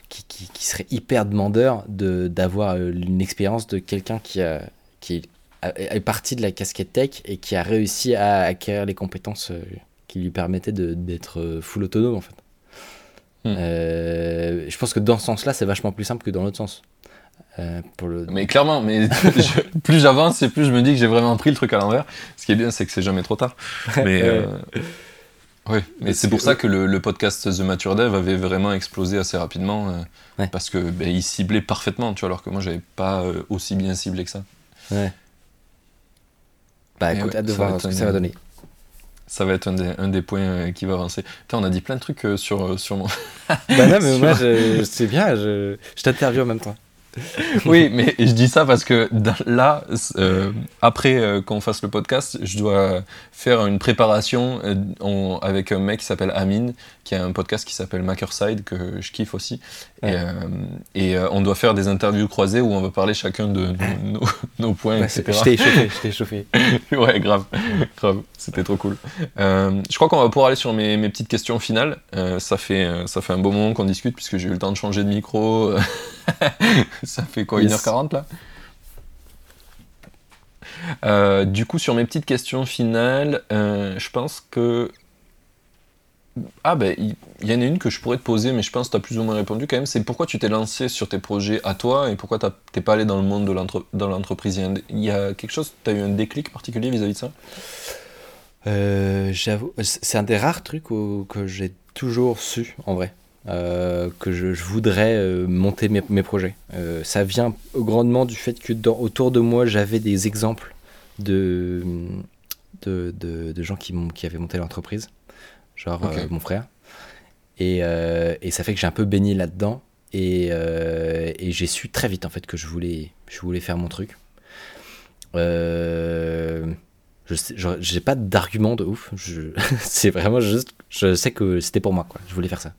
qui, qui, qui, serait hyper demandeur de, d'avoir une expérience de quelqu'un qui, a, qui est parti de la casquette tech et qui a réussi à acquérir les compétences qui lui permettaient d'être full autonome en fait. Hmm. Euh, je pense que dans ce sens-là, c'est vachement plus simple que dans l'autre sens. Euh, pour le... Mais clairement, mais <laughs> plus j'avance et plus je me dis que j'ai vraiment pris le truc à l'envers. Ce qui est bien, c'est que c'est jamais trop tard. Mais, euh, ouais. mais c'est pour ça que le, podcast The Mature Dev avait vraiment explosé assez rapidement. Parce que ben, il ciblait parfaitement, tu vois, alors que moi, j'avais pas aussi bien ciblé que ça. Ouais. Bah écoute, hâte de voir ce que ça va donner ça va être un des, points euh, qui va avancer. on a dit plein de trucs euh, sur, euh, sur moi. bah non, mais <laughs> moi, c'est bien, je, je t'interviewe en même temps. <laughs> oui, mais je dis ça parce que là, euh, après euh, qu'on fasse le podcast, je dois faire une préparation euh, avec un mec qui s'appelle Amine, qui a un podcast qui s'appelle Makerside, que je kiffe aussi. Et, on doit faire des interviews croisées où on va parler chacun de, <laughs> nos, points, etc. Je t'ai chauffé, je t'ai chauffé. <laughs> ouais, grave, grave. C'était trop cool. je crois qu'on va pouvoir aller sur mes, mes petites questions finales. ça, fait, ça fait un beau moment qu'on discute puisque j'ai eu le temps de changer de micro. <laughs> ça fait quoi, 1h40 là? Euh, Du coup, sur mes petites questions finales, euh, je pense que. Ah, ben, il y, en a une que je pourrais te poser, mais je pense que tu as plus ou moins répondu quand même. C'est pourquoi tu t'es lancé sur tes projets à toi et pourquoi t'es pas allé dans le monde de l'entreprise? Il y a quelque chose, tu as eu un déclic particulier vis-à-vis de ça? Euh, J'avoue, c'est un des rares trucs que j'ai toujours su en vrai. Euh, que je, voudrais euh, monter mes, mes projets. Euh, ça vient grandement du fait que dans, autour de moi, j'avais des exemples de, de, de, gens qui, qui avaient monté l'entreprise, genre mon frère. Et, et, ça fait que j'ai un peu baigné là-dedans. Et, et j'ai su très vite en fait que je voulais, je voulais faire mon truc. je j'ai pas d'argument de ouf. <laughs> C'est vraiment juste, je sais que c'était pour moi quoi. Je voulais faire ça.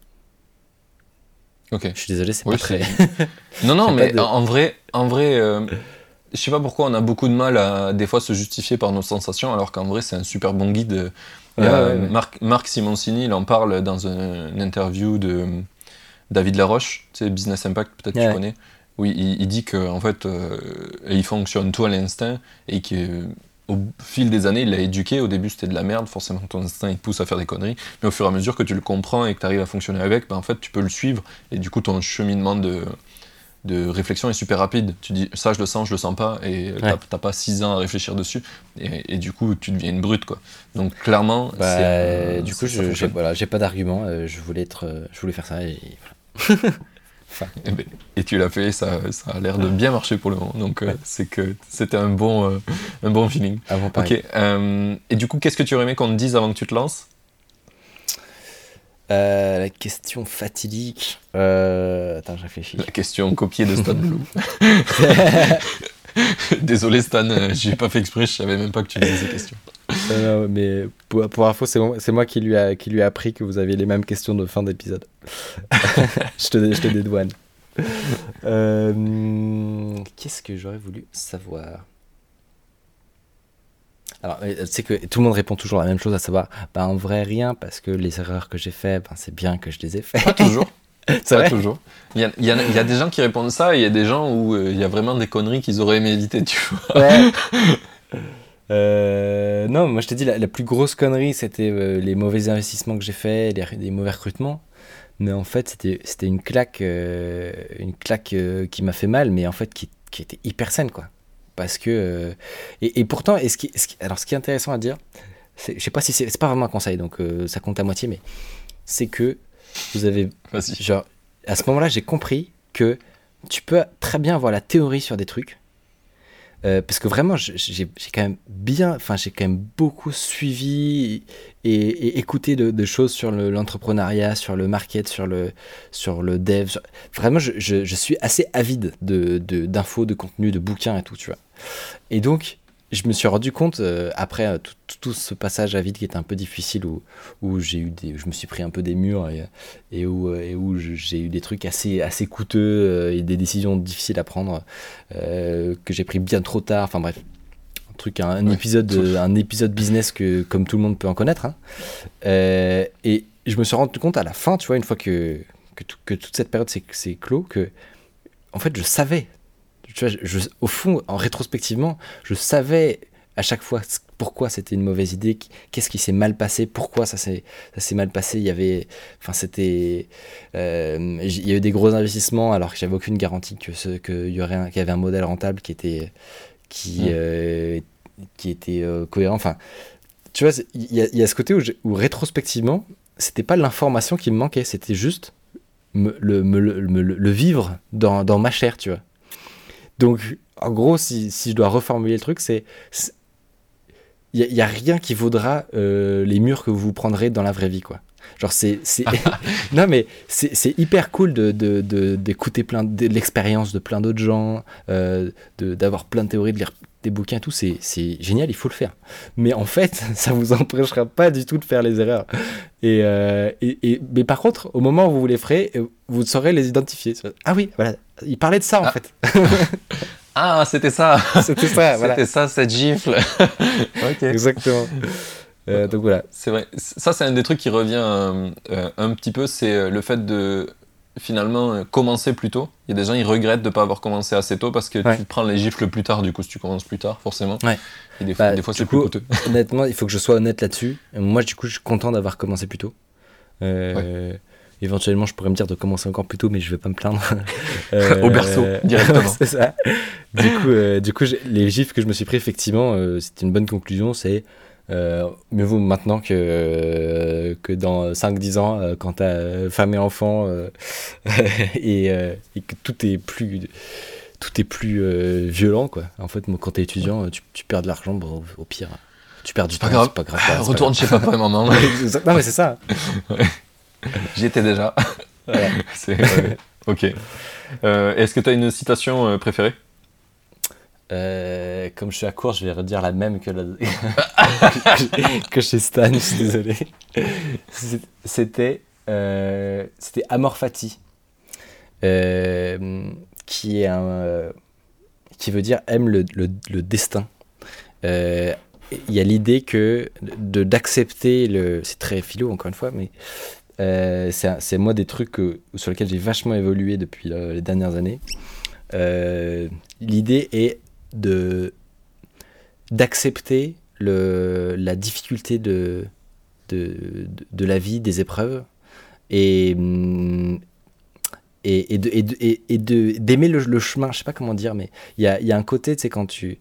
Ok. Je suis désolé, c'est pas très. <laughs> non, non, mais en vrai, en vrai, euh, je sais pas pourquoi on a beaucoup de mal à des fois se justifier par nos sensations, alors qu'en vrai, c'est un super bon guide. Marc, Marc, Simoncini, il en parle dans une interview de David Laroche, tu sais, Business Impact, peut-être que tu connais. Oui, il, dit que en fait, euh, il fonctionne tout à l'instinct et que au fil des années, il l'a éduqué. Au début, c'était de la merde. Forcément, ton instinct, il te pousse à faire des conneries. Mais au fur et à mesure que tu le comprends et que tu arrives à fonctionner avec, ben, en fait, tu peux le suivre. Et du coup, ton cheminement de, de réflexion est super rapide. Tu dis, ça, je le sens, je le sens pas. Et tu t'as pas six ans à réfléchir dessus. Et, du coup, tu deviens une brute, quoi. Donc, clairement, bah, du coup, je j'ai voilà, pas d'argument. Euh, je voulais être, euh, je voulais faire ça. Et <laughs> et, tu l'as fait, ça, ça a l'air de bien marcher pour le moment. Donc euh, c'est que c'était un bon, euh, un bon feeling. Ah ok. Euh, et du coup, qu'est-ce que tu aurais aimé qu'on te dise avant que tu te lances? La question fatidique. Attends, je réfléchis. La question copiée de Stan Blue. <laughs> <laughs> Désolé Stan, j'ai pas fait exprès, je savais même pas que tu disais ces questions. Non, mais pour, pour info, c'est moi, moi qui, lui a, qui lui a appris que vous aviez les mêmes questions de fin d'épisode. <laughs> <laughs> je, te, je te dédouane. Euh, qu'est-ce que j'aurais voulu savoir? Alors, c'est que tout le monde répond toujours la même chose, à savoir, bah, en vrai, rien, parce que les erreurs que j'ai faites, ben, c'est bien que je les ai faites. Pas toujours. <laughs> c'est vrai? toujours. Il y, a, il, y a, des gens qui répondent ça, et il y a des gens où euh, il y a vraiment des conneries qu'ils auraient aimé éviter, tu vois. Ouais. Euh, non, moi je t'ai dit, la, plus grosse connerie, c'était euh, les mauvais investissements que j'ai faits, les, mauvais recrutements. Mais en fait, c'était une claque, euh, une claque qui m'a fait mal, mais en fait qui, qui était hyper saine, quoi. Parce que. et, pourtant, et ce qui, alors ce qui est intéressant à dire, je sais pas si c'est. C'est pas vraiment un conseil, donc ça compte à moitié, mais c'est que vous avez. Genre, à ce moment-là, j'ai compris que tu peux très bien avoir la théorie sur des trucs. Euh, parce que vraiment, j'ai quand même bien, enfin, j'ai quand même beaucoup suivi et, écouté de, choses sur l'entrepreneuriat, sur le market, sur le, sur le dev. Vraiment, je, suis assez avide d'infos, de, de contenu, de bouquins et tout, tu vois. Et donc, je me suis rendu compte euh, après euh, tout, ce passage à vide qui était un peu difficile où, où j'ai eu des, je me suis pris un peu des murs et, et où, et où j'ai eu des trucs assez, assez coûteux euh, et des décisions difficiles à prendre que j'ai pris bien trop tard. Enfin bref, un truc, un, épisode, un épisode business que comme tout le monde peut en connaître. Hein. et je me suis rendu compte à la fin, tu vois, une fois que, que, que toute cette période s'est clos, que en fait je savais au fond, en rétrospectivement, je savais à chaque fois pourquoi c'était une mauvaise idée, qu'est-ce qui s'est mal passé, pourquoi ça s'est mal passé. Il y avait, enfin c'était, euh, il y a eu des gros investissements alors que j'avais aucune garantie que ce, qu'il y aurait, qu'il y avait un modèle rentable qui était, qui, euh, qui était euh, cohérent. Enfin, tu vois, il y, a ce côté où, où rétrospectivement, c'était pas l'information qui me manquait, c'était juste le, le, vivre dans, dans ma chair, tu vois. Donc, en gros, si, si je dois reformuler le truc, c'est. Il n'y a, rien qui vaudra euh, les murs que vous prendrez dans la vraie vie, quoi. Genre, c'est. <laughs> <laughs> non, mais c'est hyper cool d'écouter de, de, plein de, l'expérience de plein d'autres gens, euh, d'avoir plein de théories, de lire des bouquins, tout. C'est génial, il faut le faire. Mais en fait, <laughs> ça vous empêchera pas du tout de faire les erreurs. Et, euh, et, et, mais par contre, au moment où vous les ferez, vous saurez les identifier. Ah oui, voilà, il parlait de ça en ah. fait. <laughs> <laughs> ah, c'était ça. C'était ça, voilà. C'était ça, cette gifle. Exactement. Euh, donc voilà. C'est vrai. Ça, c'est un des trucs qui revient euh, un petit peu, c'est euh, le fait de finalement commencer plus tôt. Il y a des gens, ils regrettent de ne pas avoir commencé assez tôt parce que tu prends les gifles plus tard, du coup, si tu commences plus tard, forcément. Ouais. Et des fois, bah, c'est plus coûteux. <laughs> honnêtement, il faut que je sois honnête là-dessus. Moi, du coup, je suis content d'avoir commencé plus tôt. Éventuellement, je pourrais me dire de commencer encore plus tôt, mais je vais pas me plaindre. <laughs> Euh, Au berceau, <laughs> directement. c'est ça. Du coup, euh, du coup les gifs que je me suis pris, effectivement, euh, c'était une bonne conclusion. C'est mieux vaut maintenant que, que dans 5-10 ans, quand tu as femme <laughs> et enfant, et, et, que tout est plus, tout est plus violent. Quoi. En fait, quand tu es étudiant, tu, tu, perds de l'argent, bon, au, pire. Tu perds du temps, c'est pas grave. Retourne chez papa et maman. <laughs> non, mais c'est ça. <laughs> J'y étais déjà. ok. Euh, est-ce que tu as une citation euh, préférée? Euh, comme je suis à court, je vais redire la même que, <laughs> que chez Stan, je suis désolé. C'était c'était Amor Fati, qui est un qui veut dire aime le, le, destin. Il y a l'idée que de d'accepter le, c'est très philo encore une fois, mais euh, c'est moi des trucs sur lesquels j'ai vachement évolué depuis euh, les dernières années. Euh, l'idée est de d'accepter la difficulté de, de, de, la vie, des épreuves, et, et, et, de, et, d'aimer le, le, chemin. Je sais pas comment dire, mais il y a, y a, un côté, tu sais, quand tu,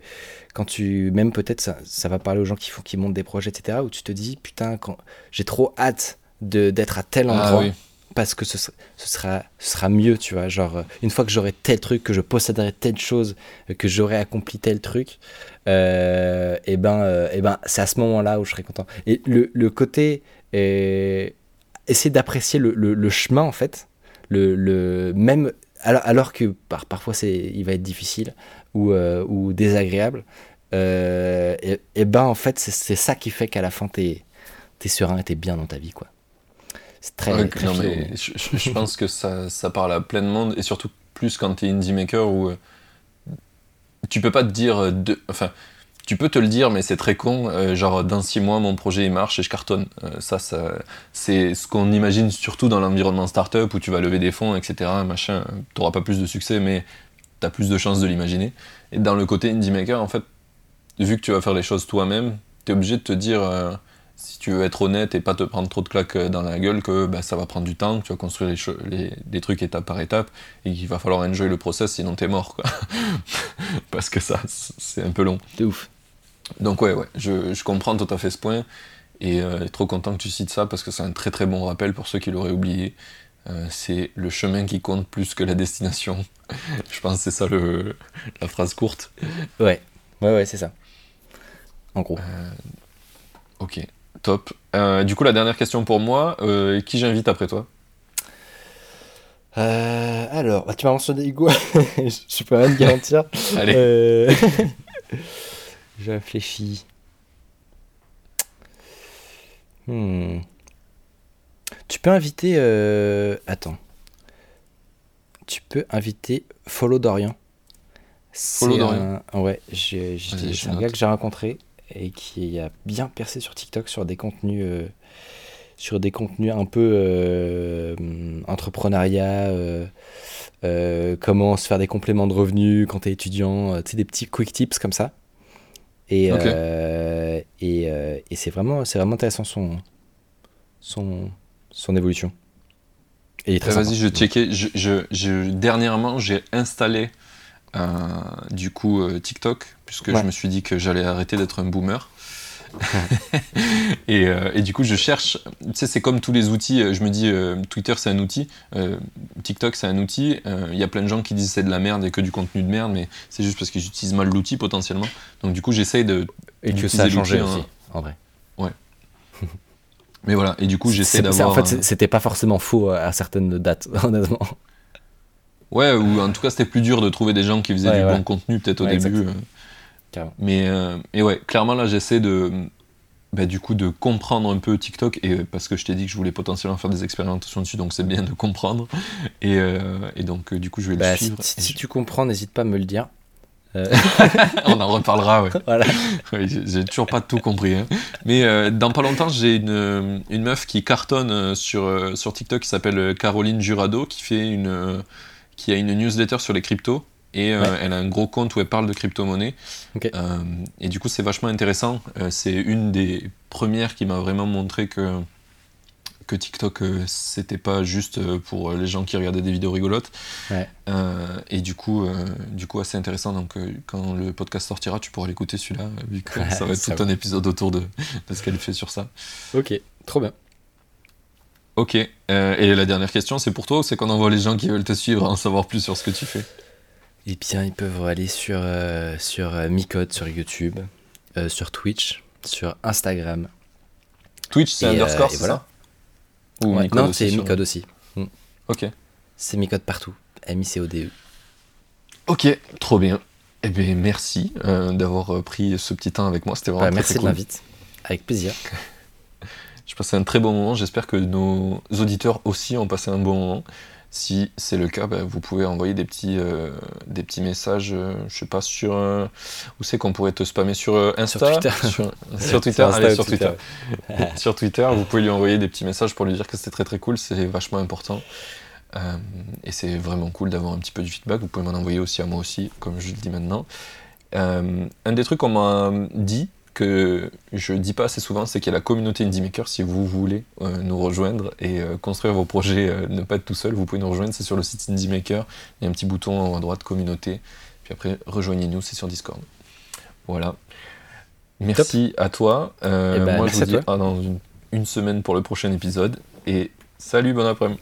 quand tu, même peut-être ça, ça va parler aux gens qui, font, qui montent des projets, etc., où tu te dis, putain, quand j'ai trop hâte d'être à tel ah endroit. Parce que ce, sera, sera mieux, tu vois. Genre, une fois que j'aurai tel truc, que je posséderai telle chose, que j'aurai accompli tel truc, euh, et ben, euh, et ben c'est à ce moment-là où je serai content. Et le, le côté, euh, essayer d'apprécier le, le, chemin, en fait, le, le même, alors, alors que par, parfois il va être difficile ou, ou désagréable, et, ben en fait, c'est ça qui fait qu'à la fin, t'es es serein et t'es bien dans ta vie, quoi. C'est très, non, mais je, pense que ça, ça, parle à plein de monde, et surtout plus quand tu es indie maker où euh, tu peux pas te dire. Euh, de, enfin, tu peux te le dire, mais c'est très con. Euh, genre, dans six mois, mon projet il marche et je cartonne. ça, ça c'est ce qu'on imagine surtout dans l'environnement startup où tu vas lever des fonds, etc. Machin, t'auras pas plus de succès, mais tu as plus de chances de l'imaginer. Et dans le côté indie maker, en fait, vu que tu vas faire les choses toi-même, tu es obligé de te dire si tu veux être honnête et pas te prendre trop de claques dans la gueule, que bah, ça va prendre du temps, que tu vas construire les, trucs étape par étape, et qu'il va falloir enjoy le process, sinon t'es mort, quoi. <laughs> Parce que ça, c'est un peu long. C'est ouf. Donc ouais, ouais, je, je, comprends tout à fait ce point, et euh, trop content que tu cites ça, parce que c'est un très très bon rappel pour ceux qui l'auraient oublié. Euh, c'est le chemin qui compte plus que la destination. <laughs> je pense que c'est ça le, la phrase courte. Ouais, ouais, ouais, c'est ça. En gros. Euh, ok, top. Euh, du coup, la dernière question pour moi, qui j'invite après toi? Alors, bah, tu m'as mentionné Hugo, <laughs> je peux rien te garantir. <laughs> Allez. <laughs> je réfléchis. Hmm. Tu peux inviter. Euh, attends. Tu peux inviter Follow Dorian. Follow Dorian. Ouais, c'est un gars que j'ai rencontré et qui a bien percé sur TikTok sur des contenus. Euh, sur des contenus un peu euh, entrepreneuriat, comment se faire des compléments de revenus quand tu es étudiant, tu sais, des petits quick tips comme ça. Et, et, et c'est vraiment, vraiment intéressant son, son, son évolution. Et très Vas-y, je checker. Je, je, dernièrement, j'ai installé euh, du coup euh, TikTok, puisque je me suis dit que j'allais arrêter d'être un boomer. <laughs> et, euh, et, du coup, je cherche. Tu sais, c'est comme tous les outils. Je me dis, Twitter, c'est un outil. TikTok, c'est un outil. Il y a plein de gens qui disent c'est de la merde et que du contenu de merde, mais c'est juste parce qu'ils utilisent mal l'outil potentiellement. Donc, du coup, j'essaye de. Et que ça a changé aussi, en vrai. Ouais. <laughs> Mais voilà, et du coup, j'essaie d'avoir. En fait, c'était pas forcément faux à certaines dates, <laughs> honnêtement. Ouais, ou en tout cas, c'était plus dur de trouver des gens qui faisaient du bon contenu, peut-être au début. Euh. Mais, euh, ouais, clairement, là, j'essaie de. Bah, du coup, de comprendre un peu TikTok, et parce que je t'ai dit que je voulais potentiellement faire des expérimentations dessus, donc c'est bien de comprendre. Et, euh, et donc, du coup, je vais le bah, suivre. Si, si tu comprends, n'hésite pas à me le dire. Euh, <laughs> On en reparlera, ouais. <laughs> Voilà. j'ai toujours pas tout compris. Hein. Mais euh, dans pas longtemps, j'ai une, une, meuf qui cartonne euh, sur, sur TikTok qui s'appelle Caroline Jurado, qui, fait une, qui a une newsletter sur les cryptos. Et elle a un gros compte où elle parle de crypto-monnaie. et du coup, c'est vachement intéressant. c'est une des premières qui m'a vraiment montré que que TikTok euh, c'était pas juste euh, pour les gens qui regardaient des vidéos rigolotes. Euh, et du coup, du coup assez intéressant. Donc quand le podcast sortira, tu pourras l'écouter celui-là, vu que ça va être tout un épisode autour de, de ce qu'elle fait sur ça. Ok, trop bien. Ok. et la dernière question, c'est pour toi ou c'est qu'on envoie les gens qui veulent te suivre à en savoir plus sur ce que tu fais? Eh bien, ils peuvent aller sur, sur Micode, sur YouTube, sur Twitch, sur Instagram. Twitch, c'est underscore, c'est ça? Non, c'est Micode aussi. Mm. Ok. C'est Micode partout. M-I-C-O-D-E. Ok, trop bien. Eh bien, merci euh, d'avoir euh, pris ce petit temps avec moi. C'était vraiment bah, Merci de l'invite. Avec plaisir. <laughs> Je passé un très bon moment. J'espère que nos auditeurs aussi ont passé un bon moment. Si c'est le cas, bah, vous pouvez envoyer des petits, euh, des petits messages, euh, je sais pas, sur. Euh, où c'est qu'on pourrait te spammer Sur Insta Sur Twitter. <laughs> <laughs> Sur, Twitter, allez, sur Twitter. <laughs> sur Twitter, vous pouvez lui envoyer des petits messages pour lui dire que c'était très très cool, c'est vachement important. et c'est vraiment cool d'avoir un petit peu de feedback. Vous pouvez m'en envoyer aussi à moi aussi, comme je le dis maintenant. un des trucs qu'on m'a dit, que je dis pas assez souvent, c'est qu'il y a la communauté Indie Maker. Si vous voulez euh, nous rejoindre et euh, construire vos projets, euh, ne pas être tout seul, vous pouvez nous rejoindre. C'est sur le site Indie Maker. Il y a un petit bouton en haut à droite, communauté. Puis après, rejoignez-nous, c'est sur Discord. Voilà. Merci à toi. Eh ben, moi, je vous dis à dans une, une, semaine pour le prochain épisode. Et salut, bon après-midi.